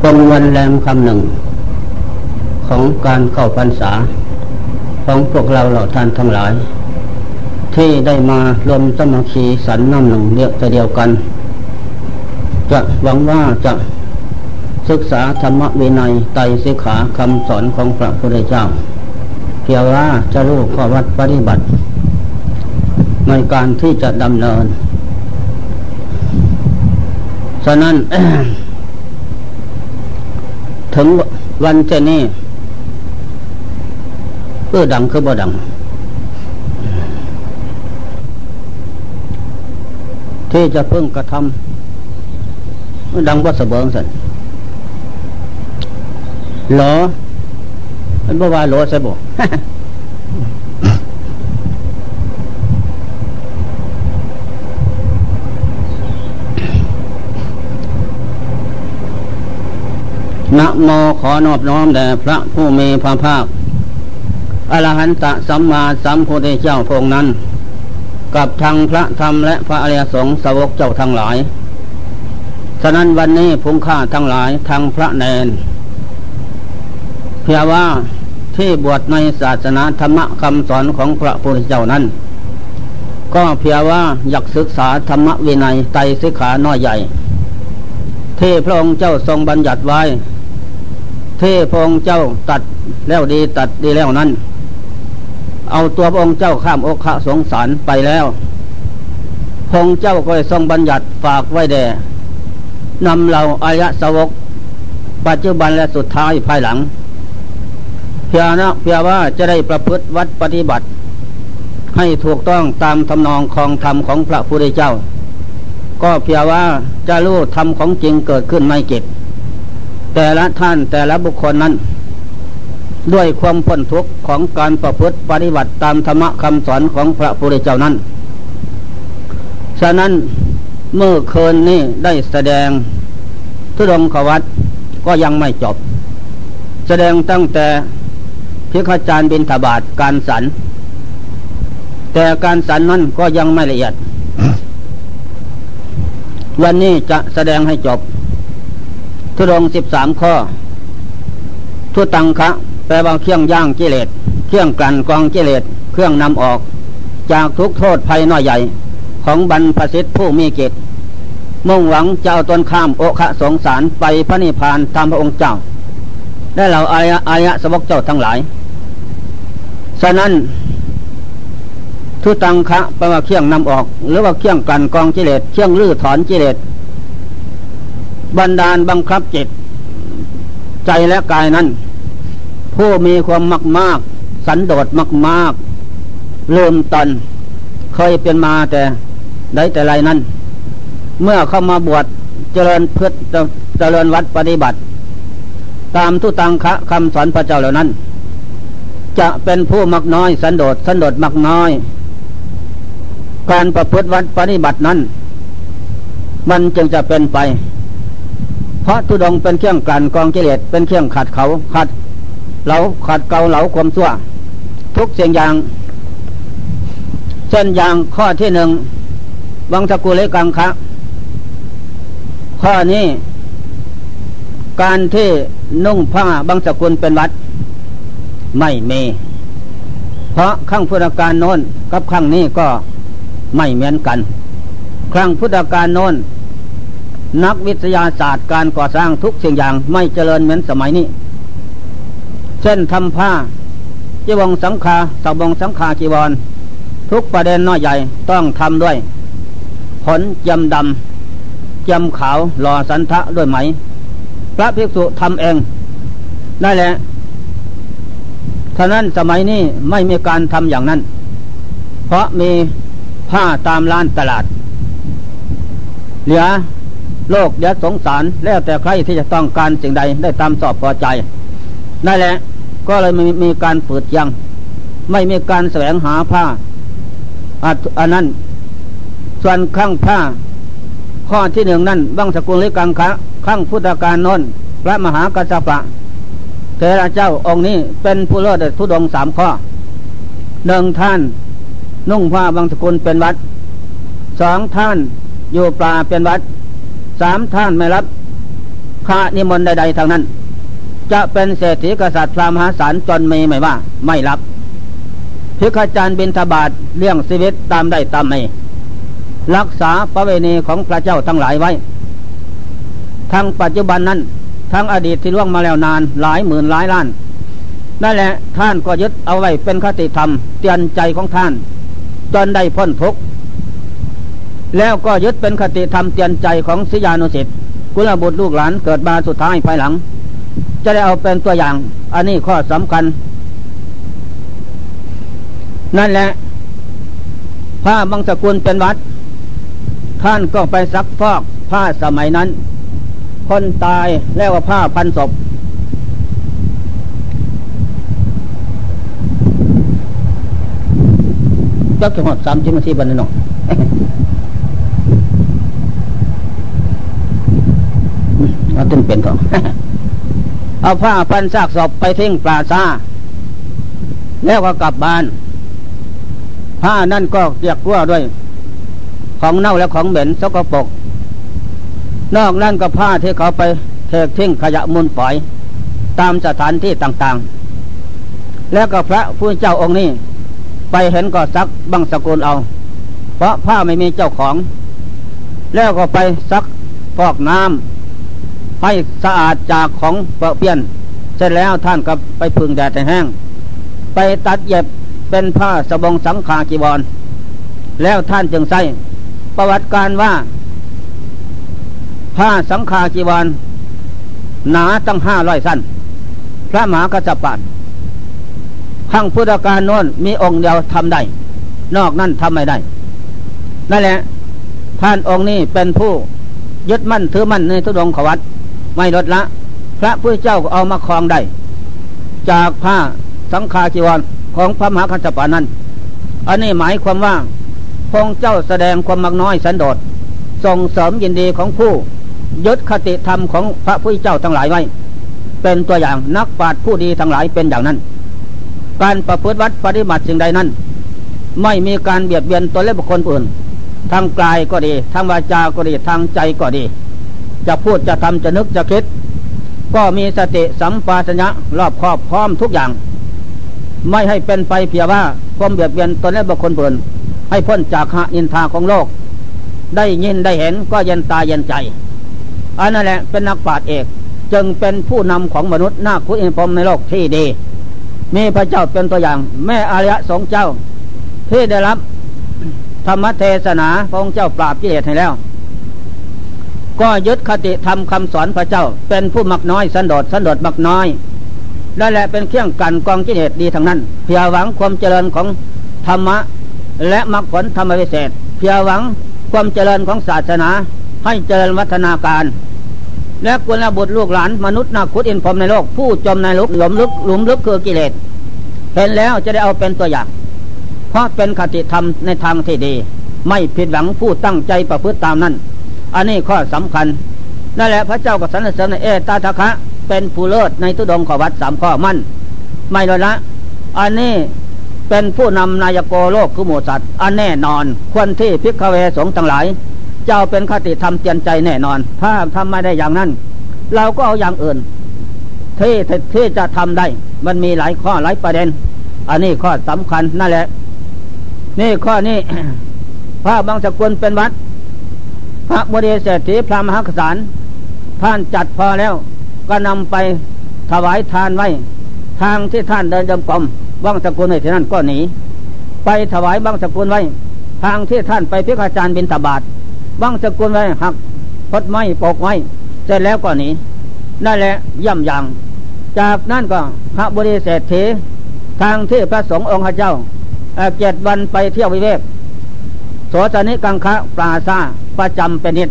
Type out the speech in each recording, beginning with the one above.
เป็นวันแรมคำหนึ่ง ของการเข้าพรรษา ของพวกเราเหล่าท่านทั้งหลาย ที่ได้มารวมสมาคีสันน้ำหนึ่งเดียวเดียวกัน จะหวังว่าจะศึกษาธรรมวินัยไตรสิกขาคำสอนของพระพุทธเจ้าเพียงว่าจะรู้ข้อวัดปฏิบัติ ในการที่จะดำเนิน ฉะนั้น ถึงวันเจนี้เพื่อดังคือบ่ดัง ที่จะเพิ่งกระทำดังว่าสเบิงสันหลอมันบ่ว่าหลอใช่บ่ นะโมขอนอบน้อมแด่พระผู้มีพระภาค อรหันตสัมมาสัมพุทธเจ้าพงนั้น กับทางพระธรรมและพระอริยสงฆ์สาวกเจ้าทั้งหลาย ฉะนั้นวันนี้พุงค่าทั้งหลายทางพระแนน เพียว่าที่บวชในศาสนาธรรมคำสอนของพระพุทธเจ้านั้น ก็เพียว่าอยากศึกษาธรรมวินัยไตรสิกขาน้อยใหญ่ที่พระองค์เจ้าทรงบัญญัติไว้ เทพองเจ้าตัดแล้วดีตัดดีแล้วนั้น เอาตัวองค์เจ้าข้ามอกขะสงสารไปแล้ว พงเจ้าก็ทรงบัญญัติฝากไว้แด่นำเราอายะสวก ปัจจุบันและสุดท้ายภายหลัง เพียนะเพียว่าจะได้ประพฤติวัดปฏิบัติ ให้ถูกต้องตามทำนองของธรรมของพระพุทธเจ้า ก็เพียว่าจะรู้ธรรมของจริงเกิดขึ้นไม่เก็บ แต่ละท่านแต่ละบุคคลนั้น ด้วยความพ้นทุกข์ของการประพฤติปฏิบัติตามธรรมคำสอนของพระพุทธเจ้านั้น ฉะนั้นเมื่อคืนนี้ได้แสดงทุดงขวัตก็ยังไม่จบ แสดงตั้งแต่พิฆาจารย์บินทบาทการสัน แต่การสันนั้นก็ยังไม่ละเอียด วันนี้จะแสดงให้จบ ทุรงสิบสามข้อ ทุตังคะ แปลว่าเครื่องย่างกิเลส เครื่องกลั่นกองกิเลส เครื่องนำออก จากทุกโทษภัยน้อยใหญ่ ของบรรพสิทธิผู้มีเกตมุ่งหวังเจ้าตนข้ามโอคะสงสารไปพระนิพพานตามพระองค์เจ้า ได้เหล่าอายะอายะสวกเจ้าทั้งหลาย ฉะนั้น ทุตังคะแปลว่าเครื่องนำออก หรือว่าเครื่องกันกองกิเลส เครื่องลื้อถอนกิเลส บันดาลบังคับจิต ใจและกายนั้น ผู้มีความมากมากสันโดษมากมากเริ่มตนเคยเป็นมาแต่ได้แต่ไรนั้น เมื่อเข้ามาบวชเจริญเพื่อเจริญวัดปฏิบัติ ตามทุตังคะคำสอนพระเจ้าเหล่านั้น จะเป็นผู้มักน้อยสันโดษสันโดษมักน้อย การประพฤติวัดปฏิบัตินั้น มันจึงจะเป็นไป เพราะทุดงเป็นเครื่องกลั่นกองกิเลสเป็นเครื่องขัดเขาขัดเราขัดเกาเหลาความชั่ว ทุกเสียงอย่างเช่นอย่างข้อที่หนึ่งวังสกุลเลกังคะข้อนี้ การที่นุ่งผ้าบางสกุลเป็นวัด ไม่มีเพราะข้างพุทธการโน้นกับข้างนี้ก็ไม่เหมือนกัน ครั้งพุทธการโน้น นักวิทยาศาสตร์การก่อสร้างทุกสิ่งอย่างไม่เจริญเหมือนสมัยนี้ เช่นทำผ้าจีวงสังฆาสบงสังฆาจีวร ทุกประเด็นน้อยใหญ่ต้องทำด้วย ผลจำดำจำขาวหล่อสันทะด้วยไหม พระภิกษุทำเองได้แหละท่านั้นสมัยนี้ไม่มีการทำอย่างนั้น เพราะมีผ้าตามร้านตลาด เหลือ โลกเดี๋ยสงสารแล้วแต่ใครที่จะต้องการสิ่งใดได้ตามสอบพอใจนั่นแหละก็เลยมีมีการฝืดยัง ไม่มีการแสวงหาผ้าอันนั้นส่วนข้างผ้า ข้อที่หนึ่งนั่นบังสกุลลิกังคะข้างพุทธการนนพระมหากัสสปะเทระเจ้าองค์นี้เป็นผู้เลิศทุดงสามข้อหนึ่งท่าน นุ่งผ้าบางสกุลเป็นวัดสองท่านอยู่ปลาเป็นวัด สามท่านไม่รับข้านิมนต์ใดๆทางนั้น จะเป็นเศรษฐีกษัตริย์พรามหาศาลจนมีไม่ว่า ไม่รับพิฆาจารย์บินทบาทเลี้ยงชีวิตตามได้ตามไม่รักษาประเวณีของพระเจ้าทั้งหลายไว้ ทั้งปัจจุบันนั้น ทั้งอดีตที่ล่วงมาแล้วนานหลายหมื่นหลายล้านนั่นแหละท่านก็ยึดเอาไว้เป็นคติธรรม เตือนใจของท่าน จนได้พ้นทุกข์ แล้วก็ยึดเป็นคติธรรมเตือนใจของสิยานุสิทธิ์กุลบุตรลูกหลานเกิดมาสุดท้ายภายหลัง จะได้เอาเป็นตัวอย่าง อันนี้ข้อสำคัญ นั่นแหละผ้าบางสกุลเป็นวัด ท่านก็ไปซักฟอกผ้าสมัยนั้น คนตายแล้วว่าผ้าพันศพจักจะหอดสามจินาทีบันนองเอา ตึงเป็นของเอาผ้าพันซากศพไปทิ้งปลาซาแล้วก็กลับบ้าน ผ้านั่นก็เกียกกลัวด้วย ของเน่าและของเหม็นสกปรกนอกนั่นก็ผ้าที่เขาไปเทกทิ้งขยะมูลฝอย ตามสถานที่ต่างๆ แล้วก็พระผู้เจ้าองค์นี้ ไปเห็นก็ซักบังสกุลเอา เพราะผ้าไม่มีเจ้าของ แล้วก็ไปซักฟอกน้ำ ให้สะอาดจากของเปรอะเปี้ยน เสร็จแล้วท่านก็ไปพึ่งแดดให้แห้ง ไปตัดเย็บเป็นผ้าสบงสังขากีบอลแล้วท่านจึงใส่ประวัติการว่า ผ้าสังขากีบอลหนาตั้งห้าร้อยสั้น พระมหากระจับปานขั้งพุทธการโน้นมีองค์เดียวทำได้ นอกนั้นทำไม่ได้ นั่นแหละ ท่านองค์นี้เป็นผู้ยึดมั่นถือมั่นในทุดงขวัต ไม่ลดละ พระพุทธเจ้าก็เอามาคลองได้ จากผ้าสังฆาจีวรของพระมหาคัจจปานั้น อันนี้หมายความว่าพงเจ้าแสดงความมักน้อยสันโดษส่งเสริมยินดีของผู้ยึดคติธรรมของพระพุทธเจ้าทั้งหลายไว้ เป็นตัวอย่างนักปราชญ์ผู้ดีทั้งหลายเป็นอย่างนั้น การประพฤติวัดปฏิบัติสิ่งใดนั้น ไม่มีการเบียดเบียนตัวเล็บุคคลอื่น ทางกายก็ดี ทางวาจาก็ดี ทางใจก็ดี จะพูดจะทำจะนึกจะคิด ก็มีสติสัมปชัญญะรอบครอบพร้อมทุกอย่าง ไม่ให้เป็นไปเพียงว่าความเบียดเบียนตนและบุคคลอื่นให้พ้นจากหะอินทาของโลก ได้ยินได้เห็นก็เย็นตาเย็นใจอันนั่นแหละเป็นนักปราชญ์เอกจึงเป็นผู้นำของมนุษย์นาคุอินพรมในโลกที่ดี มีพระเจ้าเป็นตัวอย่าง แม่อารยะสงเจ้า ที่ได้รับธรรมเทศนาพระองค์เจ้าปราบกิเลสให้แล้ว ก็ยึดคติทำคำสอนพระเจ้า เป็นผู้มักน้อยสันโดษสันโดษมักน้อยนั่นแหละเป็นเครื่องกันกองกิเลสดีทั้งนั้น เพียหวังความเจริญของธรรมะ และมรรคผลธรรมวิเศษ เพียหวังความเจริญของศาสนา ให้เจริญวัฒนาการ และกุลบุตรลูกหลานมนุษย์นาคุดอินพรมในโลกผู้จมในลุกหลุมลึกหลุมลึกคือกิเลสเห็นแล้วจะได้เอาเป็นตัวอย่าง เพราะเป็นคติธรรมในทางที่ดี ไม่ผิดหวังผู้ตั้งใจประพฤติตามนั้น อันนี้ข้อสำคัญนั่นแหละพระเจ้าก็สรรเสริญเอตาทะคะ เป็นผู้เลิศในทุดงขวัตสามข้อมั่น ไม่เลยละ อันนี้เป็นผู้นำนายโกโลกคือหมูสัตว์ อันแน่นอน ควรที่พิกเวสงทั้งหลาย เจ้าเป็นคติธรรมเตียนใจแน่นอน ถ้าทำไม่ได้อย่างนั้น เราก็เอาอย่างอื่น ที่ที่จะทำได้ มันมีหลายข้อหลายประเด็น อันนี้ข้อสำคัญนั่นแหละ นี่ข้อนี้พระบางสกุลเป็นวัด พระบดีเศรษฐีพระมหากษัตริย์ท่านจัดพอแล้ว ก็นำไปถวายทานไว้ ทางที่ท่านเดินจมกรมบางสกุลในที่นั้นก็หนี ไปถวายบางสกุลไว้ ทางที่ท่านไปพิฆาจารย์บินตบาทบังสกุลไว้หักพดไม้ปกไว้ เสร็จแล้วก็หนีนั่นแหละย่ำยังจากนั้นก็พระบริเศรษฐีทางที่พระสงฆ์องค์เจ้าเจ็ดวันไปเที่ยววิเวกโสสนิกังคะปราซา ประจำเป็นนิด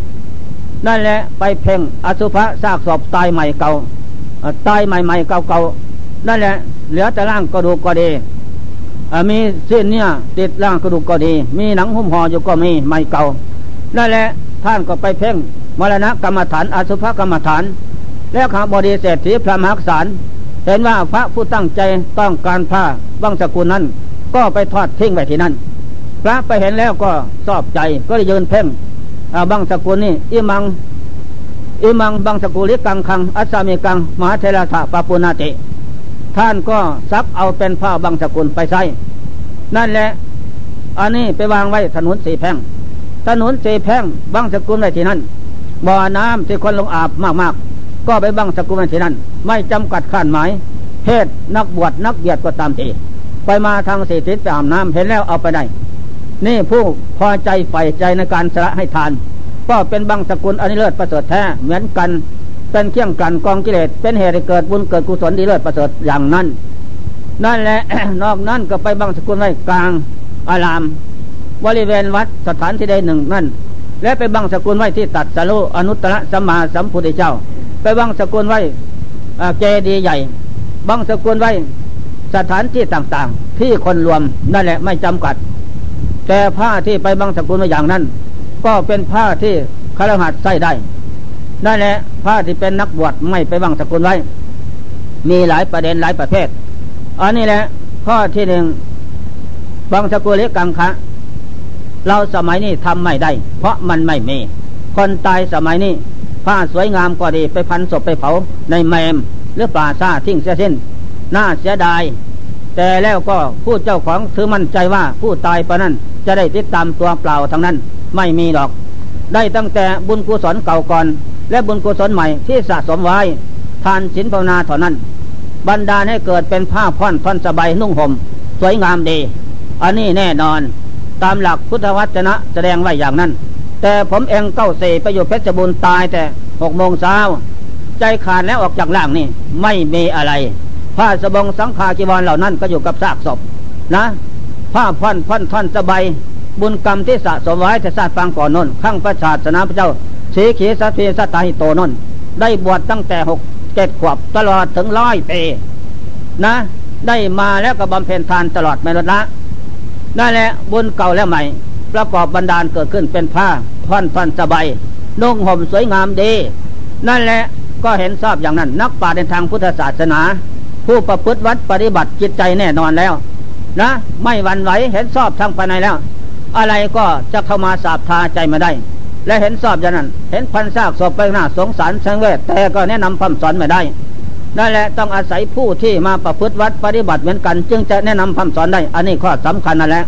นั่นแหละไปเพ่งอสุภะซากศพตายใหม่เก่าตายใหม่ใหม่เก่าเก่านั่นแหละเหลือแต่ร่างกระดูกก็ดีมีเส้นเนี่ยติดร่างกระดูกก็ดี มีหนังหุ้มห่ออยู่ก็มีใหม่เก่านั่นแหละท่านก็ไปเพ่งมรณะกรรมฐานอสุภกรรมฐาน แล้วข้าบดีเศรษฐีพระมหากษารเห็นว่าพระผู้ตั้งใจต้องการผ้าบังสกุลนั้น ก็ไปทอดทิ้งไว้ที่นั่น พระไปเห็นแล้วก็ชอบใจก็เลยยืนเพ่ง บังสกุลนี่อิมังอิมังบังสกุลิกังคัง อัสามิกัง มหาเทระธาปปุนาติ ท่านก็ซักเอาเป็นผ้าบังสกุลไปใช้นั่นแหละ อันนี้ไปวางไว้ถนนสีแพ่ง ถนนสีแพ่งบังสกุลไว้ที่นั่น บ่อน้ำที่คนลงอาบมากๆ ก็ไปบังสกุลไว้ที่นั่น ไม่จำกัดขั้นหมายเพศนักบวชนักเบียดก็ตามทีไปมาทางสีทิศไปอาบน้ำเห็นแล้วเอาไปได้ นี่ผู้พอใจใฝ่ใจในการสละให้ทาน ก็เป็นบังสกุลอันนี้เลิศประเสริฐแท้เหมือนกัน เป็นเครื่องกันกองกิเลสเป็นเหตุให้เกิดบุญเกิดกุศลดีเลิศประเสริฐอย่างนั้น นั่นแหละนอกนั้นก็ไปบังสกุลไว้กลางอาราม บริเวณวัดสถานที่ใดหนึ่งนั่น และไปบังสกุลไว้ที่ตัดสโลอนุตตรสัมมาสัมพุทธเจ้า ไปบังสกุลไว้เจดีใหญ่ บังสกุลไว้สถานที่ต่างๆ ที่คนรวมนั่นแหละไม่จำกัด แต่ผ้าที่ไปบังสกุลมาอย่างนั้น ก็เป็นผ้าที่คารหัสใส่ได้นั่นแหละผ้าที่เป็นนักบวชไม่ไปบังสกุลไว้ มีหลายประเด็นหลายประเภทอันนี้แหละ ข้อที่หนึ่งบังสกุลเล็กกังคะเราสมัยนี้ทำไม่ได้ เพราะมันไม่มี คนตายสมัยนี้ผ้าสวยงามก็ดีไปพันศพไปเผาในแมมหรือป่าซาทิ้งเสียสิ้นน่าเสียดาย แต่แล้วก็ผู้เจ้าของถือมั่นใจว่าผู้ตายปะนั้นจะได้ติดตามตัวเปล่าทั้งนั้น ไม่มีหรอก ได้ตั้งแต่บุญกุศลเก่าก่อน และบุญกุศลใหม่ที่สะสมไว้ ทานศีลภาวนาเท่านั้น บรรดาให้เกิดเป็นผ้าพ่อนท่อนสบายนุ่งห่ม สวยงามดี อันนี้แน่นอน ตามหลักพุทธวจนะแสดงไว้อย่างนั้น แต่ผมเองเก้าเสไปอยู่เพชรบุญตายแต่หกโมงเช้าใจขาดแล้วออกจากล่างนี่ไม่มีอะไร ผ้าสบงสังขาจีวรเหล่านั้นก็อยู่กับซากศพนะ ผ้าพันพันท่อนสบายบุญกรรมที่สะสมไว้แต่ศาสตร์ฟังก่อนนนข้างพระชาสนาพระเจ้าสีขีสัตเทสตาหิโตนนได้บวชตั้งแต่หกเจ็ดขวบตลอดถึงร้อยปีนะ ได้มาแล้วก็บำเพ็ญทานตลอดไม่ลดละนั่นแหละบุญเก่าและใหม่ ประกอบบรรดาลเกิดขึ้นเป็นผ้าพันพันสบายนุ่งห่มสวยงามดี นั่นแหละก็เห็นทราบอย่างนั้น นักปราชญ์ในทางพุทธศาสนา ผู้ประพฤติวัดปฏิบัติจิตใจแน่นอนแล้ว นะ ไม่หวั่นไหวเห็นชอบทางภายในแล้ว อะไรก็จะเข้ามาสาบทาใจมาได้ และเห็นชอบอย่างนั้น เห็นพันซากศพไปหน้าสงสารสังเวชแต่ก็แนะนำคำสอนไม่ได้นั่นแหละต้องอาศัยผู้ที่มาประพฤติวัดปฏิบัติเหมือนกัน จึงจะแนะนำคำสอนได้ อันนี้ข้อสำคัญนั่นแหละ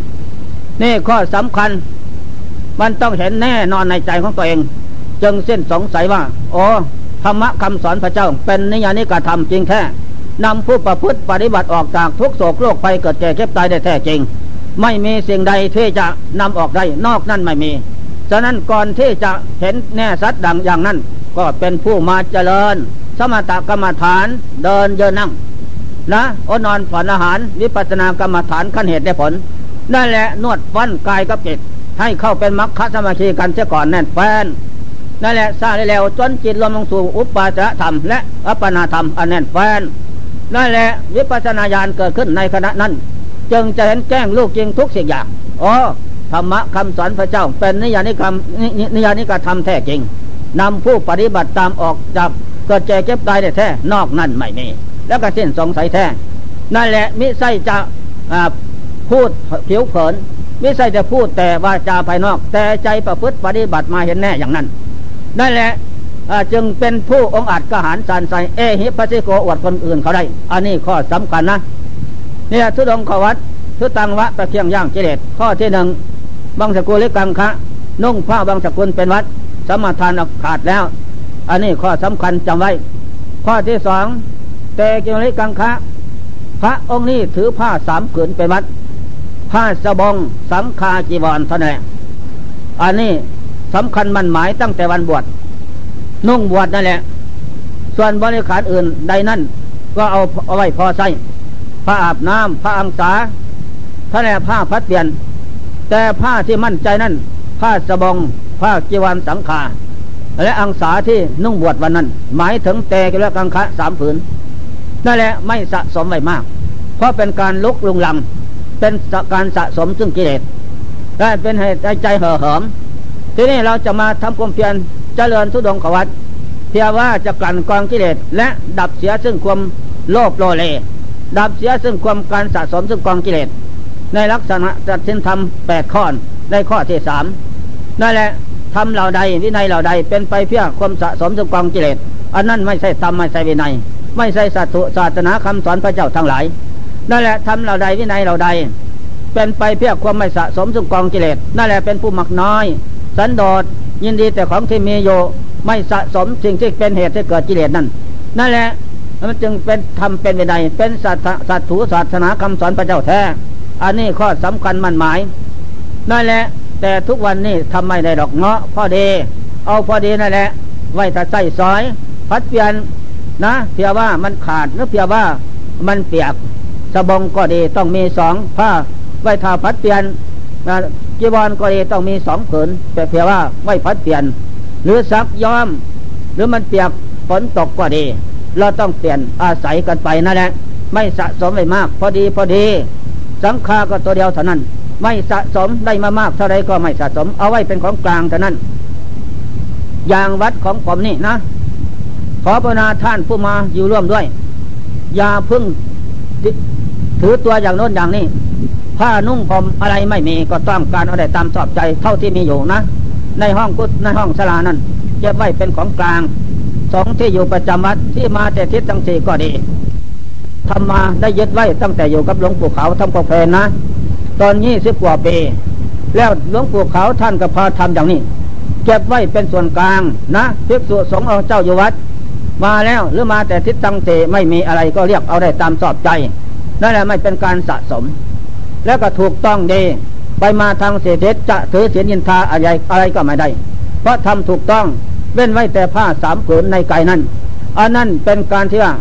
นี่ข้อสำคัญ มันต้องเห็นแน่นอนในใจของตัวเอง จึงเส้นสงสัยว่า โอ้ธรรมะคำสอนพระเจ้า เป็นนิยานิกระทำจริงแท้ นำผู้ประพฤติปฏิบัติออกจากทุกโศกโรคไปเกิดแก่เก็บตายได้แท้จริง ไม่มีสิ่งใดที่จะนำออกได้นอกนั้นไม่มี ฉะนั้นก่อนที่จะเห็นแน่สัตว์ดังอย่างนั้น ก็เป็นผู้มาเจริญ สมถกรรมฐานเดินเยินนั่งนะอนอนฝันอาหารวิปัสสนากรรมฐานขั้นเหตุได้ผลนั่นแหละนวดฟันกายกับจิตให้เข้าเป็นมรรคสมาธิกันเสียก่อนแน่นแฟนนั่นแหละสร้างได้แล้วจนจิตรวมลงสู่อุปาจารธรรมและอัปปนาธรรมอันแน่นแฟน นั่นแหละวิปัสนาญาณเกิดขึ้นในขณะนั้น จึงจะเห็นแจ้งลูกจริงทุกสิ่งอย่างอ๋อธรรมะคำสอนพระเจ้า เป็นนิยานิคำนิยานิกรรมแท้จริงนำผู้ปฏิบัติตามออกจากเกิดแก่เก็บตายได้แท้นอกนั้นไม่มีแล้วก็สิ้นสงสัยแท้นั่นแหละมิใช่จะพูดผิวเผินมิใช่จะพูดแต่วาจาภายนอก แต่ใจประพฤติปฏิบัติมาเห็นแน่อย่างนั้นนั่นแหละ จึงเป็นผู้องอาจกหารสานใสเอหิปัสสิโกอวดคนอื่นเขาได้ อันนี้ข้อสำคัญนะเนี่ยทุดงขวัตทุตังวะประเคียงย่างเจเลตข้อที่หนึ่งบางสกุลเล็กกังคะนุ่งผ้าบางสกุลเป็นวัด สมทานขาดแล้ว อันนี้ข้อสำคัญจำไว้ ข้อที่สองเตกิเล็กกังคะ พระองค์นี้ถือผ้าสามผืนเป็นวัด ผ้าสบงสังคาจีวรเท่านั้นอันนี้สำคัญมันหมายตั้งแต่วันบวช นุ่งบวชนั่นแหละ ส่วนบริขารอื่นใดนั่นก็เอาเอาไว้พอใส่ผ้าอาบน้ำผ้าอังสาท่าแหละผ้าพัดเปลี่ยน แต่ผ้าที่มั่นใจนั่น ผ้าสบองผ้าจีวรสังขาและอังสาที่นุ่งบวชวันนั้น หมายถึงแต่กและกังคะสามผืนนั่นแหละไม่สะสมไว้มาก เพราะเป็นการลุกลุงลัง เป็นการสะสมซึ่งกิเลสและเป็นเหตุใจเห่อเหิมทีนี้เราจะมาทำความเพียร เจริญทุดงขวัตเพียว่าจะกลั่นกองกิเลสและดับเสียซึ่งความโลภโลเล ดับเสียซึ่งความการสะสมซึ่งกองกิเลสในลักษณะจัดสินธรรมแปดข้อได้ข้อที่สามนั่นแหละททำเหล่าใดวินัยเหล่าใดเป็นไปเพื่อความสะสมสุกองกิเลสอันนั้นไม่ใช่ธรรมไม่ใช่วินัย ไม่ใช่สัตศาสนาคำสอนพระเจ้าทั้งหลายนั่นแหละทำเหล่าใดวินัยเหล่าใด เป็นไปเพื่อความไม่สะสมสุกองกิเลสนั่นแหละเป็นผู้มักน้อย สันโดษ ยินดีแต่ของที่มีโยไม่สะสมสิ่งที่เป็นเหตุให้เกิดกิเลสนั่นนั่นแหละมันจึงเป็นทำเป็นวินัยเป็นสัตสัตถูศาสนาคำสอนพระเจ้าแท้ อันนี้ข้อสำคัญมั่นหมายนั่นแหละ แต่ทุกวันนี้ทำไม่ได้ดอกเงาะพอดี เอาพอดีนั่นแหละ ไว้ถ้าใส่ซอย พัดเปลี่ยนนะเพียว่ามันขาดหรือเพียว่ามันเปียกสบงก็ดีต้องมีสองผ้าไว้ถ้าพัดเปลี่ยน จีวรก็ดีต้องมีสองผืนแต่เพียว่าไว้พัดเปลี่ยน หรือซักย้อม หรือมันเปียกฝนตกก็ดี เราต้องเปลี่ยนอาศัยกันไปนั่นแหละไม่สะสมไปมาก พอดีพอดี สังฆาก็ตัวเดียวเท่านั้น ไม่สะสมได้มามากเท่าไรก็ไม่สะสม เอาไว้เป็นของกลางเท่านั้น อย่างวัดของผมนี่นะ ขอพระนาท่านผู้มาอยู่ร่วมด้วย อย่าพึ่งถือตัวอย่างโน้นอย่างนี้ ผ้านุ่งผมอะไรไม่มีก็ต้องการเอาได้ตามชอบใจเท่าที่มีอยู่นะ ในห้องกุศในห้องสลานั้นเก็บไว้เป็นของกลาง สองที่อยู่ประจำวัดที่มาแต่ทิศทั้งสี่ก็ดีทำมาได้ยึดไว้ตั้งแต่อยู่กับหลวงปู่เขาทำกาแฟนะ ตอนยี่สิบกว่าปี แล้วหลวงปู่เขาท่านก็พาทำอย่างนี้ เก็บไว้เป็นส่วนกลางนะภิกษุสงฆ์เอาเจ้าอยู่วัด มาแล้วหรือมาแต่ทิศตั้งเตไม่มีอะไรก็เรียกเอาได้ตามสอบใจนั่นแหละไม่เป็นการสะสม แล้วก็ถูกต้องดี ไปมาทางเศรษฐจะถือเสียนินทาอะไรอะไรก็ไม่ได้ เพราะทำถูกต้องเว้นไว้แต่ผ้าสามผืนในไก่นั้นอันนั้นเป็นการที่ว่า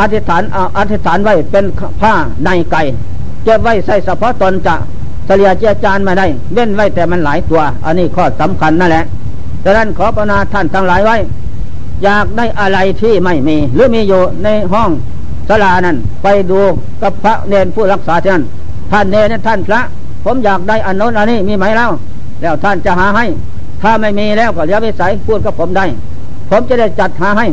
อธิษฐานอธิษฐานไว้เป็นผ้าในไก่เก็บไว้ใส่เฉพาะตนจะเฉลียเจียจานมาได้ เว้นไว้แต่มันหลายตัว อันนี้ข้อสำคัญนั่นแหละดังนั้นขอประนาท่านทั้งหลายไว้ อยากได้อะไรที่ไม่มี หรือมีอยู่ในห้องสลานั้น ไปดูกับพระเนนผู้รักษาที่นั่น ท่านเนนท่านพระ ผมอยากได้อันโน้นอันนี้มีไหมแล้วแล้วท่านจะหาให้ ถ้าไม่มีแล้วก็เลี้ยวไปใส่พูดกับผมได้ ผมจะได้จัดหาให้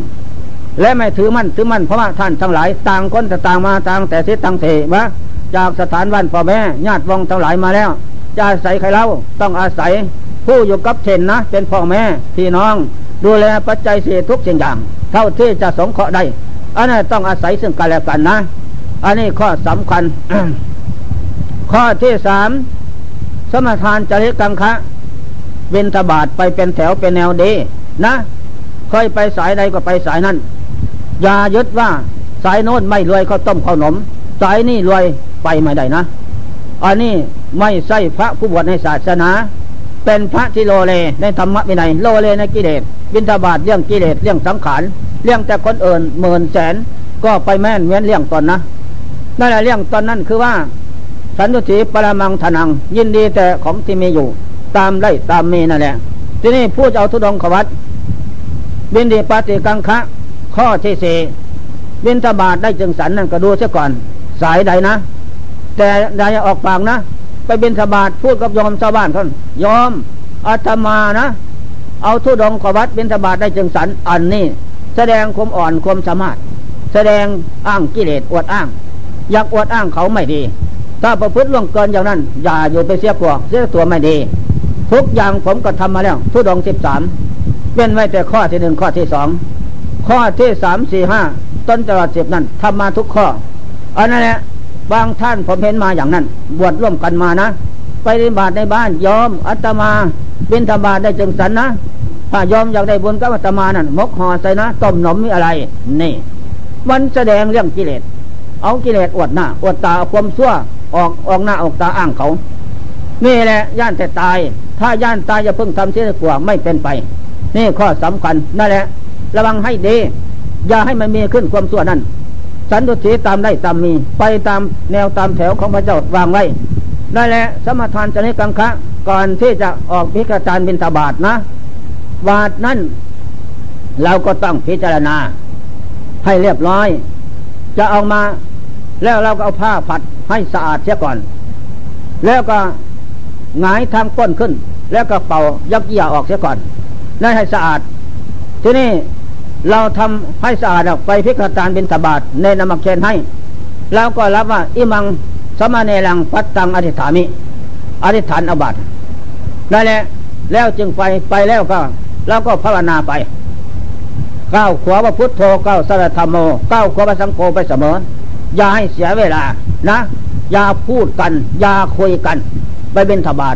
และไม่ถือมั่นถือมั่นเพราะว่าท่านทั้งหลายต่างคนต่างมาต่างแต่ทิศต่างเทวะจากสถานวันพ่อแม่ญาติวงทั้งหลายมาแล้ว จะอาศัยใครเล่าต้องอาศัยผู้อยู่กับเทนนะ เป็นพ่อแม่พี่น้อง ดูแลปัจจัยสี่ทุกสิ่งอย่าง เท่าที่จะสงเคราะห์ได้อันนี้ต้องอาศัยซึ่งกันและกันนะ อันนี้ข้อสำคัญ ข้อที่สามสมทานจริกังคะเวนทบาทไปเป็นแถวเป็นแนวดีนะค่อยไปสายใดก็ไปสายนั้นอย่ายึดว่าสายโน้นไม่รวยเขาวต้มข้าวหนม สายนี่รวยไปไม่ได้นะ อันนี้ไม่ใช่พระผู้บวชในศาสนา เป็นพระที่โลเลในธรรมะวินัยโลเลในกิเลสบินทบาทเรื่องกิเลสเรื่องสังขารเรื่องแต่คนอื่นหมื่นแสนก็ไปแม่นเว้นเรื่องตอนนะนั่นแหละเรื่องตอนนั้นคือว่า สันตุสีปรมังทนัง ยินดีแต่ของที่มีอยู่ ตามไล่ตามมีนั่นแหละ ที่นี่พูดเอาทุดงขวัตบินดีปฏิกังคะ ข้อที่สี่บินทบาทได้จึงสันนั่นก็ดูเสียก่อน สายใดนะ แต่ใดออกปากนะ ไปบินสบาทพูดกับยอมชาวบ้านท่านยอมอาตมานะ เอาทุดงขวัดบินสบาทได้จึงสันอันนี้แสดงความอ่อนความสามารถ แสดงอ้างกิเลสอวดอ้าง อยากอวดอ้างเขาไม่ดี ถ้าประพฤติล่วงเกินอย่างนั้น อย่าอยู่ไปเสียกวเสียตัวไม่ดี ทุกอย่างผมก็ทำมาแล้วทุดงสิบสามเว้นไว้แต่ข้อที่หนึ่งข้อที่สองข้อที่สามสี่ห้าต้นตลอดสิบนั้นทำมาทุกข้ออันนั้นแหละบางท่านผมเห็นมาอย่างนั้น บวชร่วมกันมานะไปริบาตในบ้านยอมอัตมาบินธบาตได้จึงสันนะถ้ายอมอยากได้บุญกับอัตมานั่นมกห่อใส่นะต้มหนมมีอะไร นี่ มันแสดงเรื่องกิเลสเอากิเลสอวดหน้าอวดตาความชั่ว ออกออกหน้าออกตาอ้างเขา นี่แหละย่านแต่ตาย ถ้าย่านตายจะเพิ่งทำเสียกว่าไม่เป็นไป นี่ข้อสำคัญนั่นแหละ ระวังให้ดี อย่าให้มันมีขึ้นความชั่วนั้น สันตุสีตามได้ตามมี ไปตามแนวตามแถวของพระเจ้าวางไว้ได้แหละสมทานจะนิกังคะก่อนที่จะออกพิกาจารบินตาบาทนะ บาทนั้นเราก็ต้องพิจารณา ให้เรียบร้อย จะเอามา แล้วเราก็เอาผ้าผัด ให้สะอาดเสียก่อน แล้วก็หงายทางก้นขึ้น แล้วก็เป่ายักเยี่ยออกเสียก่อนนั่นให้สะอาด ที่นี่เราทำให้สะอาดไปพิกตานบินตบาทในนมักเชนให้ แล้วก็รับว่าอิมังสมาเนลังปัตตังอธิษฐามิอธิษฐานอบัตนั่นแหละแล้วจึงไปไปแล้วก็แล้วก็ภาวนาไปก้าวขวาว่าพุทโธก้าวสัรธรรมโมก้าวขวาว่าสังโฆไปเสมอ อย่าให้เสียเวลา นะ อย่าพูดกัน อย่าคุยกัน ไปเป็นทบาท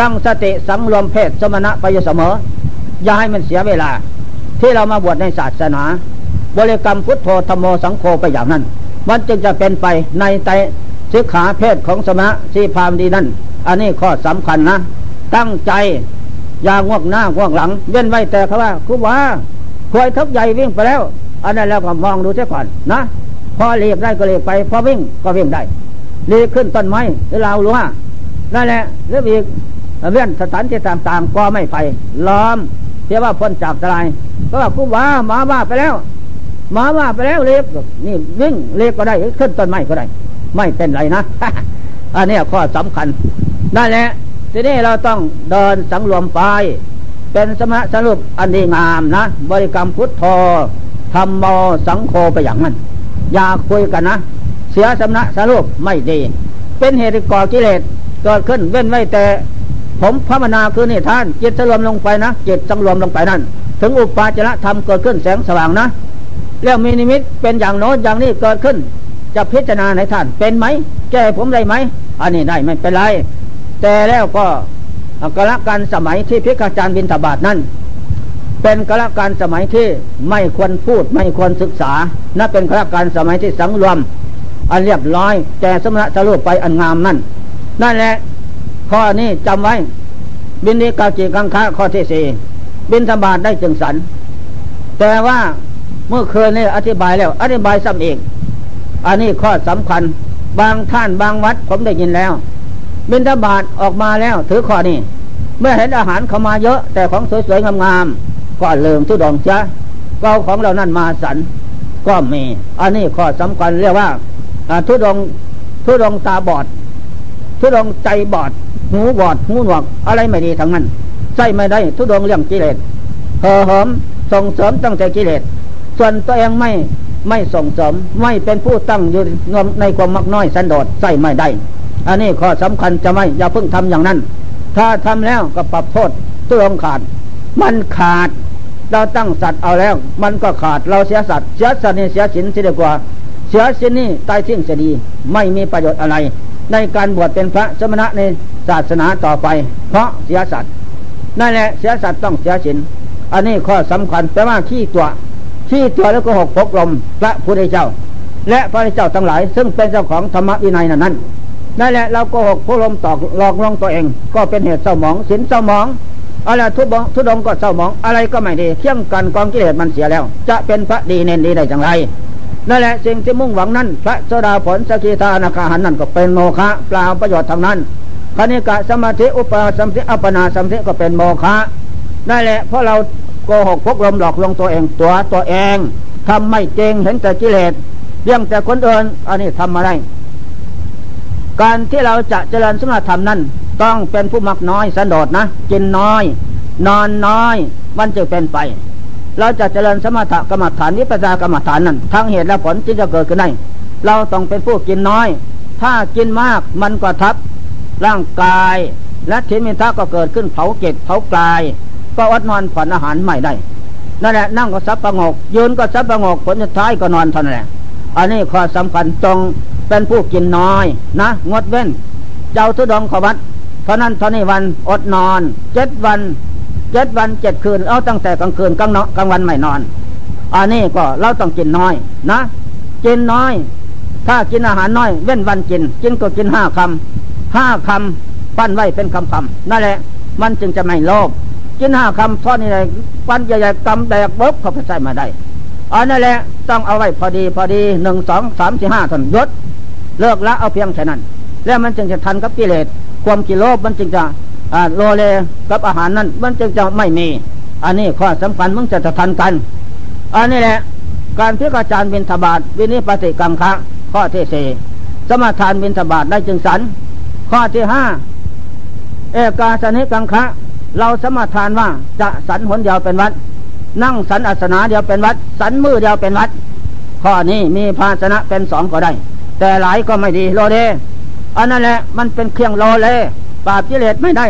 ตั้งสติสังรวมเพศสมณะไปอยู่เสมอ อย่าให้มันเสียเวลา ที่เรามาบวชในศาสนา บริกรรมพุทโธธรรมโมสังโฆไปอย่างนั้น มันจึงจะเป็นไปในใจศึกขาเพศของสมณะสีพามดีนั่น อันนี้ข้อสำคัญนะ ตั้งใจอย่างวกหน้างวกหลัง เว้นไว้แต่เขาว่าครูว่าควายทับใหญ่วิ่งไปแล้ว อันนั้นแล้วก็มองดูเสียก่อนนะ พอเลียกได้ก็เลียกไป พอวิ่งก็วิ่งได้เลียกขึ้นต้นไม้หรือเราหรือว่านั่นแหละหรืออีกเลื่อนสถานที่ต่างๆก็ไม่ไปล้อมเทียว่าพ้นจากตรายก็ว่าครูว่าหมาว่าไปแล้วหมาว่าไปแล้วเลียกนี่วิ่งเลียกก็ได้ขึ้นต้นไม้ก็ได้ ไม่เป็นไรนะอันนี้ข้อสำคัญนั่นแหละทีนี้เราต้องเดินสังรวมไป เป็นสมะสรุปอันดีงามนะ บริกรรมพุทโธธรรมโมสังโฆไปอย่างนั้น อย่าคุยกันนะ เสียสมณะสรุปไม่ดี เป็นเหตุก่อกิเลสเกิดขึ้นเว้นไว้แต่ ผมพระมนาคือนี่ท่าน จิตสรวมลงไปนะ จิตสังรวมลงไปนั่น ถึงอุปาจระธรรมเกิดขึ้นแสงสว่างนะ แล้วมีนิมิตเป็นอย่างโน้นอย่างนี้เกิดขึ้น จะพิจารณาในท่านเป็นไหม แก้ผมได้ไหม อันนี้ได้ไม่เป็นไร แต่แล้วก็กละการสมัยที่พิกาจารย์บินทบาทนั้น เป็นกละการสมัยที่ไม่ควรพูดไม่ควรศึกษานั่นเป็นกละการสมัยที่สังรวม อันเรียบร้อย แต่สมณะจะรูปไปอันงามนั่น นั่นแหละ ข้อนี้จำไว้ บินดีกาจีกังคะข้อที่สี่บินธบาตได้จึงสัน แต่ว่าเมื่อคืนนี้อธิบายแล้ว อธิบายซ้ำอีกอันนี้ข้อสำคัญ บางท่านบางวัดผมได้ยินแล้ว บินทบาทออกมาแล้วถือข้อนี้เมื่อเห็นอาหารเข้ามาเยอะ แต่ของสวยๆงามๆ ก็ลืมทุดองจ้ะก็ของเรานั่นมาสันก็มีอันนี้ข้อสำคัญเรียกว่าทุดองทุดองตาบอด ทุดองใจบอด หูบอด หูหนวก อะไรไม่ดีทั้งนั้นใช่ไม่ได้ทุดองเรื่องกิเลสเห่อหอมส่งเสริมตั้งแต่กิเลสส่วนตัวเองไม่ไม่ส่งเสริมไม่เป็นผู้ตั้งอยู่ในความมักน้อยสันโดษใส่ไม่ได้ อันนี้ข้อสำคัญจะไม่อย่าเพิ่งทำอย่างนั้น ถ้าทำแล้วก็ปรับโทษตัวองขาด มันขาด เราตั้งสัตว์เอาแล้ว มันก็ขาดเราเสียสัตว์เสียสัตว์นี่เสียสินเสียดีกว่า เสียสินนี่ตายทิ้งเสียดีไม่มีประโยชน์อะไร ในการบวชเป็นพระสมณะในศาสนาต่อไป เพราะเสียสัตว์นั่นแหละเสียสัตว์ต้องเสียสินอันนี้ข้อสำคัญแปลว่าขี้ตัวขี้ตัวแล้วก็หกพกลมพระพุทธเจ้า และพระเจ้าทั้งหลาย ซึ่งเป็นเจ้าของธรรมวินัยนั้นนั่นแหละเราโกหกผู้ลมตอกหลอกลวงตัวเอง ก็เป็นเหตุเศร้าหมองสินเศร้าหมอง อะไรทุบทุดงก็เศร้าหมอง อะไรก็ไม่ดีเที่ยงกันกองกิเลสมันเสียแล้ว จะเป็นพระดีเน้นดีได้อย่างไรนั่นแหละสิ่งที่มุ่งหวังนั้นพระโสดาผลสกิทานาคาหันนั่นก็เป็นโมฆะเปล่าประโยชน์ทางนั้นคณิกะสมาธิอุปาสัมธิอัปนาสัมธิก็เป็นโมฆะนั่นแหละเพราะเราโกหกพกลมหลอกลวงตัวเองตัวตัวเองทำไม่เจงเห็นแต่กิเลสเรื่องแต่คนอื่นอันนี้ทำมาได้ การที่เราจะเจริญสมณธรรมนั้น ต้องเป็นผู้มักน้อยสันโดษนะกินน้อย นอนน้อย มันจะเป็นไป เราจะเจริญสมถกรรมฐานวิปัสสนากรรมฐานนั้นทั้งเหตุและผลที่จะเกิดขึ้นได้เราต้องเป็นผู้กินน้อย ถ้ากินมากมันก็ทับร่างกายและทิมิทะก็เกิดขึ้นเผาเกตเผากาย ก็อดนอนผ่อนอาหารไม่ได้นั่นแหละนั่งก็ซับประงก ยืนก็ซับประงกผลสุดท้ายก็นอนเท่านั้นแหละอันนี้ข้อสำคัญจงเป็นผู้กินน้อยนะ งดเว้น เจ้าทุดงขวัด เท่านั้นเท่านี้วันอดนอนเจ็ดวันเจ็ดวันเจ็ดคืนเอาตั้งแต่กลางคืนกลางนกลางวันไม่นอน อันนี้ก็เราต้องกินน้อยนะกินน้อย ถ้ากินอาหารน้อย เว้นวันกิน กินก็กินห้าคำห้าคำปั้นไว้เป็นคำคำนั่นแหละ มันจึงจะไม่โลภกินห้าคำทอดนี่เลยปั้นใหญ่ๆกำแดกบ๊บเขาไปใส่มาได้อันนั่นแหละต้องเอาไว้พอดีพอดีหนึ่งสองสามสี่ห้าท่านยศ เลิกละเอาเพียงแค่นั้น แล้วมันจึงจะทันกับกิเลส ความกิโลบมันจึงจะโลเลกับอาหารนั้น มันจึงจะไม่มี อันนี้ข้อสำคัญมันจะทันกัน อันนี้แหละ การพิกาจารย์บินทบาทวินิปฏิกังคะข้อที่สี่สมาทานบินทบาทได้จึงสัน ข้อที่ห้าเอกาสนิกังคะ เราสมาทานว่าจะสันหนเดียวเป็นวัด นั่งสันอัสนาเดียวเป็นวัด สันมือเดียวเป็นวัด ข้อนี้มีภาชนะเป็นสองก็ได้ แต่หลายก็ไม่ดีโลเล อันนั้นแหละมันเป็นเครื่องโลเลยปราบกิเลสไม่ได้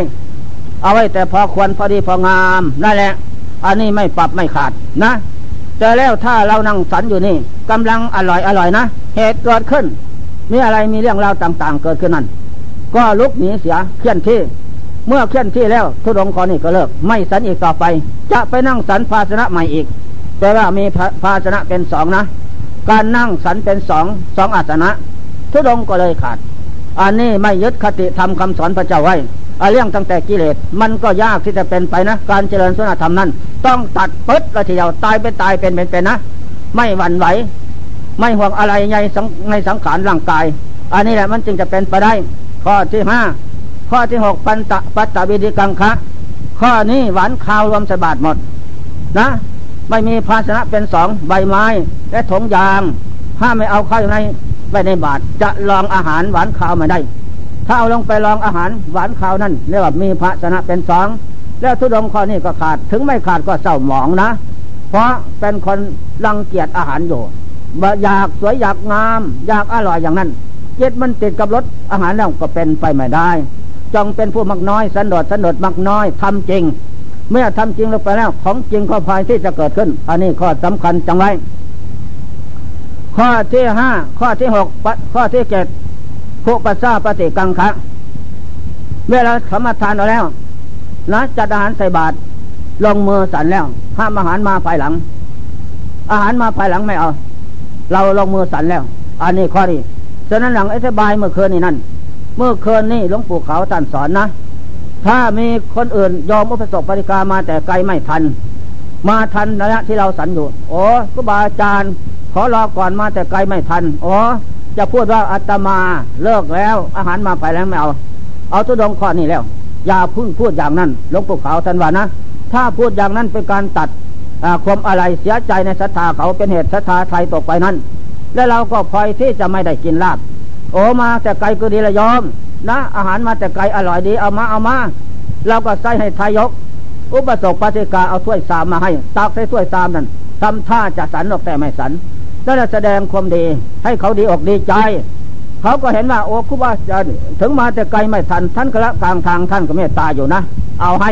เอาไว้แต่พอควรพอดีพองามนั่นแหละ อันนี้ไม่ปรับไม่ขาดนะ แต่แล้วถ้าเรานั่งสันอยู่นี่กำลังอร่อยอร่อยนะเหตุเกิดขึ้น มีอะไรมีเรื่องราวต่าง ๆ เกิดขึ้นนั่นก็ลุกหนีเสียเคลื่อนที่ เมื่อเคลื่อนที่แล้วทุดงคอนี่ก็เลิก ไม่สันอีกต่อไป จะไปนั่งสันภาชนะใหม่อีกแต่ว่ามีภาชนะเป็นสองนะ การนั่งสันเป็นสองสองอาสนะทุดงก็เลยขาด อันนี้ไม่ยึดคติธรรมคาสอนพระเจ้าไว้เรื่องตั้งแต่กิเลสมันก็ยากที่จะเป็นไปนะ การเจริญสุนธรรมนั้น ต้องตัดปึ๊ดละทีเดียวตายเป็นตายเป็นเป็นเป็นนะ ไม่หวั่นไหว ไม่ห่วงอะไรในในสังขารร่างกาย อันนี้แหละมันจึงจะเป็นไปได้ ข้อที่ห้าข้อที่หกปันตะปัตตวิธิกังคะข้อนี้หวานข้าวรวมสบาดหมด นะ ไม่มีภาชนะเป็นสองใบไม้ และถงยางห้ามไม่เอาเข้าอยู่ใน ไว้ในบาทจะลองอาหารหวานข้าวมาได้ ถ้าเอาลงไปลองอาหารหวานข้าวนั่นเรียกว่ามีภาชนะเป็นสองแล้วทุดงข้อนี้ก็ขาดถึงไม่ขาดก็เศร้าหมองนะ เพราะเป็นคนรังเกียจอาหารอยู่อยากสวยอยากงาม อยากอร่อยอย่างนั้นเจ็ดมันติดกับรสอาหารแล้วก็เป็นไปไม่ได้จงเป็นผู้มักน้อยสันโดษสันโดษมักน้อยทำจริง เมื่อทำจริงลงไปแล้วของจริงข้อพายที่จะเกิดขึ้น อันนี้ข้อสำคัญจังไร ข้อที่ห้าข้อที่หกข้อที่เจ็ดภุปัสสาปฏิกังคะเวลาสมทานเอาแล้วนะจัดอาหารใส่บาตรลงมือสั่นแล้ว ห้ามอาหารมาภายหลัง อาหารมาภายหลังไม่เอา เราลงมือสั่นแล้ว อันนี้ข้อนี้ฉะนั้นหลังอธิบายเมื่อคืนนี้นั่นเมื่อคืนนี้หลวงปู่เขาท่านสอนนะ ถ้ามีคนอื่นยอมอุปสมบปฏิกามาแต่ไกลไม่ทัน มาทันระยะที่เราสันอยู่ โอ้ครูบาอาจารย์ อรอก่อนมาแต่ไกลไม่ทันอ๋อจะพูดว่าอาตมาเลิกแล้ว อาหารมาไปแล้วไม่เอา เอาทุดงข้อนี้แล้ว อย่าพึ่งพูดอย่างนั้นหลวงปู่ขาวท่านว่านะ ถ้าพูดอย่างนั้นเป็นการตัดความอะไรเสียใจในศรัทธาเขาเป็นเหตุศรัทธาไทยตกไปนั้น และเราก็พลอยที่จะไม่ได้กินลาบโอมาแต่ไกลก็ดีละยอม นะ อาหารมาแต่ไกลอร่อยดีเอามาเอามาเราก็ใส่ให้ทายก อุปสมปฏิกาเอาถ้วยสามมาให้ตักใส่ถ้วยสามนั้นทำท่าจะสันออกแต่ไม่สัน แล้วแสดงความดี ให้เขาดีอกดีใจ เขาก็เห็นว่าโอ้คุบาจะถึงมาแต่ไกลไม่ทันท่านก็ละกลางทางท่านก็เมตตาอยู่นะ เอาให้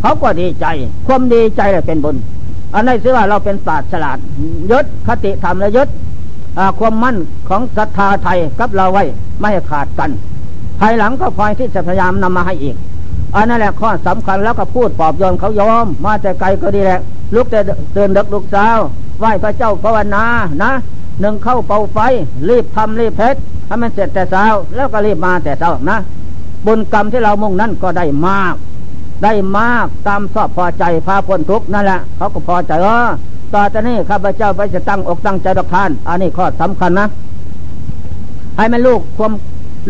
เขาก็ดีใจ ความดีใจเลยเป็นบุญ อันนี้สือว่าเราเป็นปราชฉลาดยศคติธรรมและยศความมั่นของศรัทธาไทยกับเราไว้ไม่ให้ขาดกัน ภายหลังก็คอยที่จะพยายามนำมาให้อีกอันนั้นแหละข้อสำคัญแล้วก็พูดปลอบโยนเขายอม มาแต่ไกลก็ดีแหละลุกแต่เตือนดึกลุกเช้า ไหว้พระเจ้าภาวนานะหนึ่งเข้าเป่าไฟ รีบทำรีบเพชรให้มันเสร็จแต่เช้า แล้วก็รีบมาแต่เช้านะ บุญกรรมที่เรามุ่งนั้นก็ได้มาก ได้มากตามชอบพอใจพาพ้นทุกนั่นแหละ เขาก็พอใจเออต่อจากนี้ข้าพเจ้าไปจะตั้งอกตั้งใจดอกทาน อันนี้ข้อสำคัญนะ ให้มันลูกความ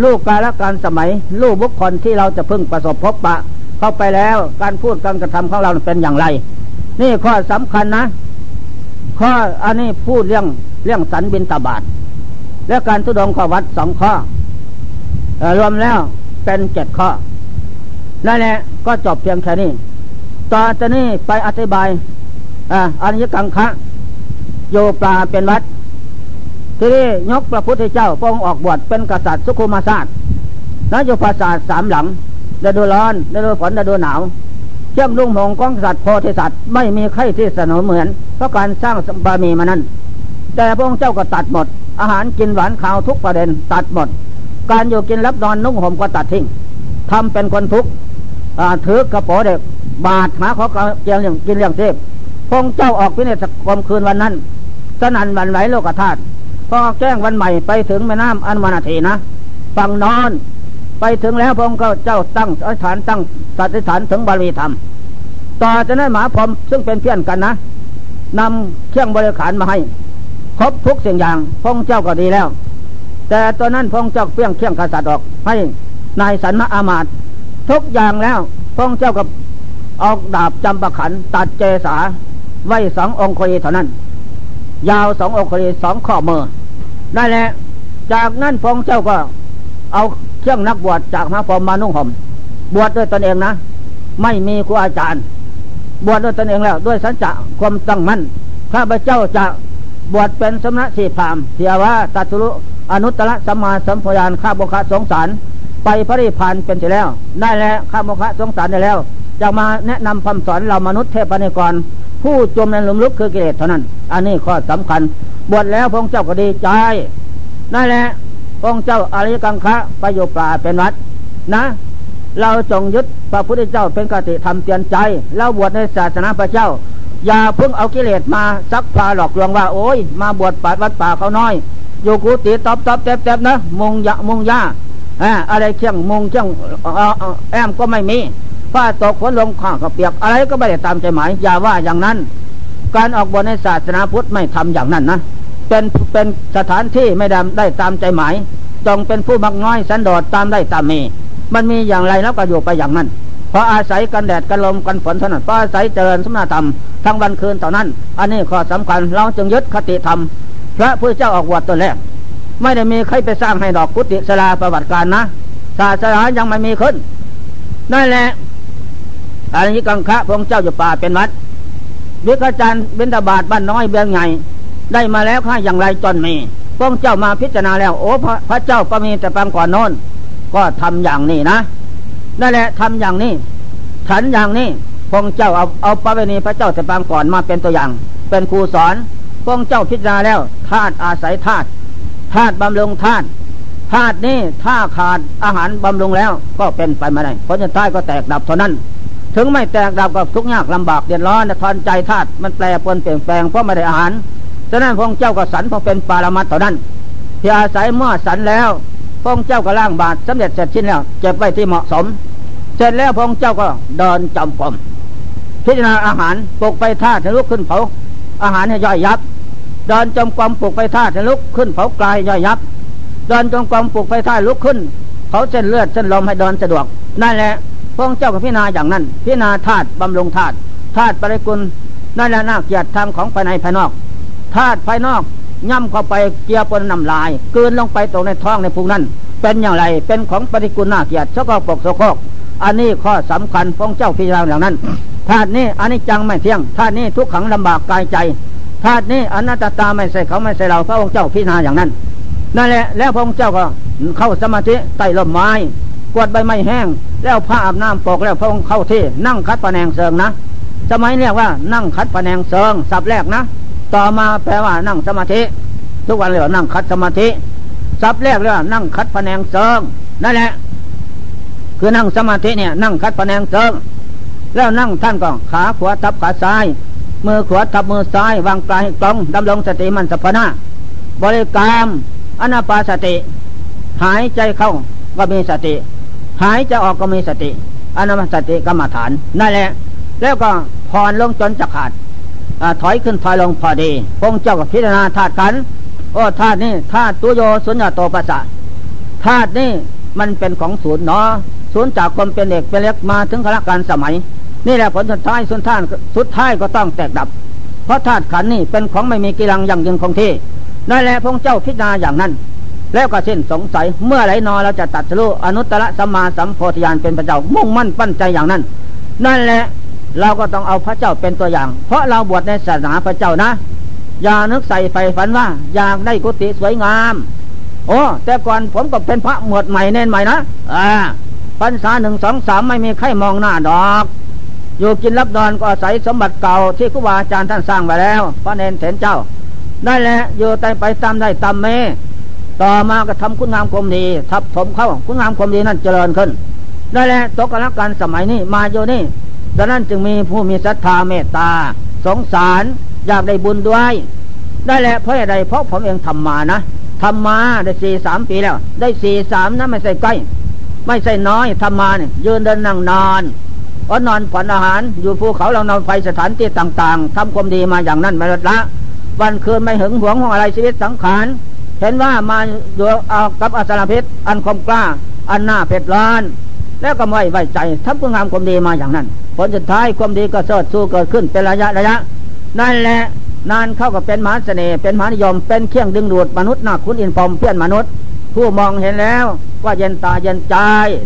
ลูกกาลการสมัย ลูกบุคคลที่เราจะพึ่งประสบพบปะ เข้าไปแล้วการพูดการกระทำของเราเป็นอย่างไร นี่ข้อสำคัญนะ ข้ออันนี้พูดเรื่องเรื่องสันบินตาบาท และการทุดงขวัดสองข้อรวมแล้วเป็นเจ็ดข้อ นั่นแหละก็จบเพียงแค่นี้ ต่อจากนี้ไปอธิบายอันยกังคะโยปลาเป็นวัด ที่นี่ยกพระพุทธเจ้าพระองค์ออกบวชเป็นกษัตริย์สุขุมาศาสตร์นโยปราสาทสามหลังฤดูร้อนฤดูฝนฤดูหนาว เชื่อมลุงหงกองสัตว์โพธิสัตว์ไม่มีใครที่เสนอเหมือน เพราะการสร้างบารมีมานั้น แต่พระองค์เจ้าก็ตัดหมด อาหารกินหวานข้าวทุกประเด็นตัดหมด การอยู่กินรับนอนนุ่งห่มก็ตัดทิ้งทำเป็นคนทุกข์ถือกระโปเด็กบาดหาขอเกี่ยงกินเลี้ยงเทพพงค์เจ้าออกพิเนศกรมคืนวันนั้นสนั่นวันไหวโลกธาตุพอแจ้งวันใหม่ไปถึงแม่น้ำอันมานาทีนะ ฟังนอน ไปถึงแล้วพระองก็เจ้าตั้งอธิษฐานตั้ง สัติฐานถึงบาลีธรรม ต่อจากนั้นหมาพรมซึ่งเป็นเพื่อนกันนะนำเครื่องบริขารมาให้ ครบทุกสิ่งอย่างพงเจ้าก็ดีแล้ว แต่ตอนนั้นพงเจ้าเพี้ยงเครื่องกษัตริย์ออก ให้นายสันมะอามาตทุกอย่างแล้วพงเจ้ากับออกดาบจำประขันตัดเจสาไว้สององค์คีเท่านั้น ยาวสององค์คีสองข้อมือได้แล้วจากนั้นพงเจ้าก็เอาเครื่องนักบวชจากพระพรมมานุ่งห่ม บวชด้วยตนเองนะ ไม่มีครูอาจารย์ บวชด้วยตนเองแล้ว ด้วยสัจจะความตั้งมั่นข้าพเจ้าจะบวชเป็นสมณะสีพามเสียว่าตัตุรุอนุตตรสัมมาสัมพยานข้าบุคคสงสาร ไปพระนิพพานเป็นไปแล้ว ได้แล้วข้าโมฆะสงสารได้แล้วจะมาแนะนำคำสอนเรามนุษย์เทพนิกร ผู้จมในหลุมลึกคือกิเลสเท่านั้น อันนี้ข้อสำคัญ บวชแล้วพระเจ้าก็ดีใจนั่นแหละพระเจ้าอริยกังคะไปอยู่ป่าเป็นวัดนะ เราจงยึดพระพุทธเจ้าเป็นกติธรรมเตือนใจเราบวชในศาสนาพระเจ้า อย่าเพิ่งเอากิเลสมาซักพาหลอกลวงว่าโอ้ย มาบวชป่าวัดป่าเขาน้อยอยู่กุฏิตอบตอบเต็บเต็บนะมุงยะมุงยาอะไรเชียงมุงเชียงแอมก็ไม่มีผ้าตกฝนลงข้างกระเปียกอะไรก็ไม่ได้ตามใจหมายอย่าว่าอย่างนั้น การออกบวชในศาสนาพุทธไม่ทำอย่างนั้นนะเป็นเป็นสถานที่ไม่ดำได้ตามใจหมายจงเป็นผู้มักน้อยสันโดษตามได้ตามมี มันมีอย่างไรแล้วก็อยู่ไปอย่างนั้นเพราะอาศัยกันแดดกันลมกันฝนเท่านั้นเพราะอาศัยเจริญสมณธรรมทั้งวันคืนเท่านั้น อันนี้ข้อสำคัญเราจึงยึดคติธรรมพระพุทธเจ้าออกบวชตัวแรกไม่ได้มีใครไปสร้างให้ดอกกุฏิสลาประวัติการนะศาสนายังไม่มีขึ้นนั่นแหละอันนี้กังคะพระเจ้าอยู่ป่าเป็นวัดวิกจันบินตาบาทบ้านน้อยเบียงใหญ่ได้มาแล้วข้าอย่างไรจนมีพระเจ้ามาพิจารณาแล้ว โอ้พระเจ้าก็มีแต่ปังก่อนโน้น ก็ทำอย่างนี้นะนั่นแหละทำอย่างนี้ฉันอย่างนี้พระเจ้าเอาเอาพระเวณีพระเจ้าแต่ปังก่อนมาเป็นตัวอย่าง เป็นครูสอนพระเจ้าพิจารณาแล้วธาตุอาศัยธาตุธาตุบำรุงธาตุธาตุนี้ถ้าขาดอาหารบำรุงแล้ว ก็เป็นไปไม่ได้ผลสุดท้ายก็แตกดับเท่านั้น ถึงไม่แตกดับก็ทุกข์ยากลำบากเดือดร้อนทอนใจธาตุมันแปรปรวนเปลี่ยนแปลงเพราะไม่ได้อาหารฉะนั้นพระเจ้าก็สันพอเป็นปารมัตเท่านั้นที่อาศัยเมื่อสันแล้ว พระเจ้าก็ล่างบาทสำเร็จเสร็จชิ้นแล้วเก็บไว้ที่เหมาะสม เสร็จแล้วพระเจ้าก็เดินจำปมพิจารณาอาหารปลุกไปธาตุลุกขึ้นเผา อาหารให้ย่อยยับ เดินจมกรมปลุกไปธาตุลุกขึ้นเผากลายย่อยยับ เดินจมกรมปลุกไปธาตุลุกขึ้นเผาเส้นเลือดเส้นลมให้เดินสะดวกนั่นแหละพระเจ้าก็พิจารณาอย่างนั้น พิจารณาธาตุบำรุงธาตุธาตุปริกุลนั่นแหละน่าเกียรติธรรมของภายในภายนอกธาตุภายนอก ย่ำเข้าไปเกียร์ปนน้ำลายเกินลงไปตรงในท้องในพุงนั้น เป็นอย่างไรเป็นของปฏิกุลน่าเกียรติชกปกโสโครกอันนี้ข้อสำคัญพงเจ้าพิจารณาอย่างนั้นธาตุนี้อันนี้จังไม่เที่ยงธาตุนี้ทุกขังลำบากกายใจธาตุนี้อนัตตาไม่ใส่เขาไม่ใส่เราพระองค์เจ้าพิจารณาอย่างนั้นนั่นแหละแล้วพระองค์เจ้าก็เข้าสมาธิใต้ลมไม้กวดใบไม้แห้ง แล้วผ้าอาบน้ำปอกแล้วพระองค์เข้าที่นั่งคัดปะแนงเซิงนะสมัยเรียกว่านั่งคัดปะแนงเซิงสับแรกนะ ต่อมาแปลว่านั่งสมาธิ ทุกวันเลยว่านั่งคัดสมาธิสับแรกเลยว่านั่งคัดพแนงเซิงนั่นแหละ คือนั่งสมาธิเนี่ย นั่งคัดพแนงเซิงแล้วนั่งท่านก็ขาขวาทับขาซ้าย มือขวาทับมือซ้ายวางกายตรงดำรงสติมันสัพนาบริกรรมอนาปาสติ หายใจเข้าก็มีสติ หายใจออกก็มีสติอนาปาสติกรรมฐานนั่นแหละ แล้วก็ผ่อนลงจนจะขาด ถอยขึ้นถอยลงพอดีพงเจ้าก็พิจารณาธาตุกันโอ้ธาตุนี้ธาตุตุโยสุญญาโตปัสสะธาตุนี้มันเป็นของศูนย์เนาะศูนย์จากความเป็นเอกเป็นเล็กมาถึงขณะการสมัย นี่แหละผลสุดท้ายสุดท้ายสุดท้ายก็ต้องแตกดับ เพราะธาตุขันนี่เป็นของไม่มีกิรังอย่างยืนคงที่นั่นแหละพงเจ้าพิจารณาอย่างนั้น แล้วก็สิ้นสงสัยเมื่อไรนอเราจะตัดสู้อนุตตรสัมมาสัมโพธิญาณเป็นพระเจ้ามุ่งมั่นปั้นใจอย่างนั้น นั่นแหละ เราก็ต้องเอาพระเจ้าเป็นตัวอย่าง เพราะเราบวชในศาสนาพระเจ้านะ อย่านึกใส่ไฟฝันว่า อยากได้กุฏิสวยงาม โอ้แต่ก่อนผมก็เป็นพระหมวดใหม่เน้นใหม่นะอ่าพรรษาหนึ่งสองสามไม่มีใครมองหน้าดอกอยู่กินรับนอนก็อาศัยสมบัติเก่าที่ครูบาอาจารย์ท่านสร้างไว้แล้ว พระเนนเถนเจ้า ได้แหละอยู่แต่ไปตามได้ตามเม ต่อมาก็ทำคุณงามความดี ทับถมเข้าคุณงามความดีนั่นเจริญขึ้น ได้แหละตกกันละกันสมัยนี้มาอยู่นี่ ดังนั้นจึงมีผู้มีศรัทธาเมตตา สงสารอยากได้บุญด้วย ได้แหละเพราะอะไรเพราะผมเองทำมานะทำมาได้สี่สามปีแล้ว ได้สี่สามนะไม่ใช่ใกล้ ไม่ใช่น้อยทำมาเนี่ยยืนเดินนั่งนอนก็นอนผ่อนอาหาร อยู่ภูเขาเรานอนไฟสถานที่ต่าง ๆทำความดีมาอย่างนั้นไม่ลดละ วันคืนไม่หึงหวงของอะไรชีวิตสังขารเห็นว่ามาอยู่เอากับอสารพิษอันคมกล้า อันหน้าเผ็ดร้อน แล้วก็ไม่ไว้ใจทำคุณงามความดีมาอย่างนั้น ผลสุดท้ายความดีก็เสดสู้เกิดขึ้นเป็นระยะระยะ นั่นแหละนานเข้ากับเป็นมหาเสน่ห์เป็นมหานิยมเป็นเครื่องดึงดูดมนุษย์นักคุณอินฟอมเพื่อนมนุษย์ ผู้มองเห็นแล้วว่าเย็นตาเย็นใจ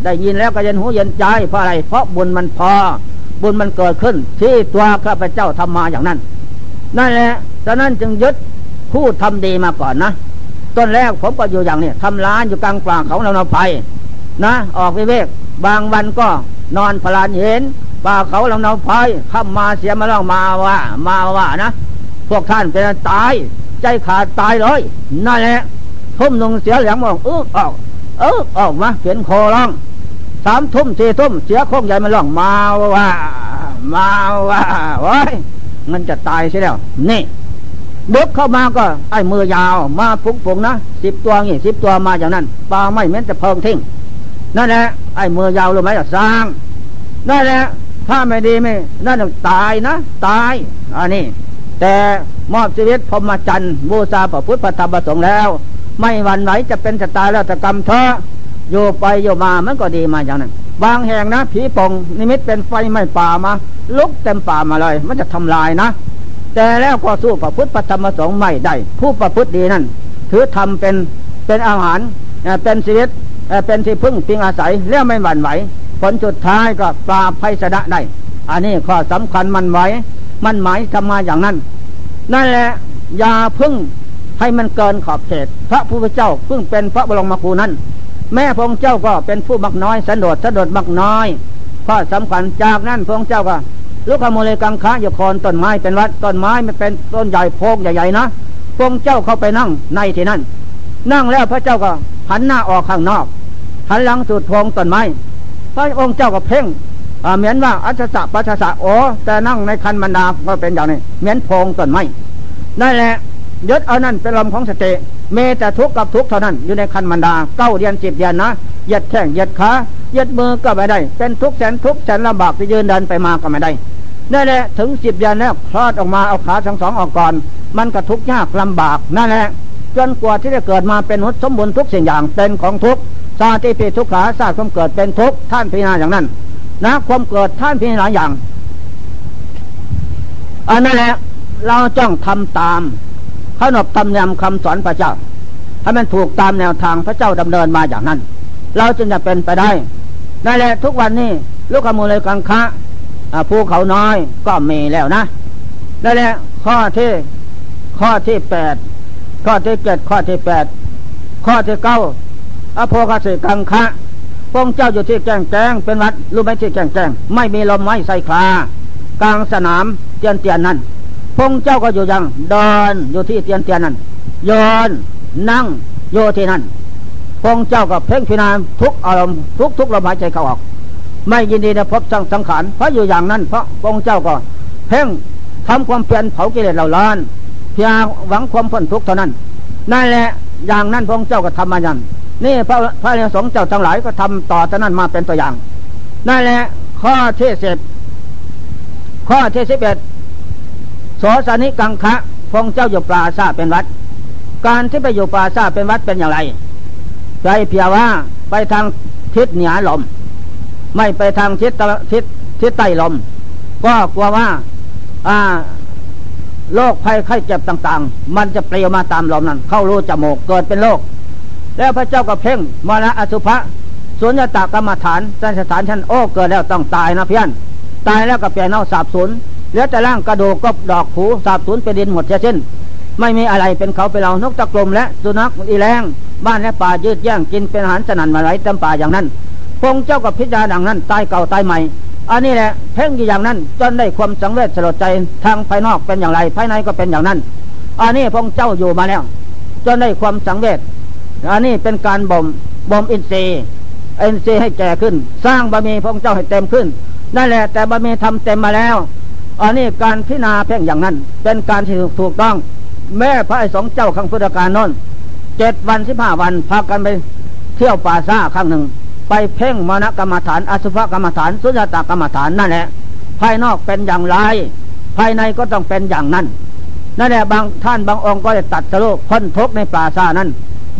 ได้ยินแล้วก็เย็นหูเย็นใจเพราะอะไร เพราะบุญมันพอ บุญมันเกิดขึ้น ที่ตัวข้าพเจ้าทำมาอย่างนั้น นั่นแหละดังนั้นจึงยึดผู้ทำดีมาก่อนนะต้นแรกผมก็อยู่อย่างนี้ทำร้านอยู่กลางกลางเขาเราเราไป นะ ออกวิเวก บางวันก็นอนพลานเห็นป่าเขาลำนาพายข้ามาเสียมาล่องมาว่า มาว่านะ พวกท่านเป็นตาย ใจขาดตายเลยนั่นแหละทุ่มลงเสียเหลียงมองเออออก เออออกมาเขียนคอร้องสามทุ่มสี่ทุ่มเสียโค้งใหญ่มาล่องมาว่า มาว่าโอ้ยมันจะตายใช่แล้ว นี่ดึกเข้ามาก็ ไอ้มือยาวมาปุกปุงนะสิบตัวนี่สิบตัวมาอย่างนั้นปลาไม่เหม็นจะเพิงทิ้งนั่นแหละ ไอ้มือยาวรู้ไหมสร้างนั่นแหละถ้าไม่ดีไม่นั่นตายนะ ตายอันนี้ แต่มอบชีวิตพรมจันทร์บูชาพระพุทธธรรมประสงค์แล้ว ไม่หวั่นไหวจะเป็นจะตายแล้วแต่กรรมเถอะอยู่ไปอยู่มามันก็ดีมาอย่างนั้นบางแห่งนะผีปองนิมิตเป็นไฟไม่ป่ามาลุกเต็มป่ามาเลย มันจะทำลายนะ แต่แล้วก็สู้พระพุทธธรรมสงฆ์ไม่ได้ ผู้ประพฤติดีนั่นถือทำเป็นเป็นอาหารเป็นชีวิต เป็นที่พึ่งพิงอาศัยแล้วไม่หวั่นไหว ผลสุดท้ายก็ปราบภัยสะได้ อันนี้ข้อสำคัญมันไว้ มันหมายทำมาอย่างนั้น นั่นแหละอย่าพึ่งให้มันเกินขอบเขต พระพุทธเจ้าพึ่งเป็นพระบรมครูนั้น แม่พระเจ้าก็เป็นผู้มักน้อยสันโดษสันโดษมักน้อยข้อสำคัญจากนั้นพระเจ้าก็ลูกขโมยกังค้าอยู่คนต้นไม้เป็นวัดต้นไม้มันเป็นต้นใหญ่โพงใหญ่ๆนะพระเจ้าเข้าไปนั่งในที่นั่นนั่งแล้วพระเจ้าก็ หันหน้าออกข้างนอก หันหลังสุดโพงต้นไม้พระองค์เจ้าก็เพ่งเหมือนว่าอัศสะปัสสะโอแต่นั่งในคันบรรดาก็เป็นอย่างนี้เหมือนพงต้นไม้นั่นแหละยึดเอานั่นเป็นลมของสติเมแต่ทุกข์กับทุกข์เท่านั้นอยู่ในคันบรรดาเก้าเดือนสิบเดือนนะเหยียดแข้งเหยียดขาเหยียดมือก็ไม่ได้ เป็นทุกข์แสนทุกข์แสนลำบากจะยืนเดินไปมาก็ไม่ได้นั่นแหละถึงสิบเดือนแล้วคลอดออกมาเอาขาทั้งสองออกก่อน มันก็ทุกข์ยากลำบากนั่นแหละ จนกว่าที่จะเกิดมาเป็นหุสมบูรณ์ทุกสิ่งอย่างเป็นของทุกข์ชาติปีทุกขาชาติความเกิดเป็นทุกท่านพิจารณาอย่างนั้น นะ ความเกิดท่านพิจารณาอย่างอันนั้นแหละเราจ้องทำตามขนบธรรมเนียมคำสอนพระเจ้าให้มันถูกตามแนวทางพระเจ้าดำเนินมาอย่างนั้น เราจึงจะเป็นไปได้นั่นแหละทุกวันนี้ลูกขมูลเลยกังคะภูเขาน้อยก็มีแล้วนะนั่นแหละข้อที่ข้อที่แปด ข้อที่เจ็ดข้อที่แปดข้อที่เก้าอโภคสิกังคะพงเจ้าอยู่ที่แก้งแจ้งเป็นวัดรู้ไหมที่แก้งแจ้งไม่มีลมไม้ใส่คลากลางสนามเตียนเตียนนั่นพงเจ้าก็อยู่ยังเดินอยู่ที่เตียนเตียนนั่นยอนนั่งโยที่นั่นพงเจ้าก็เพ่งพิจารณาทุกอารมณ์ทุกทุกลมหายใจเข้าออก ไม่ยินดีในพบสังสังขารเพราะอยู่อย่างนั้น เพราะพงเจ้าก็เพ่งทำความเปลี่ยนเผากิเลสเหล่าล้าน พียงหวังความพ้นทุกข์เท่านั้น นั่นแหละอย่างนั้นพงเจ้าก็ทำมาอย่างนี่พระพระเนสงฆ์เจ้าทั้งหลายก็ทำต่อจากนั้นมาเป็นตัวอย่าง นั่นแหละข้อที่สิบข้อที่สิบเอ็ดโสสนิกังคะพงเจ้าอยู่ปราซาเป็นวัด การที่ไปอยู่ปราซาเป็นวัดเป็นอย่างไรใจเพียว่าไปทางทิศเหนือลม ไม่ไปทางทิศทิศทิศใต้ลม ก็กลัวว่า อ่า โรคภัยไข้เจ็บต่างๆ มันจะเปลี่ยวมาตามลมนั้น เข้ารูจมูกเกิดเป็นโรคแล้วพระเจ้าก็เพ่งมรณะอสุภะสุญญตากรรมฐานสันสถานชั้นโอ้เกิดแล้วต้องตายนะเพี้ยนตายแล้วก็เปลี่ยนเอาสาบสูญเหลือแต่ร่างกระดูกก็ดอกหูสาบสูญไปดินหมดเช่น ไม่มีอะไรเป็นเขาเป็นเรานกตะกลมและสุนัขอีแรงบ้านและป่ายืดแย่งกินเป็นอาหารสนันมาไหลเต็มป่าอย่างนั้นพงเจ้ากับพิจารณาดังนั้นตายเก่าตายใหม่ อันนี้แหละเพ่งอยู่อย่างนั้นจนได้ความสังเวชสลดใจทางภายนอกเป็นอย่างไร ภายในก็เป็นอย่างนั้น อันนี้พงเจ้าอยู่มาแล้ว จนได้ความสังเวชอันนี้เป็นการบ่มบ่มอินทรีย์อินทรีย์ให้แก่ขึ้น สร้างบารมีพระเจ้าให้เต็มขึ้นนั่นแหละแต่บารมีทำเต็มมาแล้ว อันนี้การพิจารณาเพ่งอย่างนั้น เป็นการที่ถูกต้อง แม่พระไอ้สองเจ้าขังพุทธการนนเจ็ดวันสิบห้าวันพากันไปเที่ยวป่าซ่าครั้งหนึ่ง ไปเพ่งมณกรรมฐาน อสุภกรรมฐาน สุญญตากรรมฐานนั่นแหละ ภายนอกเป็นอย่างไร ภายในก็ต้องเป็นอย่างนั้น นั่นแหละบางท่านบางองค์ก็จะตัดสโลกพ้นทุกในป่าซ่านั้น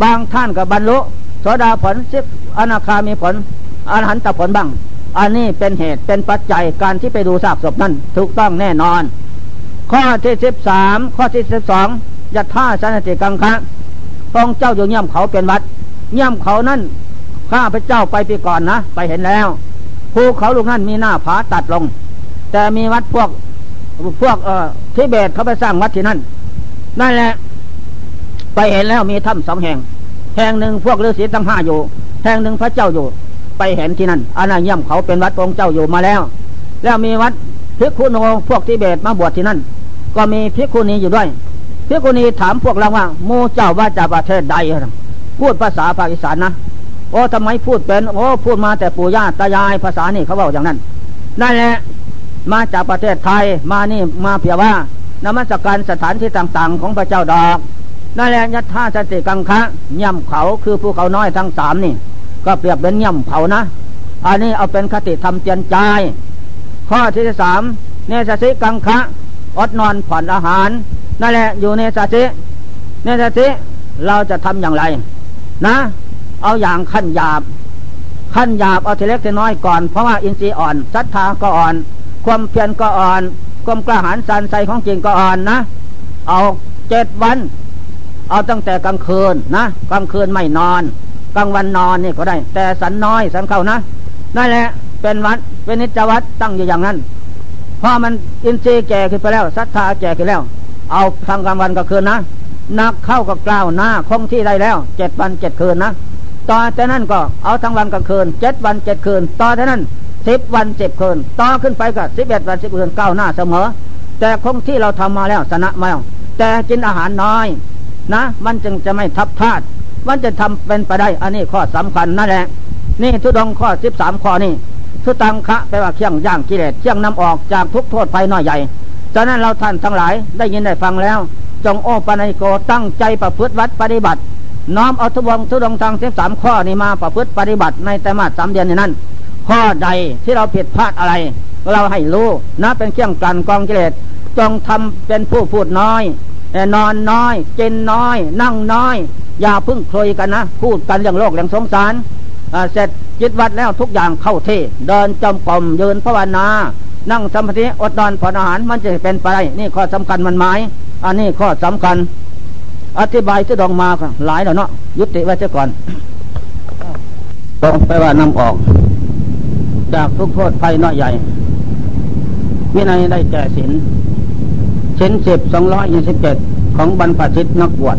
บางท่านกับบรรลุโสดาผลสิบอนาคามีผลอรหันตผลบ้าง อันนี้เป็นเหตุเป็นปัจจัยการที่ไปดูซากศพนั้นถูกต้องแน่นอน ข้อที่สิบสามข้อที่สิบสองยัตท่าสันติกังคะองเจ้าอยู่เงี่ยมเขาเป็นวัด เงี่ยมเขานั้น ข้าพระเจ้าไปปีก่อนนะ ไปเห็นแล้วภูเขาลูกนั้นมีหน้าผาตัดลง แต่มีวัดพวกพวกเอ่อทิเบตเขาไปสร้างวัดที่นั่นนั่นแหละ ไปเห็นแล้วมีถ้ำสองแห่ง แห่งหนึ่งพวกฤาษีทั้งห้าอยู่ แห่งหนึ่งพระเจ้าอยู่ ไปเห็นที่นั่นอันนั้นเยี่ยมเขาเป็นวัดองค์เจ้าอยู่มาแล้ว แล้วมีวัดพิกุโนพวกทิเบตมาบวชที่นั่น ก็มีพิกุณีอยู่ด้วยพิกุณีถามพวกเราว่าโมเจ้าว่าจากประเทศใดพูดภาษาภาคอีสานนะ โอ้ทำไมพูดเป็น โอ้พูดมาแต่ปู่ย่าตายายภาษานี่เขาบอกอย่างนั้นนั่นแหละมาจากประเทศไทยมานี่มาเพียว่านมัสการสถานที่ต่าง ๆ ของพระเจ้าดอกนั่นแหละยัตถาสติกังคะย่ำเขาคือภูเขาน้อยทั้งสามนี่ ก็เปรียบเป็นย่ำเขานะ อันนี้เอาเป็นคติธรรมเตียนใจ ข้อที่สามเนสสิกังคะอดนอนผ่อนอาหาร นั่นแหละอยู่ในสติเนสสิเราจะทำอย่างไร นะ เอาอย่างขั้นหยาบ ขั้นหยาบเอาทีเล็กทีน้อยก่อน เพราะว่าอินทรีย์อ่อนศรัทธาก็อ่อน ความเพียรก็อ่อน ความกล้าหาญสันใสของจริงก็อ่อนนะ เอาเจ็ดวัน เอาตั้งแต่กลางคืนนะกลางคืนไม่นอนกลางวันนอนนี่ก็ได้ แต่สันน้อยสันเข้านะนั่นแหละเป็นวัดเป็นนิจวัดตั้งอยู่อย่างนั้นเพราะมันอินทรีย์แก่ขึ้นไปแล้วศรัทธาแก่ขึ้นแล้ว เอาทางกลางวันกลางคืนนะนักเข้ากับกล่าวหน้าคงที่ได้แล้วเจ็ดวันเจ็ดคืนนะ ต่อแต่นั้นก็เอาทั้งวันกลางคืนเจ็ดวันเจ็ดคืน ต่อแต่นั้นสิบวันสิบคืน ต่อขึ้นไปก็สิบเอ็ดวันสิบคืนก้าวหน้าเสมอ แต่คงที่เราทำมาแล้วชนะมาแล้วแต่กินอาหารน้อยนะ มันจึงจะไม่ทับพลาดมันจะทำเป็นไปได้อันนี้ข้อสำคัญนั่นแหละ นี่ทุดงข้อสิบสามข้อนี่ทุตังคะแปลว่าเคี่ยงย่างกิเลสเคี่ยงนำออกจากทุกโทษภัยน้อยใหญ่ฉะนั้นเราท่านทั้งหลายได้ยินได้ฟังแล้ว จงโอปนัยโกตั้งใจประพฤติวัดปฏิบัติ น้อมเอาทุวงทุดงทางสิบสามข้อนี้มาประพฤติปฏิบัติในแต่มาสามเดือนนั้น ข้อใดที่เราผิดพลาดอะไร เราให้รู้นะเป็นเครื่องกันกองกิเลสจงทำเป็นผู้พูดน้อยนอนน้อยกินน้อย นั่งน้อย อย่าพึ่งคลยกันนะ พูดกันอย่างโลกอย่างสงสารเสร็จจิตวัดแล้วทุกอย่างเข้าที่เดินจมกลมยืนภาวนา นั่งสมาธิอดนอนผ่อนอาหารมันจะเป็นไป นี่ข้อสำคัญมันหมาย อันนี้ข้อสำคัญ อธิบายที่ดองมาหลายแล้วเนาะยุติไว้เสียก่อนต้องไปว่านำออก จากทุกโทษภัยน้อยใหญ่วินัยได้แก่ศีลชิ้นสิบสองร้อยยี่สิบเจ็ดของบรรพชิตนักบวช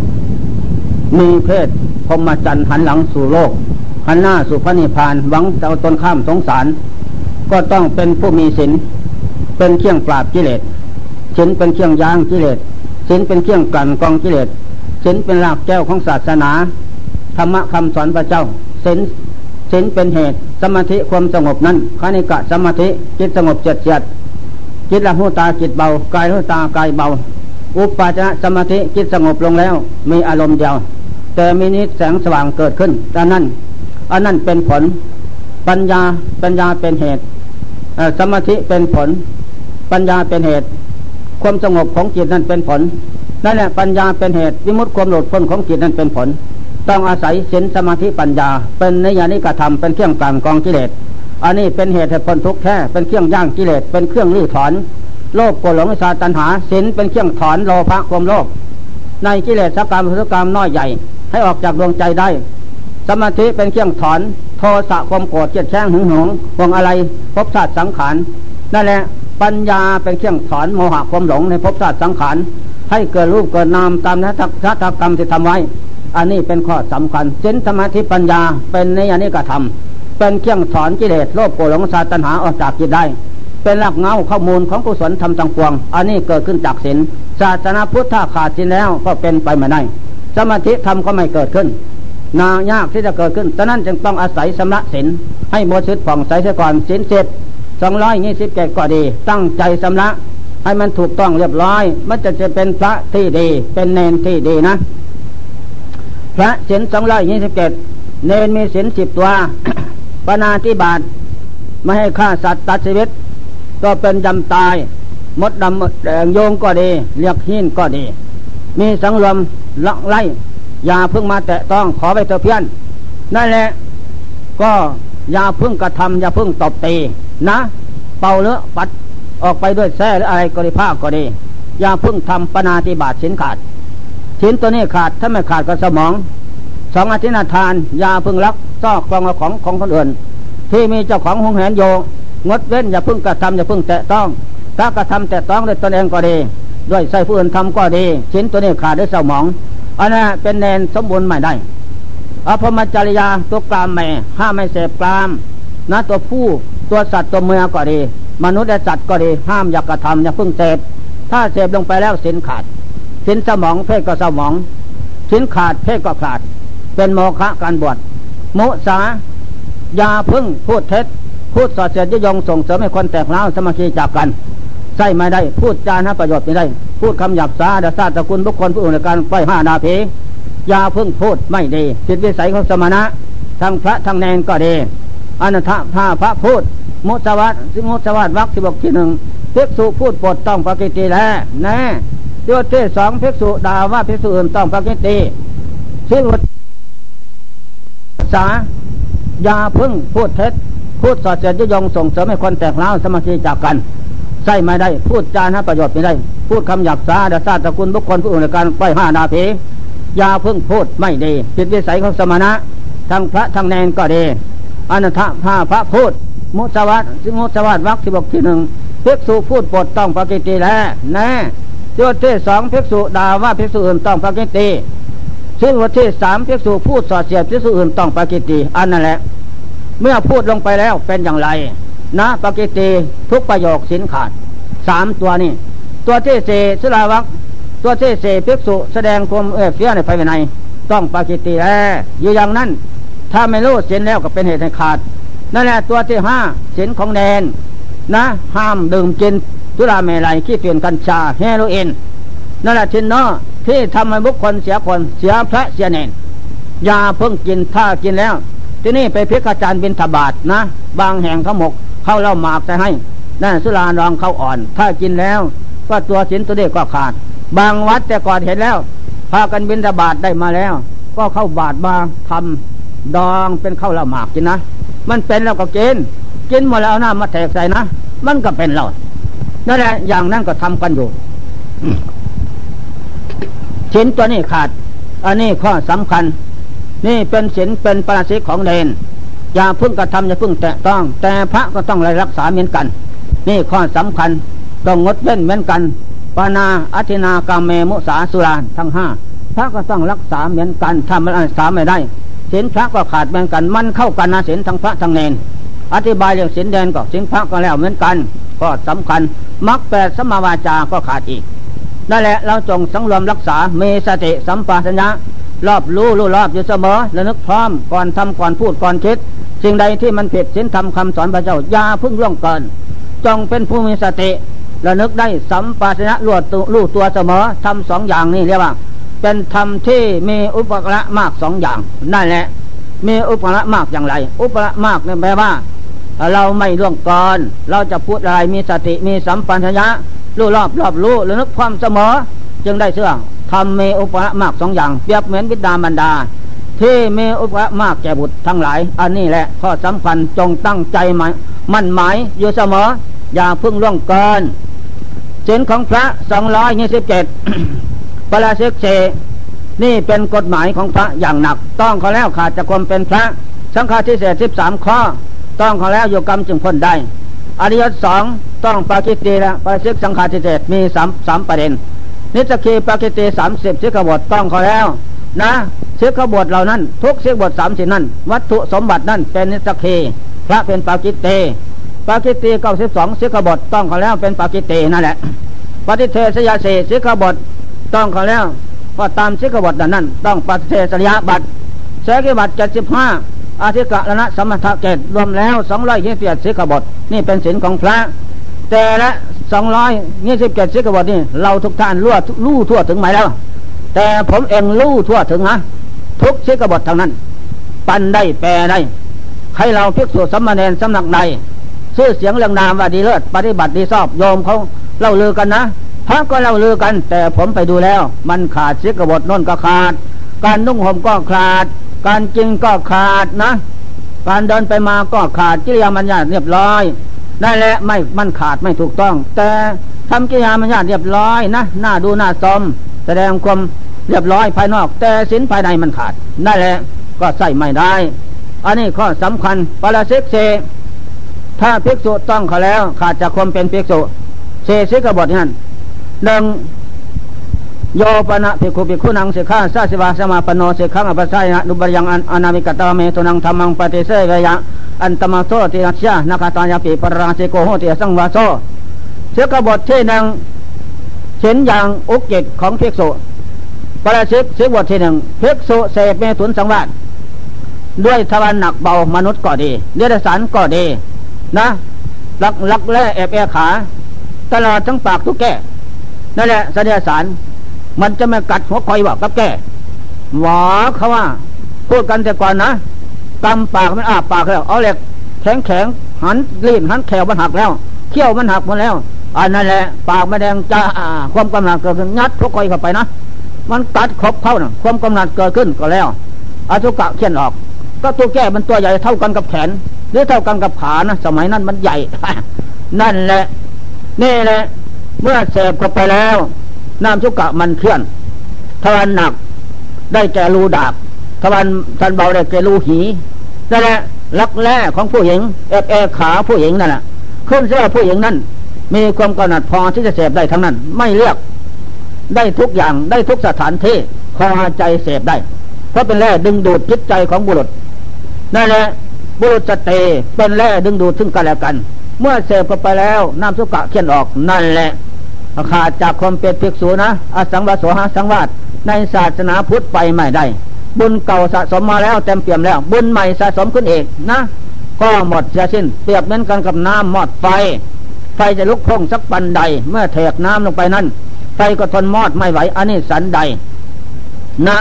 มีเพศพมจันทร์หันหลังสู่โลก หันหน้าสู่พระนิพพานหวังจะเอาตนข้ามสงสาร ก็ต้องเป็นผู้มีศีลเป็นเครื่องปราบกิเลสศีลเป็นเครื่องย่างกิเลสศีลเป็นเครื่องกันกองกิเลส ศีลเป็นรากแก้วของศาสนา ธรรมะคำสอนพระเจ้าศีลศีลเป็นเหตุ สมาธิความสงบนั้นคณิกะสมาธิจิตสงบเจ็ดเจ็ดจิตละหูตาจิตเบากายหูตากายเบา อุปปาจนะสมาธิจิตสงบลงแล้ว มีอารมณ์เดียว แต่มีนิสแสงสว่างเกิดขึ้นดังนั้นอันนั้นเป็นผล ปัญญาปัญญาเป็นเหตุสมาธิเป็นผล ปัญญาเป็นเหตุ ความสงบของจิตนั้นเป็นผล นั่นแหละปัญญาเป็นเหตุวิมุตติความหลุดพ้นของจิตนั้นเป็นผล ต้องอาศัยศีลสมาธิปัญญา เป็นนิยานิกระทำเป็นเครื่องกลั่นกองกิเลสอันนี้เป็นเหตุให้พ้นทุกข์แท้เป็นเครื่องย่างกิเลสเป็นเครื่องลื้อถอนโลภโกรธหลงวิชาตัณหาศีลเป็นเครื่องถอนโลภะความโลภในกิเลสกกรรมพุทธกรรมน้อยใหญ่ ให้ออกจากดวงใจได้ สมาธิเป็นเครื่องถอนโทสะความโกรธเจียดแช่งหึงหวงห่วงอะไรภพชาติสังขารนั่นแหละปัญญาเป็นเครื่องถอนโมหะความหลงในภพชาติสังขาร ให้เกิดรูปเกิดนามตามนักกรรมที่ทำไว้ อันนี้เป็นข้อสำคัญศีลสมาธิปัญญาเป็นในอันนี้กระทำเป็นเครื่องถอนกิเลสโลภโกรธหลงสาตัณหาออกจากจิตได้ เป็นหลักเงาข้อมูลของกุศลธรรมต่างปวง อันนี้เกิดขึ้นจากศีลศาสนาพุทธถ้าขาดศีลแล้วก็เป็นไปไม่ได้สมาธิธรรมก็ไม่เกิดขึ้นนายากที่จะเกิดขึ้นฉะนั้นจึงต้องอาศัยสำระศีลให้บริสุทธิ์ผ่องใสเสียก่อนศีลเจ็ดสองร้อยยี่สิบเจ็ดก็ดี ตั้งใจสำระ ให้มันถูกต้องเรียบร้อย มันจะจะเป็นพระที่ดี เป็นเนนที่ดีนะ พระศีลสองร้อยยี่สิบเจ็ดเนนมีศีลสิบตัวปนาธิบาตไม่ให้ฆ่าสัตว์ตัดชีวิต ก็เป็นยำตาย มดดำแดงโยงก็ดีเรียกหินก็ดี มีสังรวมละไล่อย่าพึ่งมาแตะต้องขอไปเถอะเพี้ยน นั่นแหละ ก็อย่าพึ่งกระทำอย่าพึ่งตบตีนะ เป่าเลือปัด ออกไปด้วยแส้หรืออะไรก็ดีผ้าก็ดี อย่าพึ่งทำปนาติบาตสินขาดชิ้นตัวนี้ขาดถ้าไม่ขาดก็สมอง สองอธินาทานยาพึ่งรักซอกกองของของคนอื่น ที่มีเจ้าของหงแหนโยงดเว้นอย่าพึ่งกระทำอย่าพึ่งแตะต้อง ถ้ากระทำแตะต้องด้วยตนเองก็ดี ด้วยใส่ผู้อื่นทำก็ดีชิ้นตัวนี้ขาดด้วยเศร้าหมองอันนั้นเป็นแนนสมบูรณ์ไม่ได้อภมจริยาตัวกลามแม่ห้ามไม่เสพกลามนะตัวผู้ตัวสัตว์ตัวเมือก็ดี มนุษย์และสัตว์ก็ดีห้ามอยากกระทำอย่าเพิ่งเสพถ้าเสพลงไปแล้วสินขาดสินสมองเพศก็สมองสินขาดเพศก็ขาด เป็นโมฆะการบวชมุสายาพึ่งพูดเท็จพูดสอดเสียดยงส่งเสริมให้คนแตกเล้าสมาธิจากกันใช่ไม่ได้พูดจานะประโยชน์ไม่ได้ พูดคำหยาบซาดาซาตะคุณบุคคลผู้อื่นในการไปห้านาเพยาพึ่งพูดไม่ดีจิตวิสัยของสมณะทั้งพระทั้งแนนก็ดีอนันทภาพระพูด มุสวัสสิมุสวัสวักสิบกที่หนึ่งเพิกษุพูดปดต้องปกิติแล้วแน่ยศที่สองเพิกษุด่าว่าเพิกษุอื่นต้องปกิติสิ่งษายาพึ่งพูดเท็จ พูดสอดเสียดยงส่งเสริมให้คนแตกเล้าสมาธิจากกันใช่ไม่ได้ พูดจานะประโยชน์ไม่ได้ พูดคำหยาบซาดาซาตะคุณบุคคลผู้อื่นในการปล่อยห้านาเพยาพึ่งพูดไม่ดีผิดวิสัยของสมณะ ทั้งพระทั้งแนนก็ดีอนันทภาพระพูด มุสวัสสิมุสวัสวักสิบกที่หนึ่งเพิกษุพูดปดต้องปกิติแล้วแน่ยศที่สองเพิกษุด่าว่าเพิกษุอื่นต้องปกิติซึ่งวันที่สามเพิกษุพูดสอดเสียดเพิกษุอื่นต้องปกิติอันนั่นแหละ เมื่อพูดลงไปแล้วเป็นอย่างไร นะปกิติทุกประโยคสินขาดสามตัวนี่ตัวที่สี่สุราวักตัวที่สี่ภิกษุแสดงความเอื้อเฟื้อในภายในต้องปกิติแลอยู่อย่างนั้น ถ้าไม่รู้เสินแล้วก็เป็นเหตุให้ขาด นั่นแหละตัวที่ห้าสินของแดนนะ ห้ามดื่มกินสุราเมลัยขี้เฟียนกัญชาเฮโรอีนนั่นแหละชินเนาะที่ทำให้บุคคลเสียคนเสียพระเสียเนนยาเพิ่งกินถ้ากินแล้ว ที่นี่ไปพิกาจารย์บินทบาทนะ บางแห่งเขาหมกเข้าเล่าหมากใส่ให้นั่นสุรารองเขาอ่อน ถ้ากินแล้วก็ตัวสินตัวเด็กก็ขาด บางวัดแต่ก่อนเห็นแล้ว พากันบินทบาทได้มาแล้ว ก็เข้าบาทมาทำดองเป็นข้าวละหมากกินนะ มันเป็นแล้วก็กินกินหมดแล้วน้ามาแทกใส่นะมันก็เป็นเรานั่นแหละอย่างนั้นก็ทำกันอยู่สินตัวนี้ขาด อันนี้ข้อสำคัญ นี่เป็นสินเป็นปราศิกของเดนอย่าพึ่งกระทำอย่าพึ่งแตะต้อง แต่พระก็ต้องรักษาเหมือนกัน นี่ข้อสำคัญต้องงดเว้นเหมือนกันปานาอัตินากามเมมุสาสุราทั้งห้าพระก็ต้องรักษาเหมือนกันถ้ามันรักษาไม่ได้ ศีลพระก็ขาดเหมือนกัน มันเข้ากันนะศีลทั้งพระทั้งเนน อธิบายเรื่องศีลแดนก็ศีลพระก็แล้วเหมือนกัน ก็สำคัญมรรคแปดสมาวาจาก็ขาดอีกนั่นแหละเราจงสังรวมรักษาเมสติสัมปาสัญญารอบรู้รู้รอบอยู่เสมอและนึกพร้อมก่อนทำก่อนพูดก่อนคิดสิ่งใดที่มันผิดศีลธรรมคำสอนพระเจ้าอย่าพึ่งล่วงเกินจงเป็นผู้มีสติระนึกได้สัมปาสัญญาลวดรู้ตัวเสมอทำสองอย่างนี่เรียกว่า เป็นธรรมที่มีอุปกระมากสองอย่างนั่นแหละ มีอุปกระมากอย่างไร อุปกระมากเนี่ยแปลว่า เราไม่ล่วงเกินเราจะพูดอะไรมีสติมีสัมปัญญะรู้รอบรอบรู้ระลึกความเสมอ จึงได้เสื่อทำมีอุปกระมากสองอย่าง เปรียบเหมือนวิดามันดา ที่มีอุปกระมากแก่บุตรทั้งหลาย อันนี้แหละข้อสำคัญจงตั้งใจหมายมั่นหมายอยู่เสมอ อย่าพึ่งล่วงเกินเส้นของพระสองร้อยยี่สิบเจ็ด ปราเสกเชนี่เป็นกฎหมายของพระอย่างหนัก ต้องเขาแล้วขาดจากความเป็นพระ สังฆาทิเศษสิบสามข้อ ต้องเขาแล้วอยู่กรรมจึงพ้นได้ อริยสองต้องปากิตีละปาสิกสังฆาทิเศษมีสามสามประเด็น นิสกีปากิตีสามสิบสิกบทต้องเขาแล้วนะสิกบทเหล่านั้น ทุกสิกบทสามสิบนั้น วัตถุสมบัตินั้นเป็นนิสกีพระเป็นปากิเตปากิตีเก้าสิบสองสิกบทต้องเขาแล้วเป็นปากิเตนั่นแหละปฏิเทศยาเสสิกบท ต้องเขาแล้วก็ตามสิกบทนั้น ต้องปฏิเทศยาบัตรเสกิบัตรเจ็ดสิบห้าอาธิกะละนะสมถะเกตรวมแล้วสองร้อยยี่สิบเจ็ดสิกบทนี่เป็นศีลของพระ แต่ละสองร้อยยี่สิบเจ็ดสิกบทนี่เราทุกท่านรู้รู้ทั่วถึงไหมแล้ว แต่ผมเองรู้ทั่วถึงนะทุกสิกบททางนั้น ปันได้แปลได้ใครเราพิกษุสัมมาเนนสำนักใดชื่อเสียงเรื่องนามว่าดีเลิศปฏิบัติดีชอบโยมเขาเล่าลือกันนะ พระก็เล่าลือกัน แต่ผมไปดูแล้ว มันขาดสิกบทน้นก็ขาด การนุ่งห่มก็ขาด การจริงก็ขาดนะ การเดินไปมาก็ขาดกิริยามัญญาเรียบร้อยนั่นแหละไม่มันขาดไม่ถูกต้อง แต่ทำกิริยามัญญาเรียบร้อยนะหน้าดูหน้าซมแสดงความเรียบร้อยภายนอก แต่สินภายในมันขาดนั่นแหละก็ใส่ไม่ได้ อันนี้ข้อสำคัญปราเสกเซถ้าภิกษุต้องเขาแล้ว ขาดจากความเป็นภิกษุเซซิกบทนั่น หนึ่งโยปนะภิกขุภิกขุนังสิกขาสัสิวาสมาปโนสิขังอภิสัยนะดุบยังอันนามิกตาเมตุนังธรรมังปฏิเสวยังอันตมาโตติยัชยานักตายาปิปราสิโกโหติสังวาโซเสกบทที่หนึ่งเช่นอย่างอุกจิตของภิกษุปราชิกเสกบทที่หนึ่งภิกษุเสพเมตุนสังวาสด้วยทวารหนักเบามนุษย์ก็ดีเดรัจฉานก็ดีนะลักลักแล่แอบแอขา ตลอดทั้งปากทุกแก่ นั่นแหละเสด็จสารมันจะไม่กัดหัวคอยว่ากับแก่หวอเขาว่า พูดกันแต่ก่อนนะกำปากมันอาปากแล้วเอาเหล็กแข็งแข็งหันรีบหันแขวมันหักแล้วเขี้ยวมันหักหมดแล้วอันนั่นแหละ ปากไม่แดงจ้าความกำหนัดเกิดขึ้นงัดหัวคอยเข้าไปนะมันกัดครบเข้านะความกำหนัดเกิดขึ้นก็แล้วอาทุกะเขียนออก ก็ตัวแก้มันตัวใหญ่เท่ากันกับแขน หรือเท่ากันกับขานะสมัยนั้นมันใหญ่นั่นแหละนี่แหละ เมื่อเสพเข้าไปแล้ว น้ำชุกะมันเคลื่อนทวันหนักได้แก่รูดาบทวันทันเบาได้แก่รูหีนั่นแหละลักแร่ของผู้หญิงเอบแอขาผู้หญิงนั่นแหละขึ้นเสื้อผู้หญิงนั้นมีความกำหนัดพอที่จะเสพได้ทั้งนั้น ไม่เลือกได้ทุกอย่างได้ทุกสถานที่พอใจเสพได้ เพราะเป็นแร่ดึงดูดจิตใจของบุรุษนั่นแหละบุรุษจะเตเป็นแร่ดึงดูดซึ่งกันและกัน เมื่อเสพเข้าไปแล้วน้ำสุกะเขียนออกนั่นแหละ ขาดจากความเป็นภิกษุนะอสังวาสหาสังวาสในศาสนาพุทธไปไม่ได้ บุญเก่าสะสมมาแล้วเต็มเปี่ยมแล้ว บุญใหม่สะสมขึ้นเองนะ ก็หมดเสียสิ้น เปรียบเหมือนกันกับน้ำหมดไฟ ไฟจะลุกพงสักปันใด เมื่อเทกน้ำลงไปนั้นไฟก็ทนมอดไม่ไหวอันนี้สันใด นะ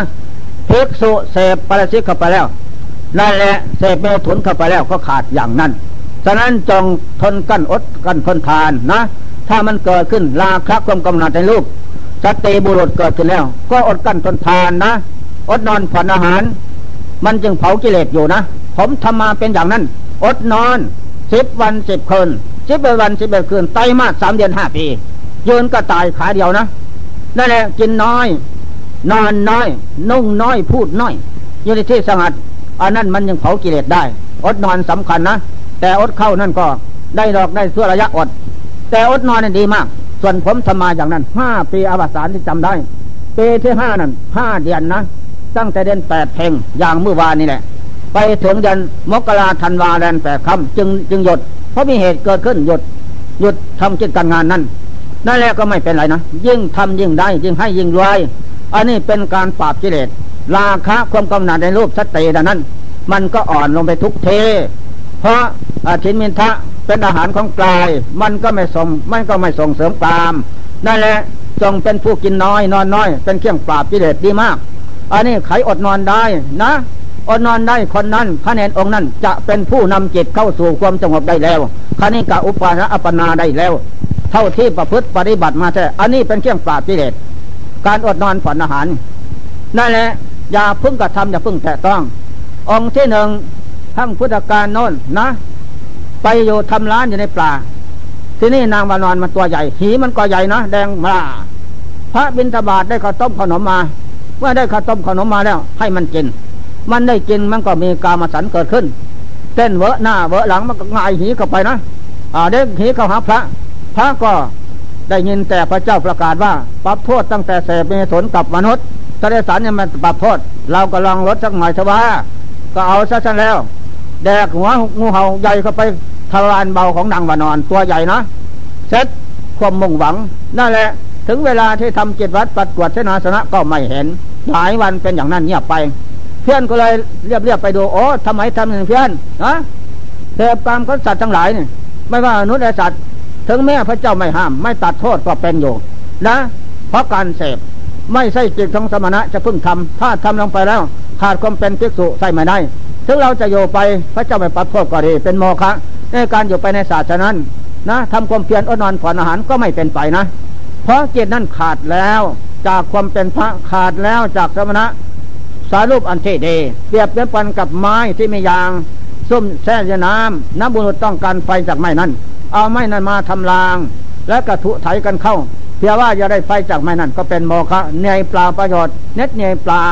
ภิกษุเสพปรสิกเข้าไปแล้วนั่นแหละเสพเมถุนเข้าไปแล้วก็ขาดอย่างนั้นฉะนั้นจงทนกั้นอดกั้นทนทานนะ ถ้ามันเกิดขึ้นราคะความกำหนัดในรูปสติบุรุษเกิดขึ้นแล้ว ก็อดกั้นทนทานนะ อดนอนผ่อนอาหาร มันจึงเผากิเลสอยู่นะ ผมทำมาเป็นอย่างนั้น อดนอนสิบวันสิบคืนสิบวันสิบเอ็ดคืนไตมาสามเดือนห้าปียืนก็ตายขาเดียวนะนั่นแหละกินน้อย นอนน้อย นุ่งน้อยพูดน้อยอยู่ในที่สงัดอันนั้นมันยังเผากิเลสได้ อดนอนสำคัญนะ แต่อดเข้านั่นก็ได้ดอกได้ส่วระยะอด แต่อดนอนนี่ดีมาก ส่วนผมทำมาอย่างนั้นห้าปีอวสานที่จำได้ปีที่ห้านั้นห้าเดือนนะตั้งแต่เดือนแปดเพลงอย่างเมื่อวานนี่แหละ ไปถึงเดือนมกราธันวาเดือนแปดคำจึงจึงหยุด เพราะมีเหตุเกิดขึ้นหยุดหยุดทำกิจการงานนั้นนั่นแหละก็ไม่เป็นไรนะยิ่งทำยิ่งได้ ยิ่งให้ยิ่งรวยอันนี้เป็นการปราบกิเลสราคะความกำหนัดในรูปสติดังนั้น มันก็อ่อนลงไปทุกเท เพราะอาทินมินทะ เป็นอาหารของกาย มันก็ไม่ส่งมันก็ไม่ส่งเสริมกามนั่นแหละจงเป็นผู้กินน้อย นอนน้อย เป็นเครื่องปราบกิเลสดีมาก อันนี้ใครอดนอนได้นะอดนอนได้คนนั้นพระเนรองค์นั้นจะเป็นผู้นำจิตเข้าสู่ความสงบได้แล้วคณิกะอุปาระอัปนาได้แล้ว เท่าที่ประพฤติปฏิบัติมาใช่อันนี้เป็นเครื่องปราบกิเลสการอดนอนผ่อนอาหารนั่นแหละอย่าพึ่งกระทำอย่าพึ่งแตะต้อง องค์ที่หนึ่งทั้งพุทธการโน้นนะ ไปอยู่ทำร้านอยู่ในปลาที่นี่นางวานอนมันตัวใหญ่ หีมันก็ใหญ่นะแดงมาพระบิณฑบาตได้ข้าวต้มขนมมาเมื่อได้ข้าวต้มขนมมาแล้ว ให้มันกิน มันได้กินมันก็มีกามสันเกิดขึ้น เต้นเวอะหน้าเวอะหลังมันก็ง่ายหีเข้าไปนะอ่าเด็กหีเข้าหาพระ พระก็ได้ยินแต่พระเจ้าประกาศว่าปรับโทษตั้งแต่เสพเมถุนกับมนุษย์ทะเลสารเนี่ยมันปรับโทษ เราก็ลองลดสักหน่อยเถอะว่า ก็เอาซะฉันแล้ว แดกหัวงูเห่าใหญ่เข้าไปทวารเบาของนางวานอน ตัวใหญ่นะเสร็จความมุ่งหวัง นั่นแหละ ถึงเวลาที่ทำจิตวัดปัดกวดเสนาสนะก็ไม่เห็น หลายวันเป็นอย่างนั้นเงียบไป เพื่อนก็เลยเรียบเรียบไปดู โอ้ทำไมทำอย่างเพื่อนนะเสพกรรมของสัตว์ทั้งหลายนี่ไม่ว่ามนุษย์และสัตว์ ถึงแม้พระเจ้าไม่ห้าม ไม่ตัดโทษก็เป็นอยู่นะ เพราะการเสพไม่ใช่จิตของสมณะจะพึ่งทำถ้าทำลงไปแล้ว ขาดความเป็นภิกษุใส่ไม่ได้ ถึงเราจะโยไปพระเจ้าไม่ปัดโทษก็ดีเป็นโมฆะในการอยู่ไปในศาสตร์นั้นนะทำความเพียรอดนอนผ่อนอาหารก็ไม่เป็นไปนะ เพราะจิตนั้นขาดแล้วจากความเป็นพระขาดแล้วจากสมณะสารูปอันเทเดเปรียบเทียบกันกับไม้ที่มียางซุ่มแช่น้ำน้ำบุรุษต้องการไฟจากไม้นั้น เอาไม้นั้นมาทำราง และกระทุไถกันเข้าเพียงว่าจะได้ไฟจากไม้นั้น ก็เป็นโมฆะเนยเปล่าประโยชน์เน็ดเนยเปล่า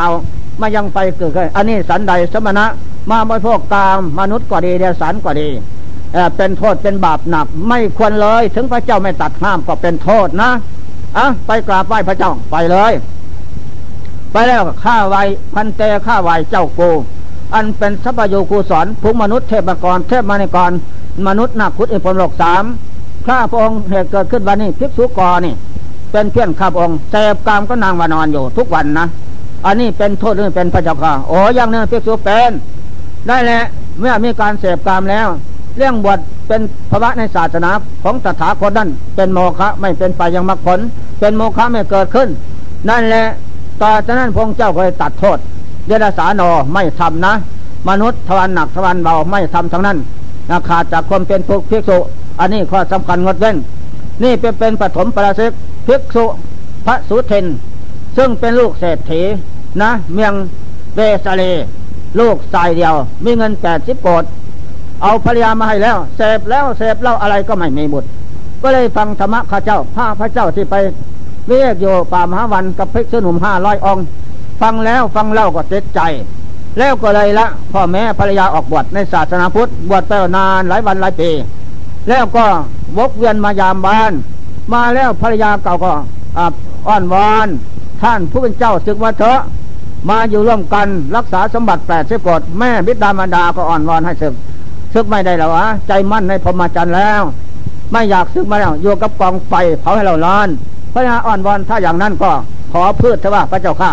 มายังไปเกิดขึ้นอันนี้สันใดสมณะ มาบริโภคกามมนุษย์ก็ดีเดรัจฉานก็ดีเป็นโทษเป็นบาปหนัก ไม่ควรเลย ถึงพระเจ้าไม่ตัดห้ามก็เป็นโทษนะอะไปกราบไหว้พระเจ้าไปเลย ไปแล้วข้าไวพันเตข้าไวเจ้าโกอันเป็นสัพโยคูสอนภูมนุษย์เทพกรเทพมณีกร มนุษย์นักขุดอิพลโลกสามข้าพระองค์เหตุเกิดขึ้นวันนี้ภิกษุกรนี่ เป็นเพื่อนข้าพระองค์เสพกามก็นางวานอนอยู่ทุกวันนะอันนี้เป็นโทษหรือเป็นพระเจ้าค่ะโอ้ยังเนื้อภิกษุเป็น ได้แหละเมื่อมีการเสพกามแล้ว เรื่องบวชเป็นภาวะในศาสนาของตถาคตนั่นเป็นโมฆะไม่เป็นไปยังมรรคผล เป็นโมฆะไม่เกิดขึ้น นั่นแหละต่อจากนั้นพงเจ้าก็เลยตัดโทษเดรัสานอไม่ทำนะ มนุษย์ทวันหนักทวันเบาไม่ทำทั้งนั้นขาดจากความเป็นภุภิกษุอันนี้ข้อสำคัญงดเว้น นี่เป็นเป็นปฐมปราศิกภิกษุพระสุเทน ซึ่งเป็นลูกเศรษฐีนะ เมืองเบสเล ลูกสายเดียว มีเงินแปดสิบโกดเอาภรรยามาให้แล้วเสพแล้วเสพเล่าอะไรก็ไม่มีบุตร ก็เลยฟังธรรมะข้าเจ้าพระพระเจ้าที่ไปเรียกโยป่ามหาวันกับพิกษุหนุ่มห้าร้อยองฟังแล้วฟังเล่าก็ติดใจ แล้วก็เลยละพ่อแม่ภรรยาออกบวชในศาสนาพุทธบวชไปนานหลายวันหลายปีแล้วก็วกเวียนมายามบ้าน มาแล้วภรรยาเก่าก็อ้อนวอนท่านผู้เป็นเจ้าศึกมาเถอะ มาอยู่ร่วมกันรักษาสมบัติแปดเสิบกฎแม่บิดามารดาก็อ่อนวอนให้ศึกซึกไม่ได้แล้วอะใจมั่นในพรหมจรรย์แล้ว ไม่อยากซึกมาแล้วอยู่กับกองไฟเผาให้เราร้อนพระยาอ่อนวอนถ้าอย่างนั้นก็ขอพืชเถอะว่าพระเจ้าข้า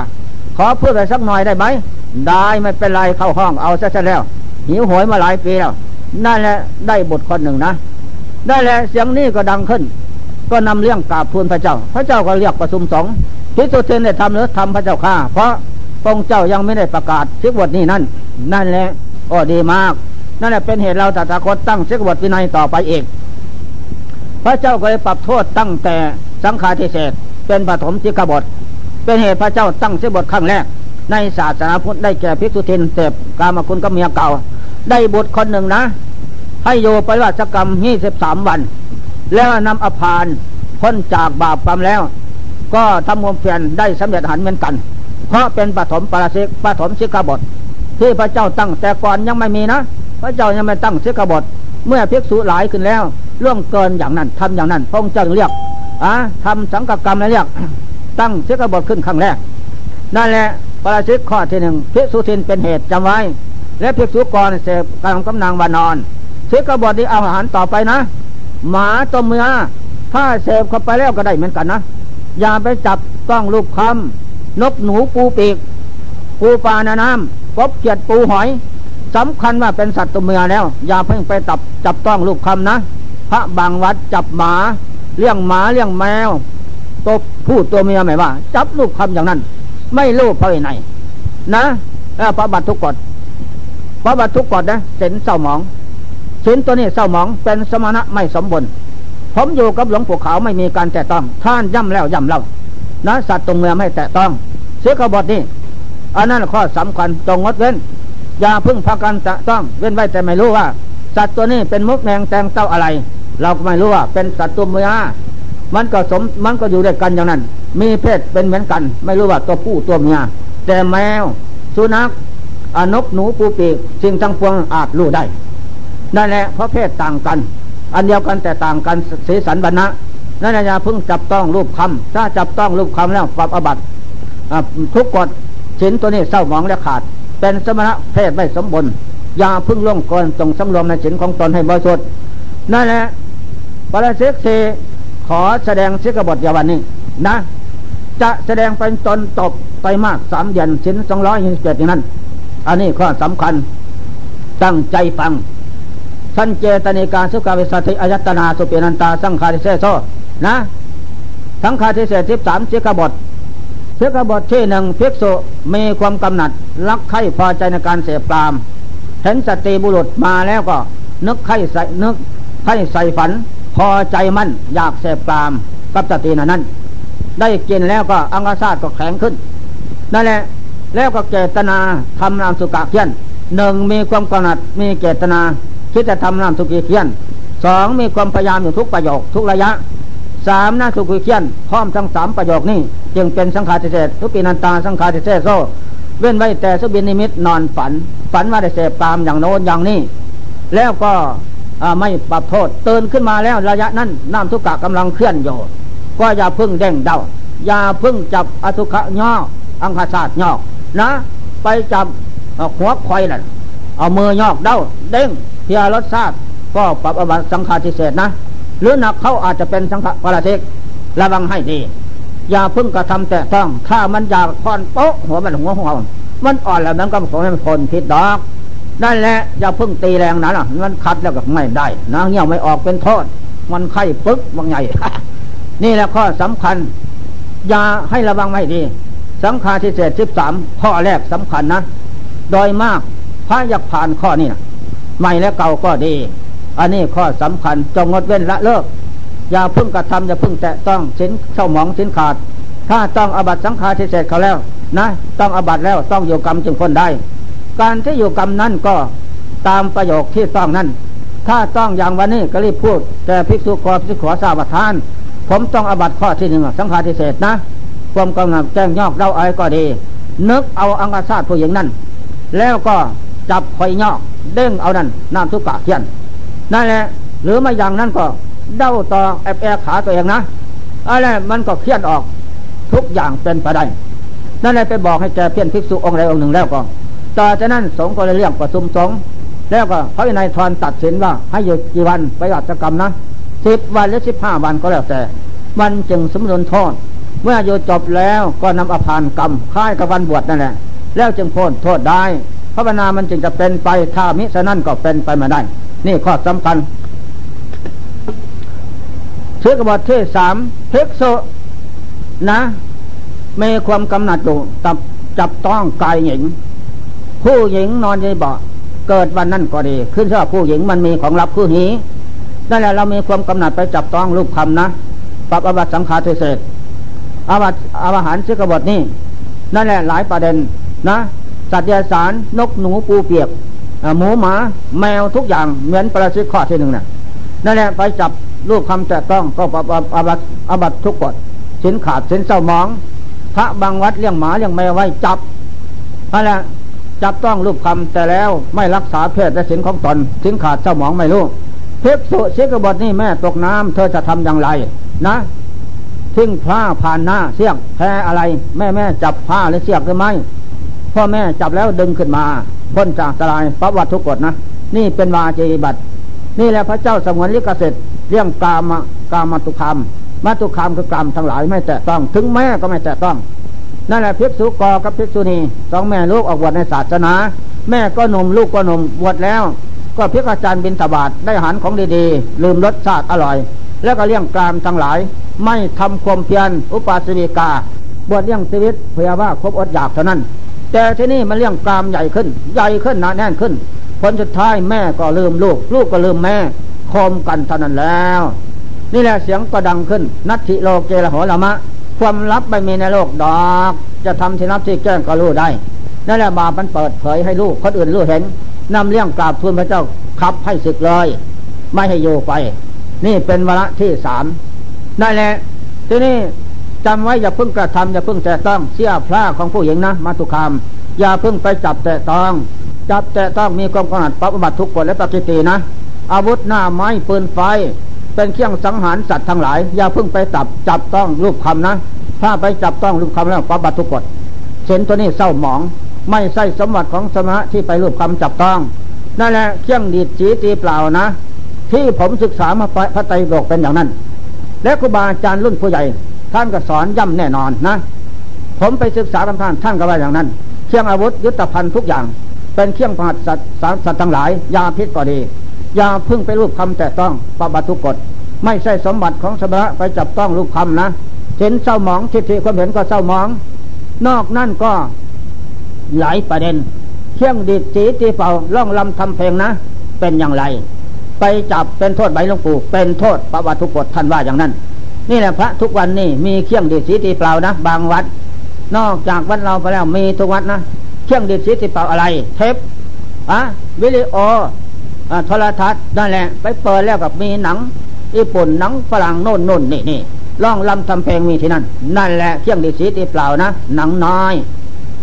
ขอพืชไปสักหน่อยได้ไหมได้ไม่เป็นไรเข้าห้องเอาซะแล้ว หิวโหยมาหลายปีแล้วนั่นแหละได้บทคนหนึ่งนะ ได้แหละเสียงนี้ก็ดังขึ้น ก็นำเรื่องกราบทูลพระเจ้า พระเจ้าก็เรียกประชุมสงฆ์พิสุทธิ์ได้ทำหรือทำพระเจ้าข้าเพราะ พระเจ้ายังไม่ได้ประกาศสิกบทนี้นั่น นั่นแหละโอ้ดีมาก นั่นแหละเป็นเหตุเราตถาคตตั้งเสกบทวินัยต่อไปเองพระเจ้าก็เลยปรับโทษตั้งแต่สังฆาทิเศษเป็นปฐมจิกบท เป็นเหตุพระเจ้าตั้งเสกบทครั้งแรก ในศาสนาพุทธได้แก่ภิกษุทินเสพกามคุณกับเมียเก่า ได้บทคนหนึ่งนะ ให้โยปริวัติกรรมยี่สิบสามวัน แล้วนำอภานพ้นจากบาปกรรมแล้ว ก็ทำความเพียรได้สำเร็จหันเหมือนกัน เพราะเป็นปฐมปราศิกปฐมสิกบท ที่พระเจ้าตั้งแต่ก่อนยังไม่มีนะ พระเจ้ายังไม่ตั้งเสกบท เมื่อภิกษุหลายขึ้นแล้วล่วงเกินอย่างนั้นทำอย่างนั้นพระองค์เจ้าเรียกอะทำสังกกรรมแล้วเรียก ตั้งเสกบทขึ้นครั้งแรกนั่นแหละปราชิกข้อที่หนึ่งภิกษุทินเป็นเหตุจำไว้ และภิกษุกรเสพกำกำนางวานอนเสกบทนี้เอาอาหารต่อไปนะ หมาตัวเมือถ้าเสพเข้าไปแล้วก็ได้เหมือนกันนะอย่าไปจับต้องลูกคำ นกหนูปูปีก ปูปลานาน้ำกบเกียดปูหอยสำคัญว่าเป็นสัตว์ตัวเมียแล้ว อย่าเพิ่งไปจับจับต้องลูกคำนะ พระบางวัดจับหมาเลี้ยงหมาเลี้ยงแมวตัวผู้ตัวเมียหมายว่า จับลูกคำอย่างนั้น ไม่รู้ภายในนะพระบัตรทุกกฎพระบัตรทุกกฎนะเส้นเศร้าหมองเส้นตัวนี้เศร้าหมองเป็นสมณะไม่สมบูรณ์ผมอยู่กับหลวงปู่ขาวไม่มีการแตะต้องท่านย่ำแล้วย่ำเล่า นะสัตว์ตรงเมือไม่แตะต้องเสียขบทนี่อันนั้นข้อสำคัญตรงงดเว้น อย่าพึ่งพากันจะต้อง เว้นไว้แต่ไม่รู้ว่า สัตว์ตัวนี้เป็นมุกแมงแตงเต้าอะไร เราก็ไม่รู้ว่า เป็นสัตว์ตัวเมียมันก็สมมันก็อยู่ด้วยกันอย่างนั้น มีเพศเป็นเหมือนกัน ไม่รู้ว่าตัวผู้ตัวเมียแต่แมว สุนัขอนกหนูปูปีกสิ่งทั้งปวงอาจรู้ได้นั่นแหละเพราะเพศต่างกัน อันเดียวกันแต่ต่างกันสีสันบรรณะ นั่นอย่าพึ่งจับต้องรูปคำถ้าจับต้องรูปคำแล้วปรับอบัตทุกกฎชิ้นตัวนี้เศร้าหมองและขาด เป็นสมณะเพศไม่สมบูรณ์อย่าพึ่งล่วงก่อนจงสำรวมในศีลของตนให้บริสุทธิ์นั่นแหละปราศิกสีขอแสดงสิกบทยาวันนี้นะ จะแสดงเป็นตนตบไปมากสามเดือนสินสองร้อยยี่สิบเจ็ดอย่างนั้น อันนี้ข้อสำคัญตั้งใจฟังสันเจตนิการสุขาวิสัติอายตนาสุเปนันตาสังขาริเซโซ นะสังขาริเศษสิบสามสิกบทพิกบทที่หนึ่งภิกษุมีความกำหนัดรักใคร่พอใจในการเสพปรามเห็นสตรีบุรุษมาแล้วก็ นึกไข่ใส่นึกไข่ใส่ฝัน พอใจมั่นอยากเสพปรามกับสตรีนั้น ได้กินแล้วก็อังกษาตก็แข็งขึ้นนั่นแหละแล้วก็เจตนาทำนามสุกะเขียนหนึ่งมีความกำหนัดมีเจตนาคิดจะทำนามสุกีเขียนสองมีความพยายามอยู่ทุกประโยคทุกระยะ สามนาสุกุเขียนพร้อมทั้งสามประโยคนี้ จึงเป็นสังขารเศษทุกินันตาสังขารเศษโซ เว้นไว้แต่สุบินิมิตนอนฝัน ฝันว่าได้เสพตามอย่างโน้นอย่างนี้ แล้วก็ไม่ปรับโทษเตื่นขึ้นมาแล้วระยะนั้นน้ำทุกกะกำลังเคลื่อนอยู่ก็อย่าพึ่งเด้งเดาอย่าพึ่งจับอสุขะย่ออังคาศาสตร์ย่อนะ ไปจับหัวควายนั่นเอามือยอกเด้าเด้งเพียรสชาติก็ปรับอบัตสังฆาทิเศษนะ หรือหนักเขาอาจจะเป็นสังฆปราชิกระวังให้ดี อย่าพึ่งกระทำแต่ต้อง ถ้ามันอยากพอนโป๊ะหัวมันหัวหัวมันอ่อนแล้วมันก็ขอให้มันคนผิดดอกนั่นแหละอย่าพึ่งตีแรงนั้นอะมันคัดแล้วก็ไม่ได้นะเงี้ยไม่ออกเป็นโทษ มันไข้ปึ๊กบางใหญ่นี่แหละข้อสำคัญ อย่าให้ระวังไม่ดีสังฆาทิเศษสิบสามข้อแรกสำคัญนะ โดยมากพระอยากผ่านข้อนี้นะใหม่และเก่าก็ดี อันนี้ข้อสำคัญจงงดเว้นละเลิก อย่าพึ่งกระทำอย่าพึ่งแตะต้องสินเช่าหมองสินขาด ถ้าต้องอบัตสังฆาทิเศษเขาแล้วนะ ต้องอบัตแล้วต้องอยู่กรรมจึงคนได้ การที่อยู่กรรมนั้นก็ตามประโยคที่ต้องนั้น ถ้าต้องอย่างวันนี้ก็รีบพูด แต่ภิกษุกรภิกษุขอทราบทาน ผมต้องอบัตข้อที่หนึ่งสังฆาทิเศษนะความกำลังแจ้งยอกเล่าไอ้ก็ดี นึกเอาอังกาซาตผู้หญิงนั่นแล้วก็จับคอยยอก เด้งเอานั่นน้ำทุกกะเทียน นั่นแหละ หรือไม่อย่างนั้นก็เด้าต่อแอบแอขาตัวเองนะอะไรมันก็เคลื่อนออกทุกอย่างเป็นไปได้นั่นแหละไปบอกให้แกเพี้ยนภิกษุองค์ใดองค์หนึ่งแล้วก็ต่อจากนั้นสงฆ์ก็เลยเรียกประชุมสงฆ์แล้วก็พระวินัยทรตัดสินว่าให้อยู่กี่วันไปอัตกรรมนะสิบวันหรือสิบห้าวันก็แล้วแต่ มันจึงสมดุลโทษเมื่ออยู่จบแล้วก็นำอภานกรรมค่ายกับวันบวชนั่นแหละ แล้วจึงพ้นโทษได้พระบนามันจึงจะเป็นไปถ้ามิฉะนั้นก็เป็นไปมาได้ นี่ข้อสำคัญเชื้อกบฏที่สามเพิกโซนะมีความกำหนัดอยู่จับจับต้องกายหญิง ผู้หญิงนอนในเบาะเกิดวันนั้นก็ดี ขึ้นเชื่อผู้หญิงมันมีของลับคือหีนั่นแหละเรามีความกำหนัดไปจับต้องรูปคำนะปรับอบัตสังขารเศษอาบัตอาหารเชื้อกบฏนี่นั่นแหละหลายประเด็นนะ สัตยาสารนกหนูปูเปียก หมูหมาแมวทุกอย่างเหมือนประสิทธิ์ข้อที่หนึ่งนะ่ะนั่นแหละไปจับรูปคำแต่ต้องก็ปอาบัตอาบัตทุกกฎสินขาดสินเศร้ามอง พระบางวัดเลี้ยงหมาเลี้ยงแมวไว้จับนั่นแหละจับต้องรูปคำแต่แล้วไม่รักษาเพศและสินของตนสินขาดเศร้ามองไม่รู้เพศสุเสกบทนี่แม่ตกน้ำเธอจะทำอย่างไร นะทิ้งผ้าผ่านหน้าเสียกแพ้อะไร แม่แม่จับผ้าหรือเสียกหรือไม่พ่อแม่จับแล้วดึงขึ้นมา พ้นจากสลายประวัตทุกกฎนะ นี่เป็นวาจีบัตนี่แหละพระเจ้าสมวนลิขสิทธิ์เรื่องกามกามตุคามมาตุคามคือกรรมทั้งหลายไม่แตะต้อง ถึงแม่ก็ไม่แตะต้อง นั่นแหละภิกษุกอกับภิกษุณีสองแม่ลูกออกบวชในศาสนา แม่ก็นมลูกก็นมบวชแล้ว ก็พิกอาจารย์บินตบาทได้หันของดีๆ ลืมรสชาติอร่อย แล้วก็เลี้ยงกรามทั้งหลาย ไม่ทำความเพียรอุปาสิวิกา บวชเลี้ยงชีวิตเพื่อว่าครบอดอยากเท่านั้น แต่ที่นี่มันเลี้ยงกรามใหญ่ขึ้น ใหญ่ขึ้นหนาแน่นขึ้น ผลสุดท้ายแม่ก็ลืมลูก ลูกก็ลืมแม่คมกันเท่านั้นแล้ว นี่แหละเสียงก็ดังขึ้น นัตถิโลเกละหละมะ ความลับไม่มีในโลกดอก จะทำที่นับที่แจ้งก็รู้ได้นั่นแหละบาปมันเปิดเผยให้ลูกคนอื่นรู้เห็นนำเลี้ยงกราบทูลพระเจ้าขับให้ศึกเลย ไม่ให้อยู่ไป นี่เป็นวาระที่สามนั่นแหละที่นี่ จำไว้อย่าเพึ่งกระทำอย่าเพึ่งแต่ต้องเสียพระของผู้หญิงนะมาตุคามอย่าเพึ่งไปจับแต่ต้อง จับแต่ต้องมีความกำหนัดปรับบัติทุกกฎและปฏิตีนะ อาวุธหน้าไม้ปืนไฟ เป็นเครื่องสังหารสัตว์ทั้งหลาย อย่าเพึ่งไปจับจับต้องรูปคำนะ ถ้าไปจับต้องรูปคำแล้วปรับบัติทุกกฎเส้นตัวนี้เศร้าหมอง ไม่ใช่สมบัติของสมณะที่ไปรูปคำจับต้องนั่นแหละเครื่องดีดจีตีเปล่านะ ที่ผมศึกษามาพระไตรปิฎกเป็นอย่างนั้น และครูบาอาจารย์รุ่นผู้ใหญ่ ท่านก็สอนย่ำแน่นอนนะ ผมไปศึกษากับท่านท่านก็ว่าอย่างนั้น เครื่องอาวุธยุทธภัณฑ์ทุกอย่าง เป็นเครื่องประหัตสัตว์สัตว์ทั้งหลาย ยาพิษก็ดี ยาพึ่งไปรูปคำแต่ต้องปบัติทุกกฎ ไม่ใช่สมบัติของสมณะไปจับต้องรูปคำนะ เห็นเศร้าหมองทิฏฐิความเห็นก็เศร้าหมอง นอกนั่นก็หลายประเด็น เครื่องดีดสีตีเป่าล่องลำทำเพลงนะ เป็นอย่างไร ไปจับเป็นโทษใบหลวงปู่เป็นโทษประบัติทุกกฎท่านว่าอย่างนั้น นี่แหละพระทุกวันนี่มีเครื่องดีดสีตีเปล่านะบางวัด นอกจากวัดเราไปแล้วมีทุกวัดนะเครื่องดีดสีตีเปล่าอะไร เทปอะวิดีโอโทรทัศน์นั่นแหละ ไปเปิดแล้วกับมีหนังญี่ปุ่นหนังฝรั่งโน่นโน่นนี่นี่ล่องลำทำเพลงมีที่นั่น นั่นแหละเครื่องดีดสีตีเปล่านะหนังน้อย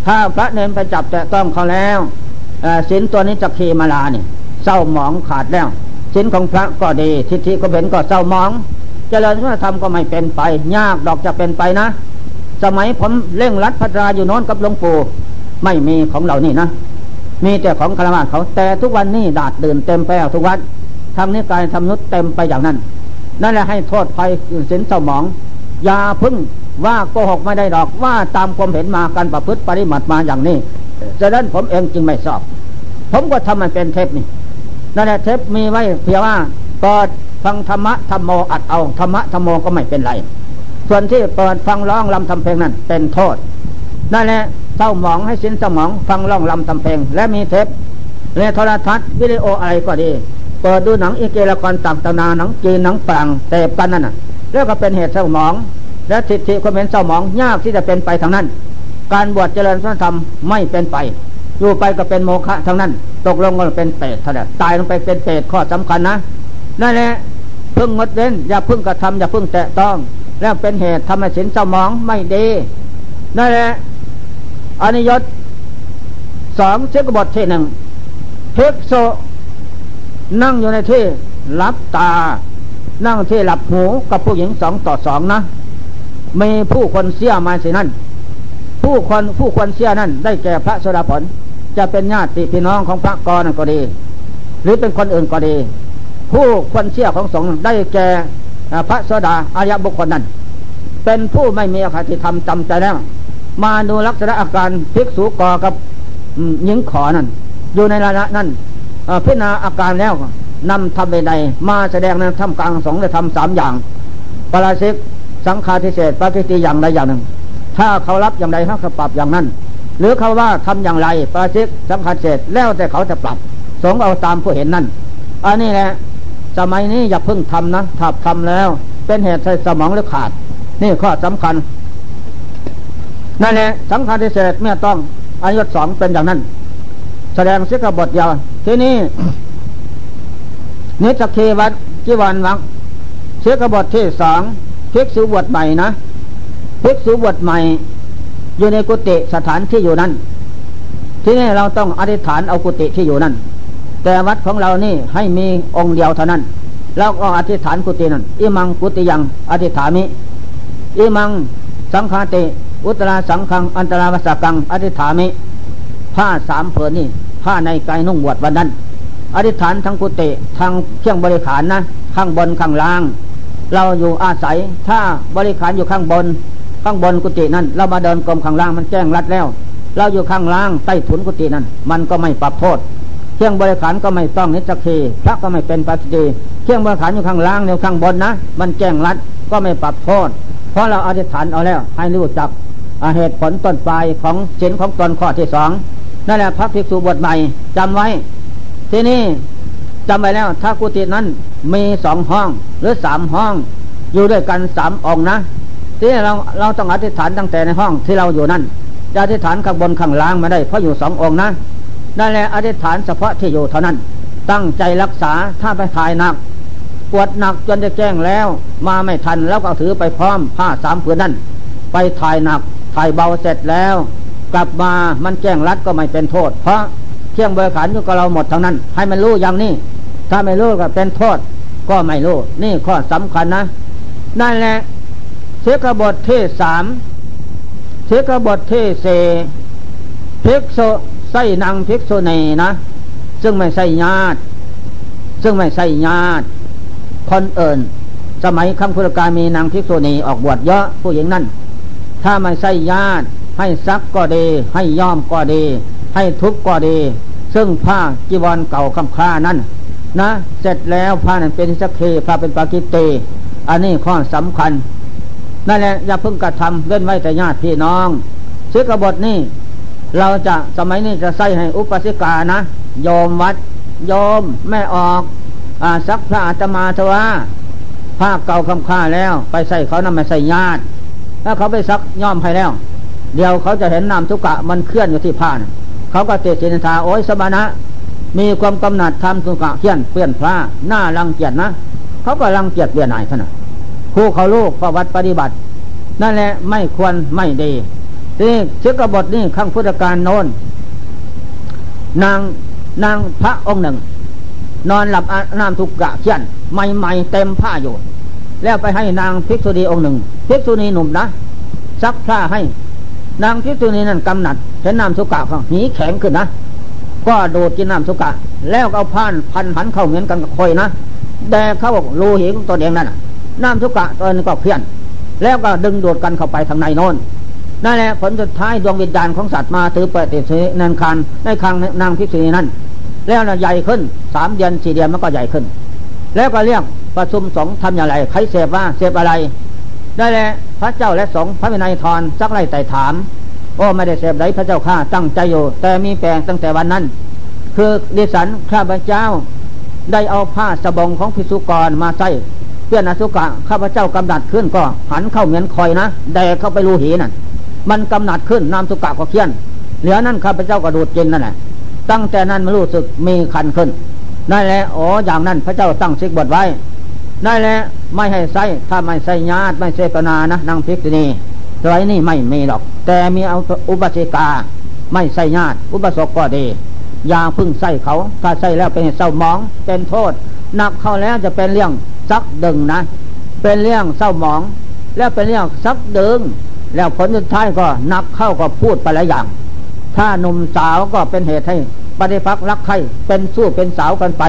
ถ้าพระเนรไปจับแต่ต้องเขาแล้วสินตัวนี้จะเคมาลาเนี่ยเศร้าหมองขาดแล้วสินของพระก็ดีทิฏฐิก็เห็นก็เศร้าหมอง เจริญคุณธรรมก็ไม่เป็นไป ยากดอกจะเป็นไปนะ สมัยผมเร่งรัดพัฒนาอยู่โน้นกับหลวงปู่ไม่มีของเรานี่นะ มีแต่ของคารวะเขาแต่ทุกวันนี้ดาดเดื่นเต็มไปทุกวันทำนิกายทำนุษเต็มไปอย่างนั้น นั่นแหละให้โทษภัยสินสมองอย่าพึ่งว่าโกหกไม่ได้ดอกว่าตามความเห็นมาการประพฤติปฏิบัติมาอย่างนี้ฉะนั้นผมเองจึงไม่สอบ ผมก็ทำมันเป็นเทปนี่นั่นแหละเทปมีไว้เพียงว่าเปิด ฟังธรรมะธรรมโมอัดเอาธรรมะธรรมโมก็ไม่เป็นไร ส่วนที่เปิดฟังร้องลำทำเพลงนั้นเป็นโทษนั่นแหละเศร้าหมองให้สินสมองฟังร้องลำทำเพลง และมีเทปและโทรทัศน์วิดีโออะไรก็ดี เปิดดูหนังอีเกละครต่างตนาหนังจีนหนังฝรั่งเตปกันนั่นน่ะแล้วก็เป็นเหตุเศร้าหมอง และทิฏฐิความเห็นเศร้าหมองยากที่จะเป็นไปทางนั้น การบวชเจริญสัธรรมไม่เป็นไปอยู่ไปก็เป็นโมฆะทั้งนั้น ตกลงก็เป็นเปรตเท่านั้นตายลงไปเป็นเปรตข้อสำคัญนะ นั่นแหละพึ่งงดเว้นอย่าพึ่งกระทำอย่าพึ่งแตะต้อง แล้วเป็นเหตุทำให้สินสมองไม่ดีนั่นแหละอนิยตสองเชกบทที่หนึ่งเพิกโซนั่งอยู่ในที่รับตา นั่งที่หลับหูกับผู้หญิงสองต่อสองนะมีผู้คนเสียมาสินั่น ผู้คนผู้คนเสียนั่น ได้แก่พระสดาผลจะเป็นญาติพี่น้องของพระกรนั่นก็ดี หรือเป็นคนอื่นก็ดี ผู้ควรเชื่อของสงฆ์ได้แก่พระสดาอายบุคคลนั้น เป็นผู้ไม่มีอคติธรรมจำใจแล้ว มาดูลักษณะอาการภิกษุกอกับหญิงขอนั้น อยู่ในระดับนั้นพิจารณาอาการแล้วนำทำใดมาแสดงในทำกลางสงฆ์ได้ทำสามอย่างปราชิกสังฆาทิเศษปฏิทิอย่างใดอย่างหนึ่ง ถ้าเขารับอย่างใดเขาปรับอย่างนั้น หรือเขาว่าทำอย่างไรปราชิกสังฆาทิเศษแล้วแต่เขาจะปรับ สงเอาตามผู้เห็นนั่นอันนี้แหละ สมัยนี้อย่าเพิ่งทำนะถ้าทำแล้ว เป็นเหตุใส่สมองหรือขาด นี่ข้อสำคัญ นั่นแหละสำคัญที่เศษเมื่อต้องอายุสองเป็นอย่างนั้น แสดงสิกบทยาวที่นี่นิสเควัตจีวันวังเสิกบทที่สองภิกษุบวชใหม่นะภิกษุบวชใหม่ อยู่ในกุฏิสถานที่อยู่นั้น ที่นี่เราต้องอธิษฐานเอากุฏิที่อยู่นั้น แต่วัดของเรานี่ให้มีองค์เดียวเท่านั้น แล้วก็อธิษฐานกุฏินั้นอิมังกุฏิยังอธิษฐามิอิมังสังฆาติ อุตราสังขังอันตราวสกังอธิษฐามิ ผ้าสามเผือนี่ผ้าในกายนุ่งบวชวันนั้น อธิษฐานทั้งกุฏิทั้งเครื่องบริขารนะ ข้างบนข้างล่าง เราอยู่อาศัยถ้าบริขารอยู่ข้างบน ข้างบนกุฏินั้น เรามาเดินกรมข้างล่างมันแจ้งรัดแล้ว เราอยู่ข้างล่างใต้ถุนกุฏินั้น มันก็ไม่ปรับโทษ เครื่องบริขารก็ไม่ต้องนิสกีพระก็ไม่เป็นปัจจีเครื่องบริขารอยู่ข้างล่างอยู่ข้างบนนะ มันแจ้งรัดก็ไม่ปรับโทษ เพราะเราอธิษฐานเอาแล้ว ให้รู้จักเหตุผลต้นปลายของเินของตนข้อที่สองนั่นแหละพระภิกษุบทใหม่จำไว้ ที่นี่จำไว้แล้ว ถ้ากุฏินั้นมีสองห้องหรือสามห้อง อยู่ด้วยกันสามองนะ ที่เราเราต้องอธิษฐานตั้งแต่ในห้องที่เราอยู่นั่นจะอธิษฐานข้างบนข้างล่างไม่ได้เพราะอยู่สององนะ นั่นแหละอธิษฐานเฉพาะที่อยู่เท่านั้น ตั้งใจรักษาถ้าไปถ่ายหนักปวดหนักจนจะแจ้งแล้ว มาไม่ทันแล้วก็ถือไปพร้อมผ้าสามผืนนั่นไปถ่ายหนักถ่ายเบาเสร็จแล้ว กลับมามันแจ้งรัดก็ไม่เป็นโทษ เพราะเที่ยงเบริขารอยู่กับเราหมดทั้งนั้น ให้มันรู้อย่างนี้ ถ้าไม่รู้ก็เป็นโทษ ก็ไม่รู้ นี่ข้อสำคัญนะ นั่นแหละเสกบทที่สามเสกบทที่สี่ภิกษุ ใส่นางภิกษุณีนะ ซึ่งไม่ใส่ญาติ ซึ่งไม่ใส่ญาติ คนเอิญสมัยคำพุทธกาลมีนางภิกษุณีออกบวชเยอะผู้หญิงนั่น ถ้าไม่ใส่ญาติ ให้ซักก็ดี ให้ย่อมก็ดี ให้ทุบก็ดี ซึ่งผ้าจีวรเก่าคำคลานั้นนะ เสร็จแล้วผ้านั้นเป็นสักเคผ้าเป็นปากิเต อันนี้ข้อสำคัญนั่นแหละอย่าเพิ่งกระทำเล่นไว้แต่ญาติพี่น้องซื้อกบฏนี่ เราจะสมัยนี้จะใส่ให้อุปสิกานะโยมวัด โยมแม่ออกอสักพระอาตมาทว่าผ้าเก่าคำค่าแล้ว ไปใส่เขานำมาใส่ญาติถ้าเขาไปซักย่อมให้แล้ว เดี๋ยวเขาจะเห็นนามทุกกะมันเคลื่อนอยู่ที่ผ้าเขาก็เตะเจนทาโอ้ยสมณะ มีความกำหนัดทำทุกะเคลื่อนเปลี่ยนพระหน้ารังเกียจนะ เขาก็รังเกียจเปลี่ยนไหนท่านผู้เขาลูกประวัติปฏิบัติ นั่นแหละไม่ควรไม่ดี นี่เชื้อกบฏนี่ข้างพุทธการโน้นนางนางพระองค์หนึ่ง นอนหลับน้ำทุกกะเขียนใหม่ๆเต็มผ้าอยู่ แล้วไปให้นางภิกษุณีองค์หนึ่งภิกษุณีหนุ่มนะซักผ้าให้ นางภิกษุณีนั้นกำหนัดเห็นน้ำสุกะเขาหีแข็งขึ้นนะก็โดดกินน้ำสุกะ แล้วเอาผ้านพันหันเข้าเหมือนกันกับคอยนะแต่เขาบอกรูหิงตัวเองนั่นน้ำสุกะตัวนึงก็เพี้ยน แล้วก็ดึงโดดกันเข้าไปทางในโน้น นั่นแหละผลสุดท้ายดวงวิญญาณของสัตว์มาถือเปิดติดนันคันในคังนางภิกษุณีนั้น แล้วนะใหญ่ขึ้นสามเดือนสี่เดือนมันก็ใหญ่ขึ้น แล้วก็เรียกประชุมสงฆ์ทำอย่างไรใครเสพว่าเสพอะไร ได้แหละพระเจ้าและสงฆ์พระวินัยทรสักไรไต่ถามโอ้ไม่ได้เสพไรพระเจ้าข้าตั้งใจอยู่ แต่มีแปลงตั้งแต่วันนั้น คือดิสันข้าพเจ้า ได้เอาผ้าสบงของพิสุกรมาใส่เพื่อนอสุกะข้าพเจ้ากำดัดขึ้นก็หันเข้าเหมือนคอยนะแดกเข้าไปรูหีนั่น มันกำหนัดขึ้นนามสุกะก็เคียน เหลือนั่นข้าพเจ้าก็ดูดกินนั่นแหละตั้งแต่นั้นมารู้สึกมีคันขึ้นนั่นแหละอ๋ออย่างนั้นพระเจ้าตั้งสิกบทไว้นั่นแหละไม่ให้ใส่ถ้าไม่ใส่ญาติไม่เสปนานะนางพิกนีสมัยนี้ไม่มีหรอก แต่มีเอาอุปสิกา ไม่ใส่ญาติ อุปสกก็ดียาพึ่งใส่เขา ถ้าใส่แล้วเป็นเศร้ามอง เป็นโทษหนักเข้าแล้วจะเป็นเรื่องซักดึงนะ เป็นเรื่องเศร้าหมอง แล้วเป็นเรื่องซักดึง แล้วผลสุดท้ายก็นักเข้าก็พูดไปหลายอย่าง ถ้าหนุ่มสาวก็เป็นเหตุให้ปฏิพักรักใครเป็นสู้เป็นสาวกันไป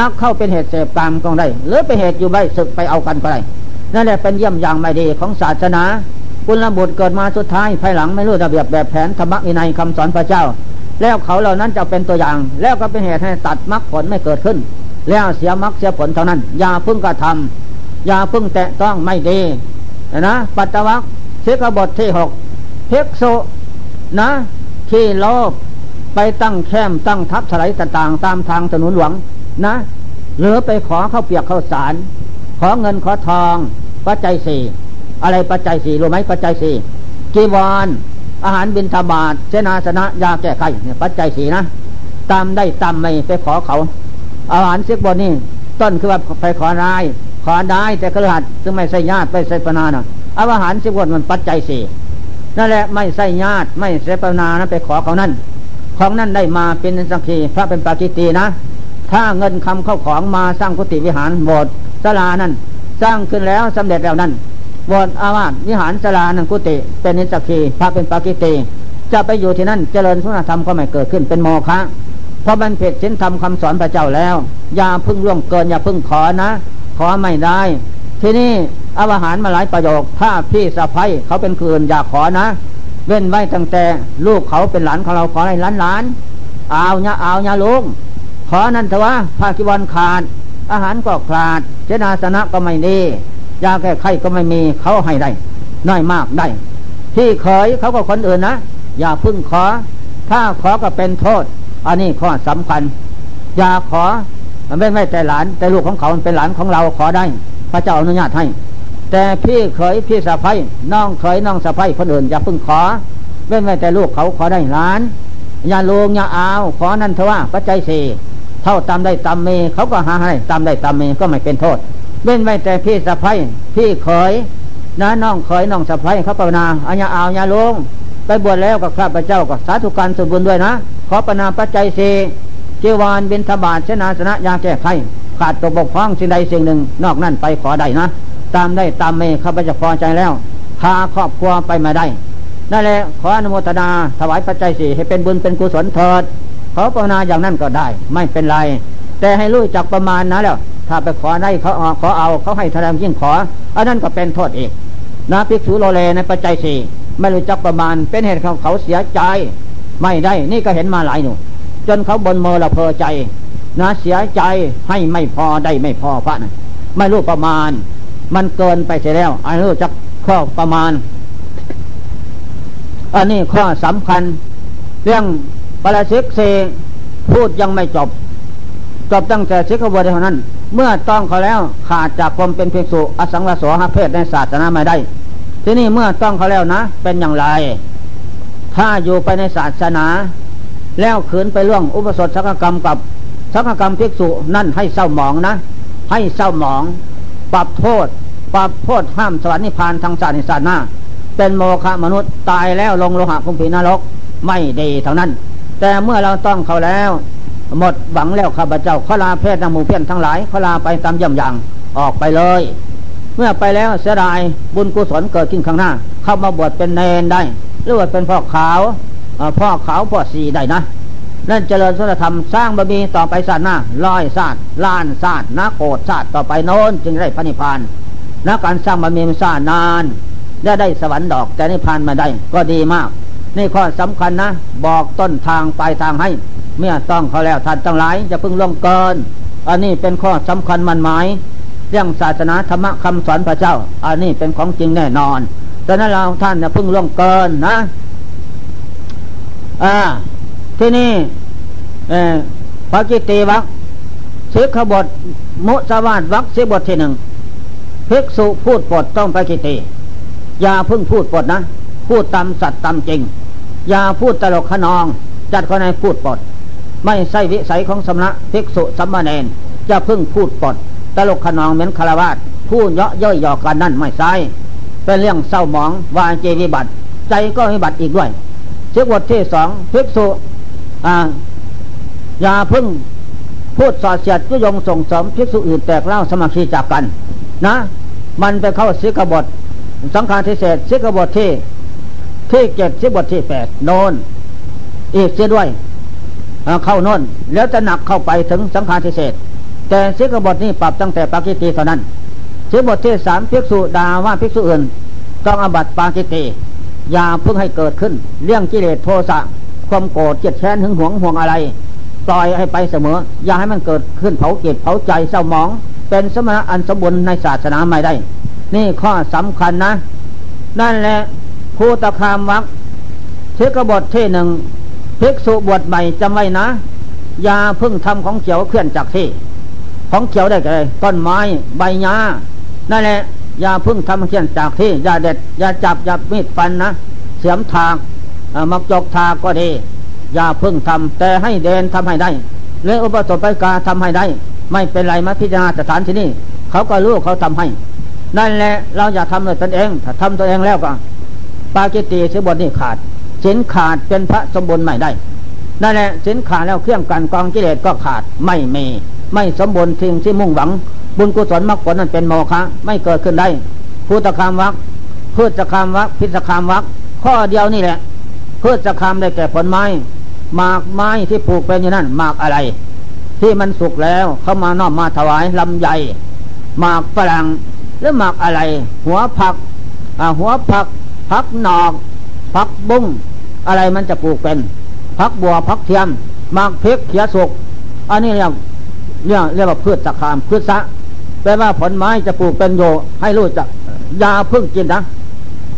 นักเข้าเป็นเหตุเสพกรรมก็ได้ หรือเป็นเหตุอยู่ใบศึกไปเอากันก็ได้นั่นแหละเป็นเยี่ยมอย่างไม่ดีของศาสนาคุณระบุเกิดมาสุดท้ายภายหลังไม่รู้ระเบียบแบบแผนธรรมะอินัยคำสอนพระเจ้า แล้วเขาเหล่านั้นจะเป็นตัวอย่าง แล้วก็เป็นเหตุให้ตัดมรรคผลไม่เกิดขึ้น แล้วเสียมรรคเสียผลเท่านั้นอย่าพึ่งกระทำอย่าพึ่งแตะต้องไม่ดีนะปัตตวัค สิกบทที่หกเพิกโซนะที่โลบไปตั้งแคมตั้งทับสไลต่างๆ ตามทางถนนหลวงนะ หรือไปขอเข้าเปียกข้าสาร ขอเงินขอทอง ปัจจัยสี่อะไรปัจจัยสี่รู้ไหมปัจจัยสี่กีวรอาหารบินทบาทเสนาสนะยาแก้ไขเนี่ยปัจจัยสี่นะตามได้ตามไม่ไปขอเขา อาหารเสียบนนี่ต้นคือว่าไปขอนาย ขอได้แต่กระหัดซึ่งไม่ใส่ญาติไปใส่ปนานะ อาหารสิบวันมันปัจจัยสี่นั่นแหละไม่ใส่ญาติไม่เสปนานะไปขอเขานั่นของนั่นได้มาเป็นสังคีพระเป็นปาจิตีนะ ถ้าเงินคำเข้าของมาสร้างกุฏิวิหารโบสถ์ศาลานั้นสร้างขึ้นแล้วสำเร็จแล้วนั้นโบสถ์อาวาสวิหารศาลานั้นกุฏิเป็นนิสักีพระเป็นปาจิตีจะไปอยู่ที่นั่นเจริญสุนธธรรมก็ไม่เกิดขึ้นเป็นโมฆะเพราะมันผิดศีลธรรมคำสอนพระเจ้าแล้ว อย่าพึ่งล่วงเกินอย่าพึ่งขอนะ ขอไม่ได้ ที่นี่ อาหารมาหลายประโยค ถ้าพี่สะพ้ยเขาเป็นคืนอยากขอนะ เว้นไว้ตั้งแต่ลูกเขาเป็นหลานของเราขอให้หลานหลานเอาเนี่ยเอาเนี่ยลุงขอนั่นเถอะวะภาคิวันขาด อาหารก็ขาด เจนาสนะก็ไม่ดียาแก้ไขก็ไม่มีเขาให้ได้ น้อยมากได้ที่เคยเขาก็คนอื่นนะอย่าพึ่งขอ ถ้าขอก็เป็นโทษ อันนี้ข้อสำคัญ อย่าขอมันไม่ไม่แต่หลานแต่ลูกของเขาเป็นหลานของเราขอได้ พระเจ้าอนุญาตให้ แต่พี่เคยพี่สะพ้ยน้องเคยน้องสะพ้ยคนอื่นอย่าพึ่งขอเว้นไว้แต่ลูกเขาขอได้ล้าน อย่าลงอย่าเอาขอนั่นเถอะว่าปัจจัยสี่เท่าตามได้ตามเมเขาก็หาให้ตามได้ตามเมก็ไม่เป็นโทษ เว้นไว้แต่พี่สะพ้ยพี่เคยนะน้องเคยน้องสะพ้ยเขาปนาอัญญาเอาอย่าลงไปบวชแล้วกับข้าพเจ้าก็สาธุการสมบูรณ์ด้วยนะ ขอปนาปัจจัยสี่เจวานบินทบาทเชนาสนะยาแก้ไขขาดตัวบกพร่องสิ่งใดสิ่งหนึ่ง นอกนั้นไปขอได้นะ ตามได้ตามเมข้าพเจ้าพอใจแล้ว พาครอบครัวไปมาได้นั่นแหละขออนุโมทนาถวายปัจจัยสี่ให้เป็นบุญเป็นกุศลเถิดขอภาวนาอย่างนั้นก็ได้ ไม่เป็นไร แต่ให้รู้จักประมาณนะแล้ว ถ้าไปขอได้เขาขอเอาเขาให้ทนายยิ่งขออันนั้นก็เป็นโทษอีกนะภิกษุโลเลในปัจจัยสี่ไม่รู้จักประมาณเป็นเหตุของเขาเสียใจ ไม่ได้นี่ก็เห็นมาหลายหนูจนเขาบนเมอละเพอใจ นะเสียใจให้ไม่พอได้ไม่พอพระนะไม่รู้ประมาณ มันเกินไปเสียแล้ว อันรู้จักข้อประมาณ อันนี้ข้อสำคัญ เรื่องปราชิกเซพูดยังไม่จบ จบตั้งแต่ชิกบวชเท่านั้น เมื่อต้องเขาแล้วขาดจากความเป็นเพียงสุอสังวโสหเพศในศาสนาไม่ได้ ที่นี้เมื่อต้องเขาแล้วนะ เป็นอย่างไร ถ้าอยู่ไปในศาสนา แล้วขืนไปล่วงอุปสมบทสักกรรมกับสักกรรมภิกษุนั่นให้เศร้าหมองนะ ให้เศร้าหมอง ปรับโทษ ปรับโทษห้ามสวรรค์นิพพานทางศาสนาศาสนาเป็นโมฆะมนุษย์ตายแล้วลงโลหะคุมผีนรกไม่ดีเท่านั้น แต่เมื่อเราต้องเขาแล้ว หมดหวังแล้วข้าพเจ้าขลาเพศนางมูเพี้ยนทั้งหลายขลาไปตามย่ำอย่างออกไปเลย เมื่อไปแล้วเสียดายบุญกุศลเกิดขึ้นข้างหน้า เข้ามาบวชเป็นเนนได้หรือว่าเป็นพ่อขาวพ่อขาวพ่อสีได้นะนั่นเจริญสุนธรรมสร้างบารมีต่อไปศาสนาร้อยศาสตร์ล้านศาสตร์นักโกดศาสตร์ต่อไปโน้นจึงได้พระนิพพาน นักการสร้างบารมีมันสร้างนานได้ได้สวรรค์ดอกแต่นิพพานมาได้ก็ดีมาก นี่ข้อสำคัญนะ บอกต้นทางปลายทางให้ เมื่อต้องเขาแล้วท่านตั้งหลายจะพึ่งล่วงเกิน อันนี้เป็นข้อสำคัญมันหมายเรื่องศาสนาธรรมคำสอนพระเจ้า อันนี้เป็นของจริงแน่นอนดังนั้นเราท่านจะพึ่งล่วงเกินนะอ่าที่นี่พระกิติวัคสิกขบทมุสวาทวัคสิบทที่หนึ่ง ภิกษุพูดปดต้องไปกิติอย่าพึ่งพูดปดนะ พูดตามสัตย์ตามจริง อย่าพูดตลกขนอง จัดคนในพูดปด ไม่ใช่วิสัยของสมณะภิกษุสัมมาเนนจะพึ่งพูดปด ตลกขนองเหมือนคารวาสพูดเยาะย่อยหยอกกันนั่นไม่ใช่เป็นเรื่องเศร้าหมองวาเจวิบัติ ใจก็วิบัติอีกด้วยเชือบทที่สองภิกษุอย่าพึ่งพูดสอดเสียดยุยงส่งเสริมภิกษุอื่นแตกเล่าสมาธิจากกัน นะ มันไปเข้าสิกบทสังฆาทิเศษสิกบทที่ที่เจ็ดสิบทที่แปดโนนอีกเสียด้วยเข้านนแล้วจะหนักเข้าไปถึงสังฆาทิเศษ แต่สิกบทนี้ปรับตั้งแต่ปากิตีเท่านั้นสิบทที่สามภิกษุดาว่าภิกษุอื่นต้องอบัตปากิตีอย่าเพิ่งให้เกิดขึ้น เรื่องกิเลสโทสะความโกรธเจ็ดแค้นหึงหวงห่วงอะไร ปล่อยให้ไปเสมอ อย่าให้มันเกิดขึ้นเผาจิตเผาใจเศร้าหมอง เป็นสมณะอันสมบูรณ์ในศาสนาไม่ได้ นี่ข้อสำคัญนะ นั่นแหละภูตคามวักเทกบทที่หนึ่งภิกษุบวชใหม่จำไว้นะ ยาพึ่งทำของเขียวเคลื่อนจากที่ ของเขียวได้แก่ต้นไม้ใบหญ้านั่นแหละยาพึ่งทำเคลื่อนจากที่อย่าเด็ดอย่าจับอย่ามีดฟันนะเสียมทางมักจกทาก็ดียาพึ่งทำแต่ให้เดนทำให้ได้เรื่องอุปสมบทกาทำให้ได้ ไม่เป็นไรมาพิจารณาสถานที่นี่เขาก็รู้เขาทำให้ นั่นแหละเราอย่าทำเลยตนเอง ถ้าทำตัวเองแล้วก็ปากิตีสิบทนี่ขาดสินขาดเป็นพระสมบูรณ์ไม่ได้ นั่นแหละสินขาดแล้วเครื่องกันกองกิเลสก็ขาดไม่มีไม่สมบูรณ์ทิ้งที่มุ่งหวัง บุญกุศลมรรคผลนั้นเป็นโมฆะไม่เกิดขึ้นได้พุทธคามวักพืชคามวักพิสคามวักข้อเดียวนี่แหละพืชคามได้แก่ผลไม้หมากไม้ที่ปลูกเป็นอย่างนั้นหมากอะไร ที่มันสุกแล้วเขามานอมมาถวายลำไยหมากฝรั่งหรือหมากอะไร หัวผักหัวผักผักหนอกผักบุ้งอะไรมันจะปลูกเป็นผักบัวผักเทียมหมากเพกเขียสุกอันนี้เรียกเรียกเรียกว่าพืชตะคามพืชซะแปลว่าผลไม้จะปลูกเป็นโยให้รู้จักยาพึ่งกินนะ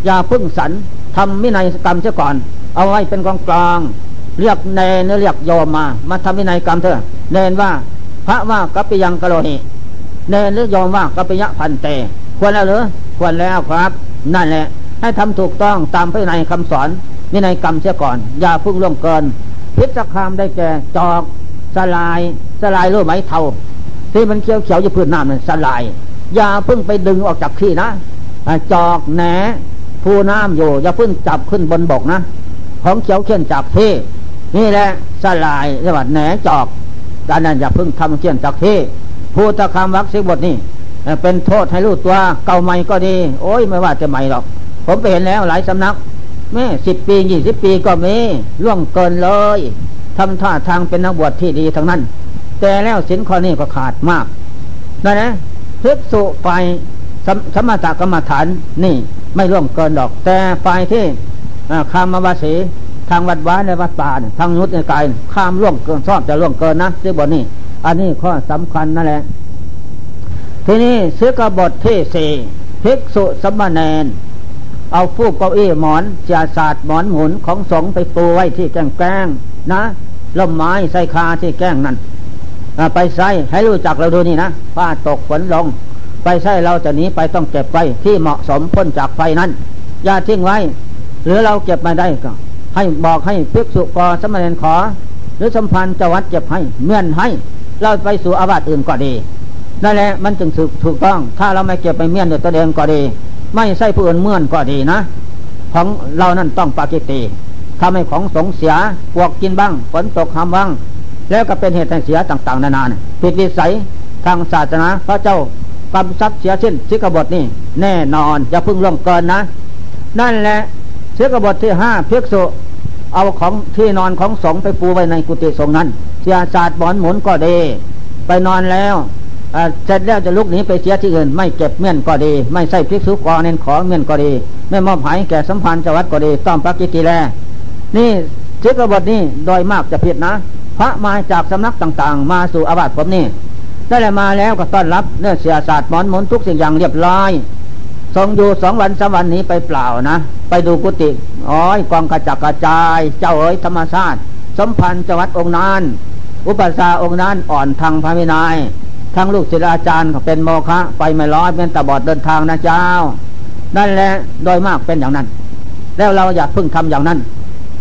ยาพึ่งสันทำมินัยกรรมเสียก่อน เอาไว้เป็นกองกลาง เรียกเนนเรียกโยมมา มาทำวินัยกรรมเถอะ เนนว่า พระว่ากัปปิยังกะโลหิเนนหรือโยมว่ากัปปิยะพันเต ควรแล้วหรือควรแล้วครับ นั่นแหละ ให้ทำถูกต้องตามพระวินัยคำสอนวินัยกรรมเสียก่อน อย่าพุ่งล่วงเกิน พิษคามได้แก่จอกสลายสลายรู้ไหมเท่าที่มันเขียวเขียวอยู่พื้นน้ำนั่นสลาย อย่าพึ่งไปดึงออกจากขี้นะจอกแหนผู้น้ำอยู่ อย่าพึ่งจับขึ้นบนบกนะ ของเขียวเขียนจากที่นี่แหละสลายสวัสดแหนจอก ดังนั้นอย่าพึ่งทำเชี่ยนจากที่พูดตะคำวักสิบทนี่เป็นโทษให้รู้ตัวเก่าใหม่ก็ดี โอ้ยไม่ว่าจะใหม่หรอก ผมไปเห็นแล้วหลายสำนักแม่สิบปียี่สิบปีก็มีล่วงเกินเลยทำท่าทางเป็นนักบวชที่ดีทั้งนั้น แต่แล้วสินข้อนี้ก็ขาดมากนั่นนะพิกษุไฟสสมถกรรมฐานนี่ไม่ร่วมเกินดอก แต่ไฟที่คามวาสี ทางวัดว้าในวัดป่าทางนุษย์ในกายข้ามล่วงเกินชอบจะล่วงเกินนะซื้อบทนี้ อันนี้ข้อสำคัญนั่นแหละ ทีนี้ซื้อกบทที่สี่ภิกษุสมณเณรเอาฟูกเก้าอี้หมอนจาศาสตร์หมอนหมุนของสงไปปูไว้ที่แกงแกงนะล่มไม้ใส่คาที่แก้งนั่นไปใส่ให้รู้จักเราดูนี่นะฟ้าตกฝนลง ไปใส่เราจะหนีไปต้องเก็บไว้ที่เหมาะสมพ้นจากไฟนั้นอย่าทิ้งไว้ หรือเราเก็บมาได้ก็ ให้บอกให้ภิกษุกอสมณเณรขอ หรือสมพันธ์จวัดเจ็บให้เมื่อนให้ เราไปสู่อาวาสอื่นก็ดีนั่นแหละมันจึงถูกต้อง ถ้าเราไม่เก็บไปเมื่อนด้วยตัวเองก็ดี ไม่ใช่ผู้อื่นเมื่อนก็ดีนะ ของเรานั่นต้องปากิตีทำให้ของสงเสียปวกกินบ้างฝนตกหามบ้าง แล้วก็เป็นเหตุให้เสียต่างๆ นานาผิดวิสัยทางศาสนาพระเจ้ากำซับเสียสิ้นสิกบทนี่แน่นอนอย่าพึ่งล่วงเกินนะ นั่นแหละสิกบทที่ห้าเพิกษุ เอาของที่นอนของสงไปปูไว้ในกุฏิสงนั้นเสียศาสตร์บอนหมุนก็ดี ไปนอนแล้วเสร็จแล้วจะลุกหนีไปเสียที่อื่น ไม่เก็บเมี่ยนก็ดี ไม่ใส่พริกสุกอเน้นของเมี่ยนก็ดี ไม่มอบหายแก่สัมพันธ์จัวัดก็ดีต้องปักกิติแลนี่สิกบทนี้โดยมากจะผิดนะ พระมาจากสำนักต่างๆ มาสู่อาวาสผมนี่ได้เลยมาแล้วก็ต้อนรับเนื้อเสียศาสตร์หมอนหมุนทุกสิ่งอย่างเรียบร้อยทรงอยู่สองวันสามวันนี้ไปเปล่านะ ไปดูกุฏิ อ้อยกองกระจักกระจาย เจ้าเอ๋ยธรรมชาติสมพันธ์จังหวัดองค์นานอุปสาองค์นานอ่อนทางพระวินัยทั้งลูกศิษย์อาจารย์เป็นโมฆะไปไม่ร้อยเป็นตาบอดเดินทางนะเจ้า นั่นแหละโดยมากเป็นอย่างนั้น แล้วเราอยากพึ่งทำอย่างนั้น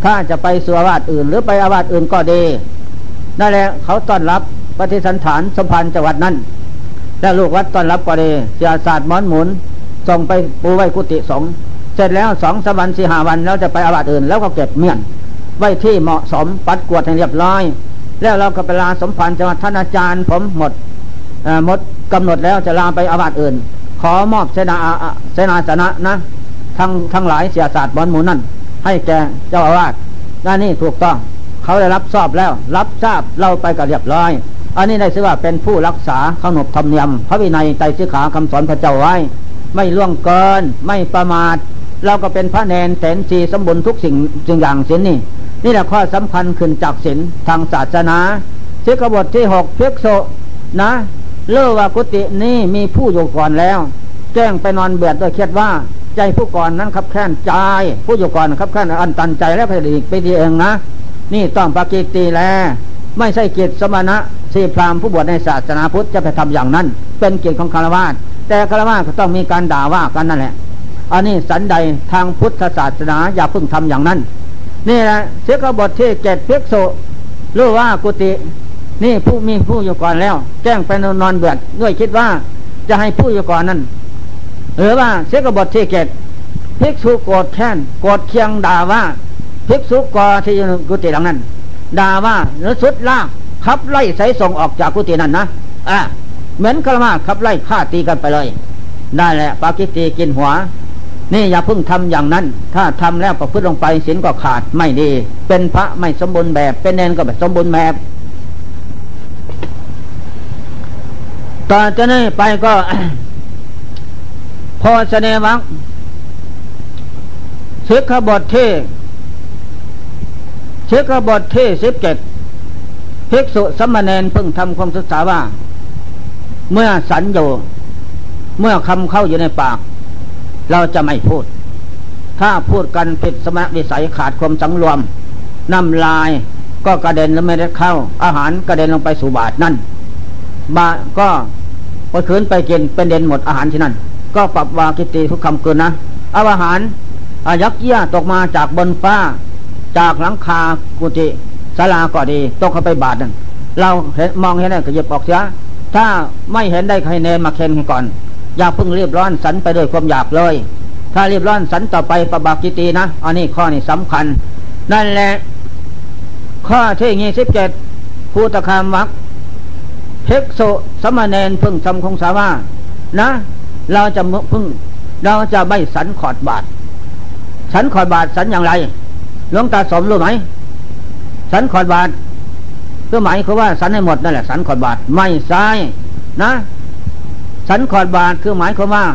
ถ้าจะไปสู่อาวาสอื่นหรือไปอาวาสอื่นก็ดี นั่นแหละเขาต้อนรับปฏิสันฐานสมพันธ์จังหวัดนั้นแล้วลูกวัดต้อนรับก็ดีเสียศาสตร์ม้อนหมุนส่งไปปูไว้กุฏิสง เสร็จแล้วสองสวันสี่หาวันแล้วจะไปอาวาสอื่น แล้วก็เก็บเมี่ยน ไว้ที่เหมาะสมปัดกวดให้เรียบร้อย แล้วเราก็ไปลาสมพันธ์จังหวัดท่านอาจารย์ ผมหมดหมดกำหนดแล้วจะลาไปอาวาสอื่น ขอมอบเสนาเสนาสนะนะทั้งทั้งหลายเสียศาสตร์บอลหมูนั่นให้แกเจ้าอาวาสนั่นนี่ถูกต้องเขาได้รับทราบแล้ว รับทราบเราไปกับเรียบร้อย อันนี้ได้ชื่อว่าเป็นผู้รักษาขนบธรรมเนียม พระวินัยไตรสิขาคำสอนพระเจ้าไว้ ไม่ล่วงเกิน ไม่ประมาท เราก็เป็นพระเนนแสนสีสมบูรณ์ทุกสิ่งจึงอย่างสินนี่ นี่แหละข้อสำคัญขึ้นจากศีลทางศาสนาสิกบทที่หกเพิกโซนะเลือว่ากุฏินี้มีผู้อยู่ก่อนแล้ว แจ้งไปนอนเบียดโดยเครียดว่า ใจผู้ก่อนนั้นขับแค้นใจ ผู้อยู่ก่อนขับแค้นอันตันใจแล้วไปอีไปทีเองนะ นี่ต้องปากิตีแลไม่ใช่เกียรติสมณะสีพรามผู้บวชในศาสนาพุทธจะไปทำอย่างนั้น เป็นเกียรติของคารวะแต่คารวะก็ต้องมีการด่าว่ากันนั่นแหละ อันนี้สันใดทางพุทธศาสนาอย่าเพิ่งทำอย่างนั้น นี่แหละเสกบทที่เจ็ดเพิกโซรู้ว่ากุฏินี่ผู้มีผู้อยู่ก่อนแล้ว แจ้งไปนอนเบือด้วยคิดว่าจะให้ผู้อยู่ก่อนนั้นหรือว่าเสกบทที่เกตภิกษุโกรธแค้นโกรธเคียงด่าว่าภิกษุกอที่กุฏิหลังนั้นด่าว่าหรือสุดล่ากขับไล่ใส่ส่งออกจากกุฏินั้นนะอะเหมือนกระมาขับไล่ฆ่าตีกันไปเลย ได้แหละปากิตีกินหัว นี่อย่าเพิ่งทำอย่างนั้น ถ้าทำแล้วประพฤติลงไปศีลก็ขาดไม่ดี เป็นพระไม่สมบูรณ์แบบ เป็นเนนก็แบบสมบูรณ์แบบต่อจากนี้ไปก็ พอเสนวังสิกขบทที่สิกขบทที่สิบเจ็ดภิกษุสมณเณรเพิ่งทำความศึกษาว่า เมื่อสัญโยเมื่อคำเข้าอยู่ในปาก เราจะไม่พูด ถ้าพูดกันผิดสมณวิสัยขาดความสังรวมน้ำลายก็กระเด็นแล้วไม่ได้เข้า อาหารกระเด็นลงไปสู่บาทนั่นบาก็พอคืนไปกินเป็นเด่นหมดอาหารที่นั่น ก็ปรับวากิติทุกคำเกินนะเอาอาหารอายักเยี่ยตกมาจากบนฟ้า จากหลังคากุฏิศาลาก็ดีตกเข้าไปบาทนั่นเราเห็นมองเห็นได้ก็หยิบออกเสียถ้าไม่เห็นได้ใครเนมาเค้นก่อน อย่าเพิ่งรีบร้อนสันไปด้วยความอยากเลย ถ้ารีบร้อนสันต่อไปประบากิตีนะอันนี้ข้อนี้สำคัญ นั่นแหละ ข้อที่ยี่สิบเจ็ดภูตคามวักเภิกษุสมณเณรพึ่งทำคงสาว่านะ เราจะพึ่ง เราจะไม่สันขอดบาท สันขอดบาทสันอย่างไรหลวงตาสมรู้ไหม สันขอดบาทก็หมายคือว่าสันให้หมดนั่นแหละ สันขอดบาทไม่ใช่นะ สันขอดบาทคือหมายความว่า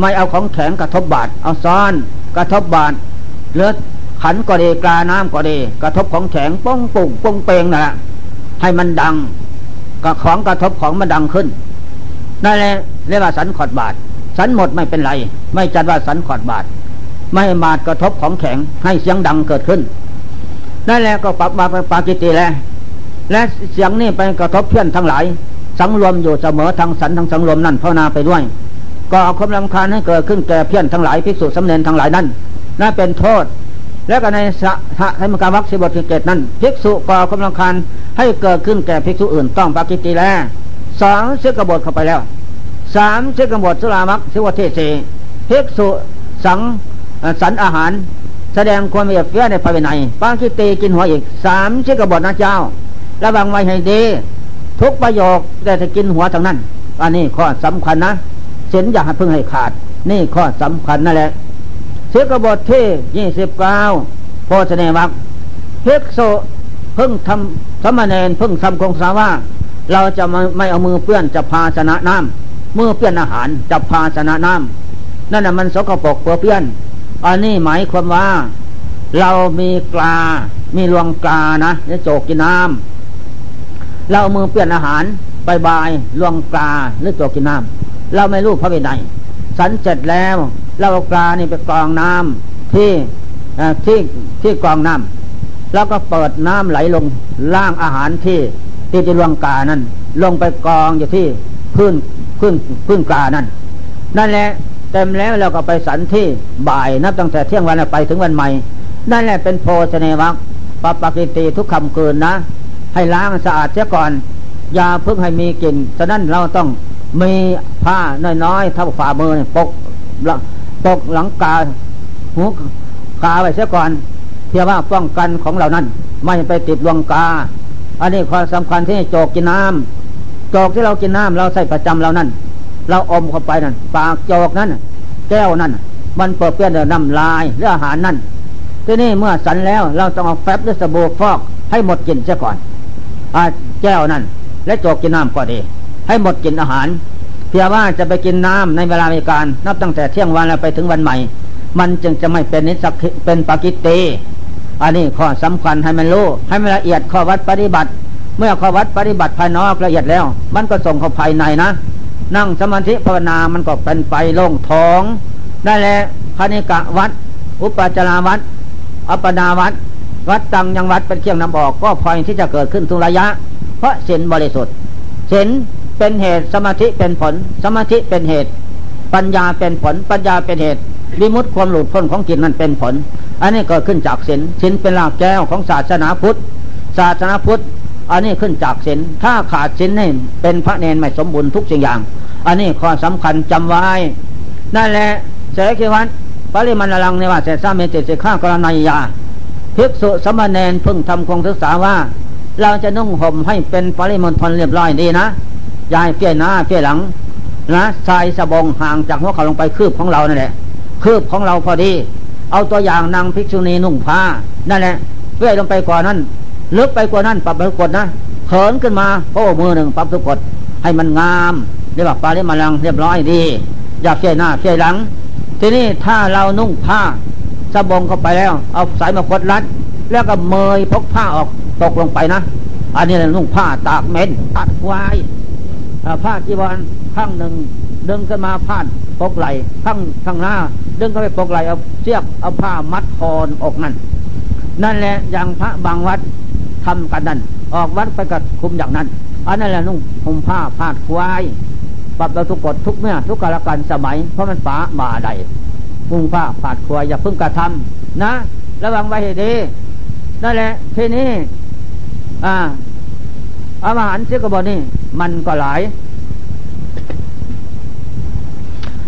ไม่เอาของแข็งกระทบบาทเอาซ้อน กระทบบาทเลือดขันก็ดีกลาน้ำก็ดี กระทบของแข็งป้องปุ่งป้องเปงนะ่ะให้มันดังก็ของกระทบของมันดังขึ้นนั่นแหละเรียกว่าสันขอดบาทสันหมดไม่เป็นไร ไม่จัดว่าสันขอดบาทไม่บาดกระทบของแข็งให้เสียงดังเกิดขึ้นนั่นแหละก็ปรับมาเป็นปากิติแล้วและเสียงนี้ไปกระทบเพื่อนทั้งหลาย สังรวมอยู่เสมอทั้งสันทั้งสังรวมนั่นภาวนาไปด้วย ก็เอาความรำคาญให้เกิดขึ้นแก่เพื่อนทั้งหลายภิกษุสำเนินทั้งหลายนั่นน่าเป็นโทษ แล้วก็ในสะธรรมการวัคสิบทสิเกตนั้นภิกษุก่อความรำคาญให้เกิดขึ้นแก่ภิกษุอื่นต้องปากิติแล้วสองเสกบทเข้าไปแล้วสามเสกบทสุรามักสิวเทเสภิกษุสังสันอาหาร แสดงความเมียเฟียในภายในปากิติกินหัวอีกสามเสกบทนะเจ้าระวังไว้ให้ดี ทุกประโยคแต่จะกินหัวทางนั้น อันนี้ข้อสำคัญนะเส้นอย่าเพิ่งให้ขาด นี่ข้อสำคัญนั่นแหละเสกบทที่ยี่สิบเก้าพชเสนวักเพิกโซเพิ่งทำสมณเณรเพิ่งทำคงสาว่า เราจะไม่เอามือเปื้อนจะพาชนะน้ำมือเปื้อนอาหารจะพาชนะน้ำนั่นแหะมันสกปรกเปื้อนอันนี้หมายความว่า เรามีกลา มีรวงกลานะจะโจกกินน้ำ เราเอามือเปื้อนอาหารบายบายลวงกลาหรือโจกกินน้ำเราไม่รู้พระวินัยสันเสร็จแล้วเราเอากลานี่ไปกรองน้ำที่ที่ที่กรองน้ำแล้วก็เปิดน้ำไหลลงล่างอาหารที่ที่จะลวงกานั้น ลงไปกองอยู่ที่พื้นพื้นพื้นกานั้น นั่นแหละเต็มแล้วเราก็ไปสันที่บ่ายนับตั้งแต่เที่ยงวันไปถึงวันใหม่ นั่นแหละเป็นโพชเนวักปปกิตีทุกคำเกินนะ ให้ล้างสะอาดเสียก่อนอย่าเพิ่งให้มีกลิ่นฉะนั้นเราต้องมีผ้าน้อยๆเท่าฝ่ามือปกปกหลังกาหูกาไว้เสียก่อนเพื่อว่าป้องกันของเรานั้น ไม่ไปติดลวงกา อันนี้ความสำคัญที่โจกกินน้ำโจกที่เรากินน้ำเราใส่ประจำเรานั่นเราอมเข้าไปนั่นปากโจกนั่นแก้วนั่นมันเปิดเปี้ยนน้ำลายหรืออาหารนั่นที่นี่เมื่อสันแล้วเราต้องเอาแฟบหรือสบู่ฟอกให้หมดกลิ่นเสียก่อน แก้วนั่น และจกกินน้ำก็ดี ให้หมดกินอาหาร เพียงว่าจะไปกินน้ำในเวลามีการ นับตั้งแต่เที่ยงวันแล้วไปถึงวันใหม่ มันจึงจะไม่เป็นนิสักเป็นปากิเตอันนี้ข้อสำคัญให้มันรู้ให้มันละเอียดข้อวัดปฏิบัติ เมื่อข้อวัดปฏิบัติภายนอกละเอียดแล้ว มันก็ส่งเข้าภายในนะ นั่งสมาธิภาวนามันก็เป็นไปโล่งท้องได้แหละคณิกะวัด อุปจาราวัดอัปนาวัด วัดตังยังวัดเป็นเครื่องนำออกก็พอยที่จะเกิดขึ้นทุกระยะ เพราะศีลบริสุทธิ์ศีลเป็นเหตุสมาธิเป็นผล สมาธิเป็นเหตุ ปัญญาเป็นผล ปัญญาเป็นเหตุวิมุตติความหลุดพ้นของจิตนั้นเป็นผล อันนี้เกิดขึ้นจากศีลศีลเป็นรากแก้วของศาสนาพุทธ ศาสนาพุทธ อันนี้ขึ้นจากศีลถ้าขาดศีลนี่เป็นพระเนนไม่สมบูรณ์ทุกสิ่งอย่าง อันนี้ข้อสำคัญจำไว้นั่นแหละเสกวัตปริมันลังในว่าเสสามีจิตสิข้ากรณียา ภิกษุสมณเณรพึ่งทำคงศึกษาว่า เราจะนุ่งห่มให้เป็นปริมณฑลเรียบร้อยดีนะยายเพี้ยหน้าเพี้ยหลังนะชายสบงห่างจากหัวเขาลงไปคืบของเรานั่นแหละคืบของเราพอดี เอาตัวอย่างนางภิกษุณีนุ่งผ้านั่นแหละเพี้ยลงไปกว่านั้นลึกไปกว่านั้นปรับทุกกฎนะเขินขึ้นมาโอ้มือหนึ่งปรับทุกกฎให้มันงามเรียกว่าปาริมาลังเรียบร้อยดี อยากเพี้ยหน้าเพี้ยหลัง ทีนี้ถ้าเรานุ่งผ้า สบงเข้าไปแล้ว เอาสายมากดรัด แล้วก็เมยพกผ้าออกตกลงไปนะ อันนี้นุ่งผ้าตากเม็นตัดควายผ้าจีวรข้างหนึ่งดึงขึ้นมาพาดปกไหลข้างข้างหน้า ดึงเข้าไปปกไหลเอาเสียบเอาผ้ามัดคอนอกนั่นนั่นแหละอย่างพระบางวัดทำกันนั่นออกวัดไปกับคุมอย่างนั้น อันนั้นแหละนุ่งห่มผ้าพาดควายปรับเราทุกกฎทุกเมื่อทุกกาลกันสมัย เพราะมันป๋าบ่าใด มุ่งผ้าผาดควายอย่าเพิ่งกระทำนะ ระวังไว้ให้ดีนั่นแหละทีนี้อ่าอาหารเสียกบอนี่มันก็หลาย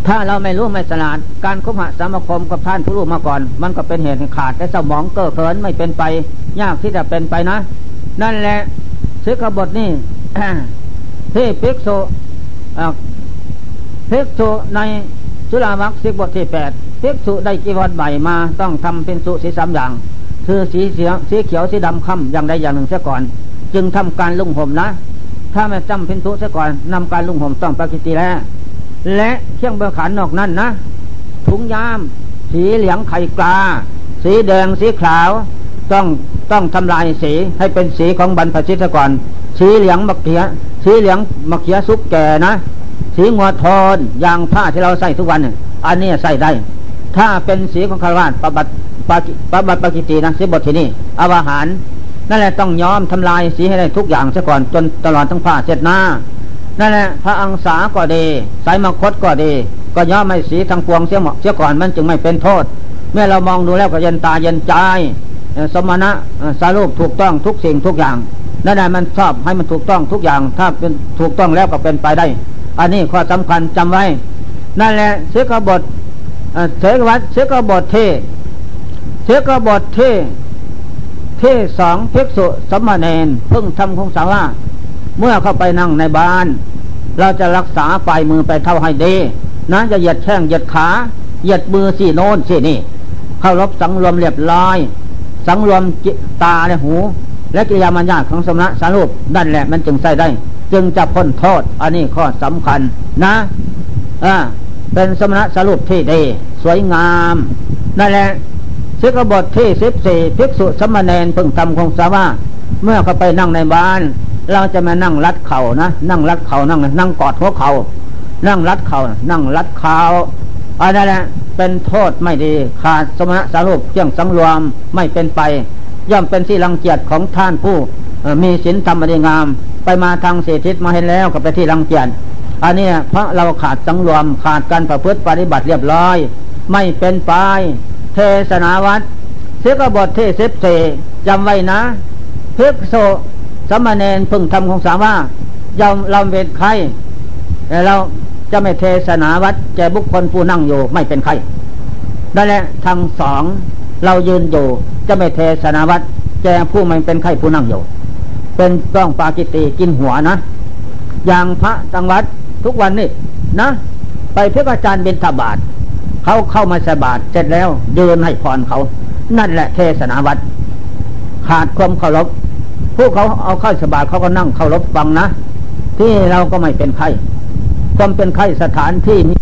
ถ้าเราไม่รู้ไม่สลาดการคบหาสมาคมกับท่านผู้รู้มาก่อน มันก็เป็นเหตุขาดแต่สมองเก้อเขินไม่เป็นไป ยากที่จะเป็นไปนะ นั่นแหละเสียกบทนี่ที่พิกโซพิกโซในสุรามักสิบทที่แปด พิกษุได้จีวรใบมาต้องทำเป็นสุสีสามอย่าง คือสีเสียสีเขียวสีดำค่ำอย่างใดอย่างหนึ่งเสียก่อน จึงทำการลุ่งห่มนะ ถ้าไม่จำเป็นทุเสียก่อนนำการลุ่งห่มต้องปกิติแล้วและเครื่องเบอร์ขันนอกนั้นนะ ถุงยาม สีเหลืองไข่กลา สีแดงสีขาว ต้องต้องทำลายสีให้เป็นสีของบรรพชิตก่อน สีเหลืองมะเขีย สีเหลืองมะเขียซุกแก่นะ สีงัวทอนยางผ้าที่เราใส่ทุกวัน อันนี้ใส่ได้ ถ้าเป็นสีของคารวานปบัติปบัติปกิตินะสีบทที่นี่อวหาร นั่นแหละต้องยอมทำลายสีให้ได้ทุกอย่างซะก่อนจนตลอดทั้งผ้าเสร็จหน้า นั่นแหละพระอังสาก็ดี สายมคตก็ดี ก็ย่อมไม่สีทางปวงเสียหมเสียก่อนมันจึงไม่เป็นโทษ เมื่อเรามองดูแล้วก็เย็นตาเย็นใจ สมณะสารูปถูกต้องทุกสิ่งทุกอย่างนั่นแหละมันชอบให้มันถูกต้องทุกอย่าง ถ้าเป็นถูกต้องแล้วก็เป็นไปได้ อันนี้ข้อสำคัญจำไว้ นั่นแหละเสกบท เสกวัดเสกบทเทเสกบทเทที่สองภิกษุสมณเณรเพิ่งทำคงสาว่าเมื่อเข้าไปนั่งในบ้าน เราจะรักษาปลายมือไปเท่าให้ดีนะจะเหยียดแข้งเหยียดขาเหยียดมือสี่โน้นสี่นี่ เข้ารบสังรวมเรียบร้อย สังรวมตาในหู และกิริยามัญญาของสมณะสารูปนั่นแหละมันจึงใส่ได้ จึงจะพ้นโทษ อันนี้ข้อสำคัญนะอ่า เป็นสมณะสรูปที่ดี สวยงามนั่นแหละสิกบทที่สิบสี่ภิกษุสมณเณรพึงทำคงสาว่า เมื่อเขาไปนั่งในบ้าน เราจะมานั่งรัดเข่านะ นั่งรัดเข่านั่งนั่งกอดหัวเขา่านั่งรัดเขา่านั่งรัดเข่าอันนั้นแหละเป็นโทษไม่ดี ขาดสมณะสารูปเที่ยงสังรวมไม่เป็นไป ย่อมเป็นที่รังเกียจของท่านผู้มีศีลธรรมดีงาม ไปมาทางเศรษฐิมาเห็นแล้วก็ไปที่รังเกียจ อันนี้พระเราขาดสังรวมขาดการประพฤติปฏิบัติเรียบร้อย ไม่เป็นไปเทศนาวัดเสกบทเที่สิบสี่จำไว้นะภิกษุสมณเณรพึงทำของสาว่าย่อมลำเวทใครแต่เราจะไม่เทศนาวัดแก่บุคคลผู้นั่งอยู่ไม่เป็นใครนั่นแหละทั้งสองเรายืนอยู่จะไม่เทศนาวัดแก่ผู้ไม่เป็นใครผู้นั่งอยู่ เป็นต้องปากิติกินหัวนะอย่างพระตังวัด ทุกวันนี่นะ ไปเพื่ออาจารย์เบญทบาทเขาเข้ามาสบาทเสร็จแล้วเดินให้พรเขา นั่นแหละเทศนาวัดขาดความเคารพผู้เขาเอาเข้าสบาทเขาก็นั่งเคารพฟังนะ ที่เราก็ไม่เป็นใครความเป็นไข้สถานที่นี้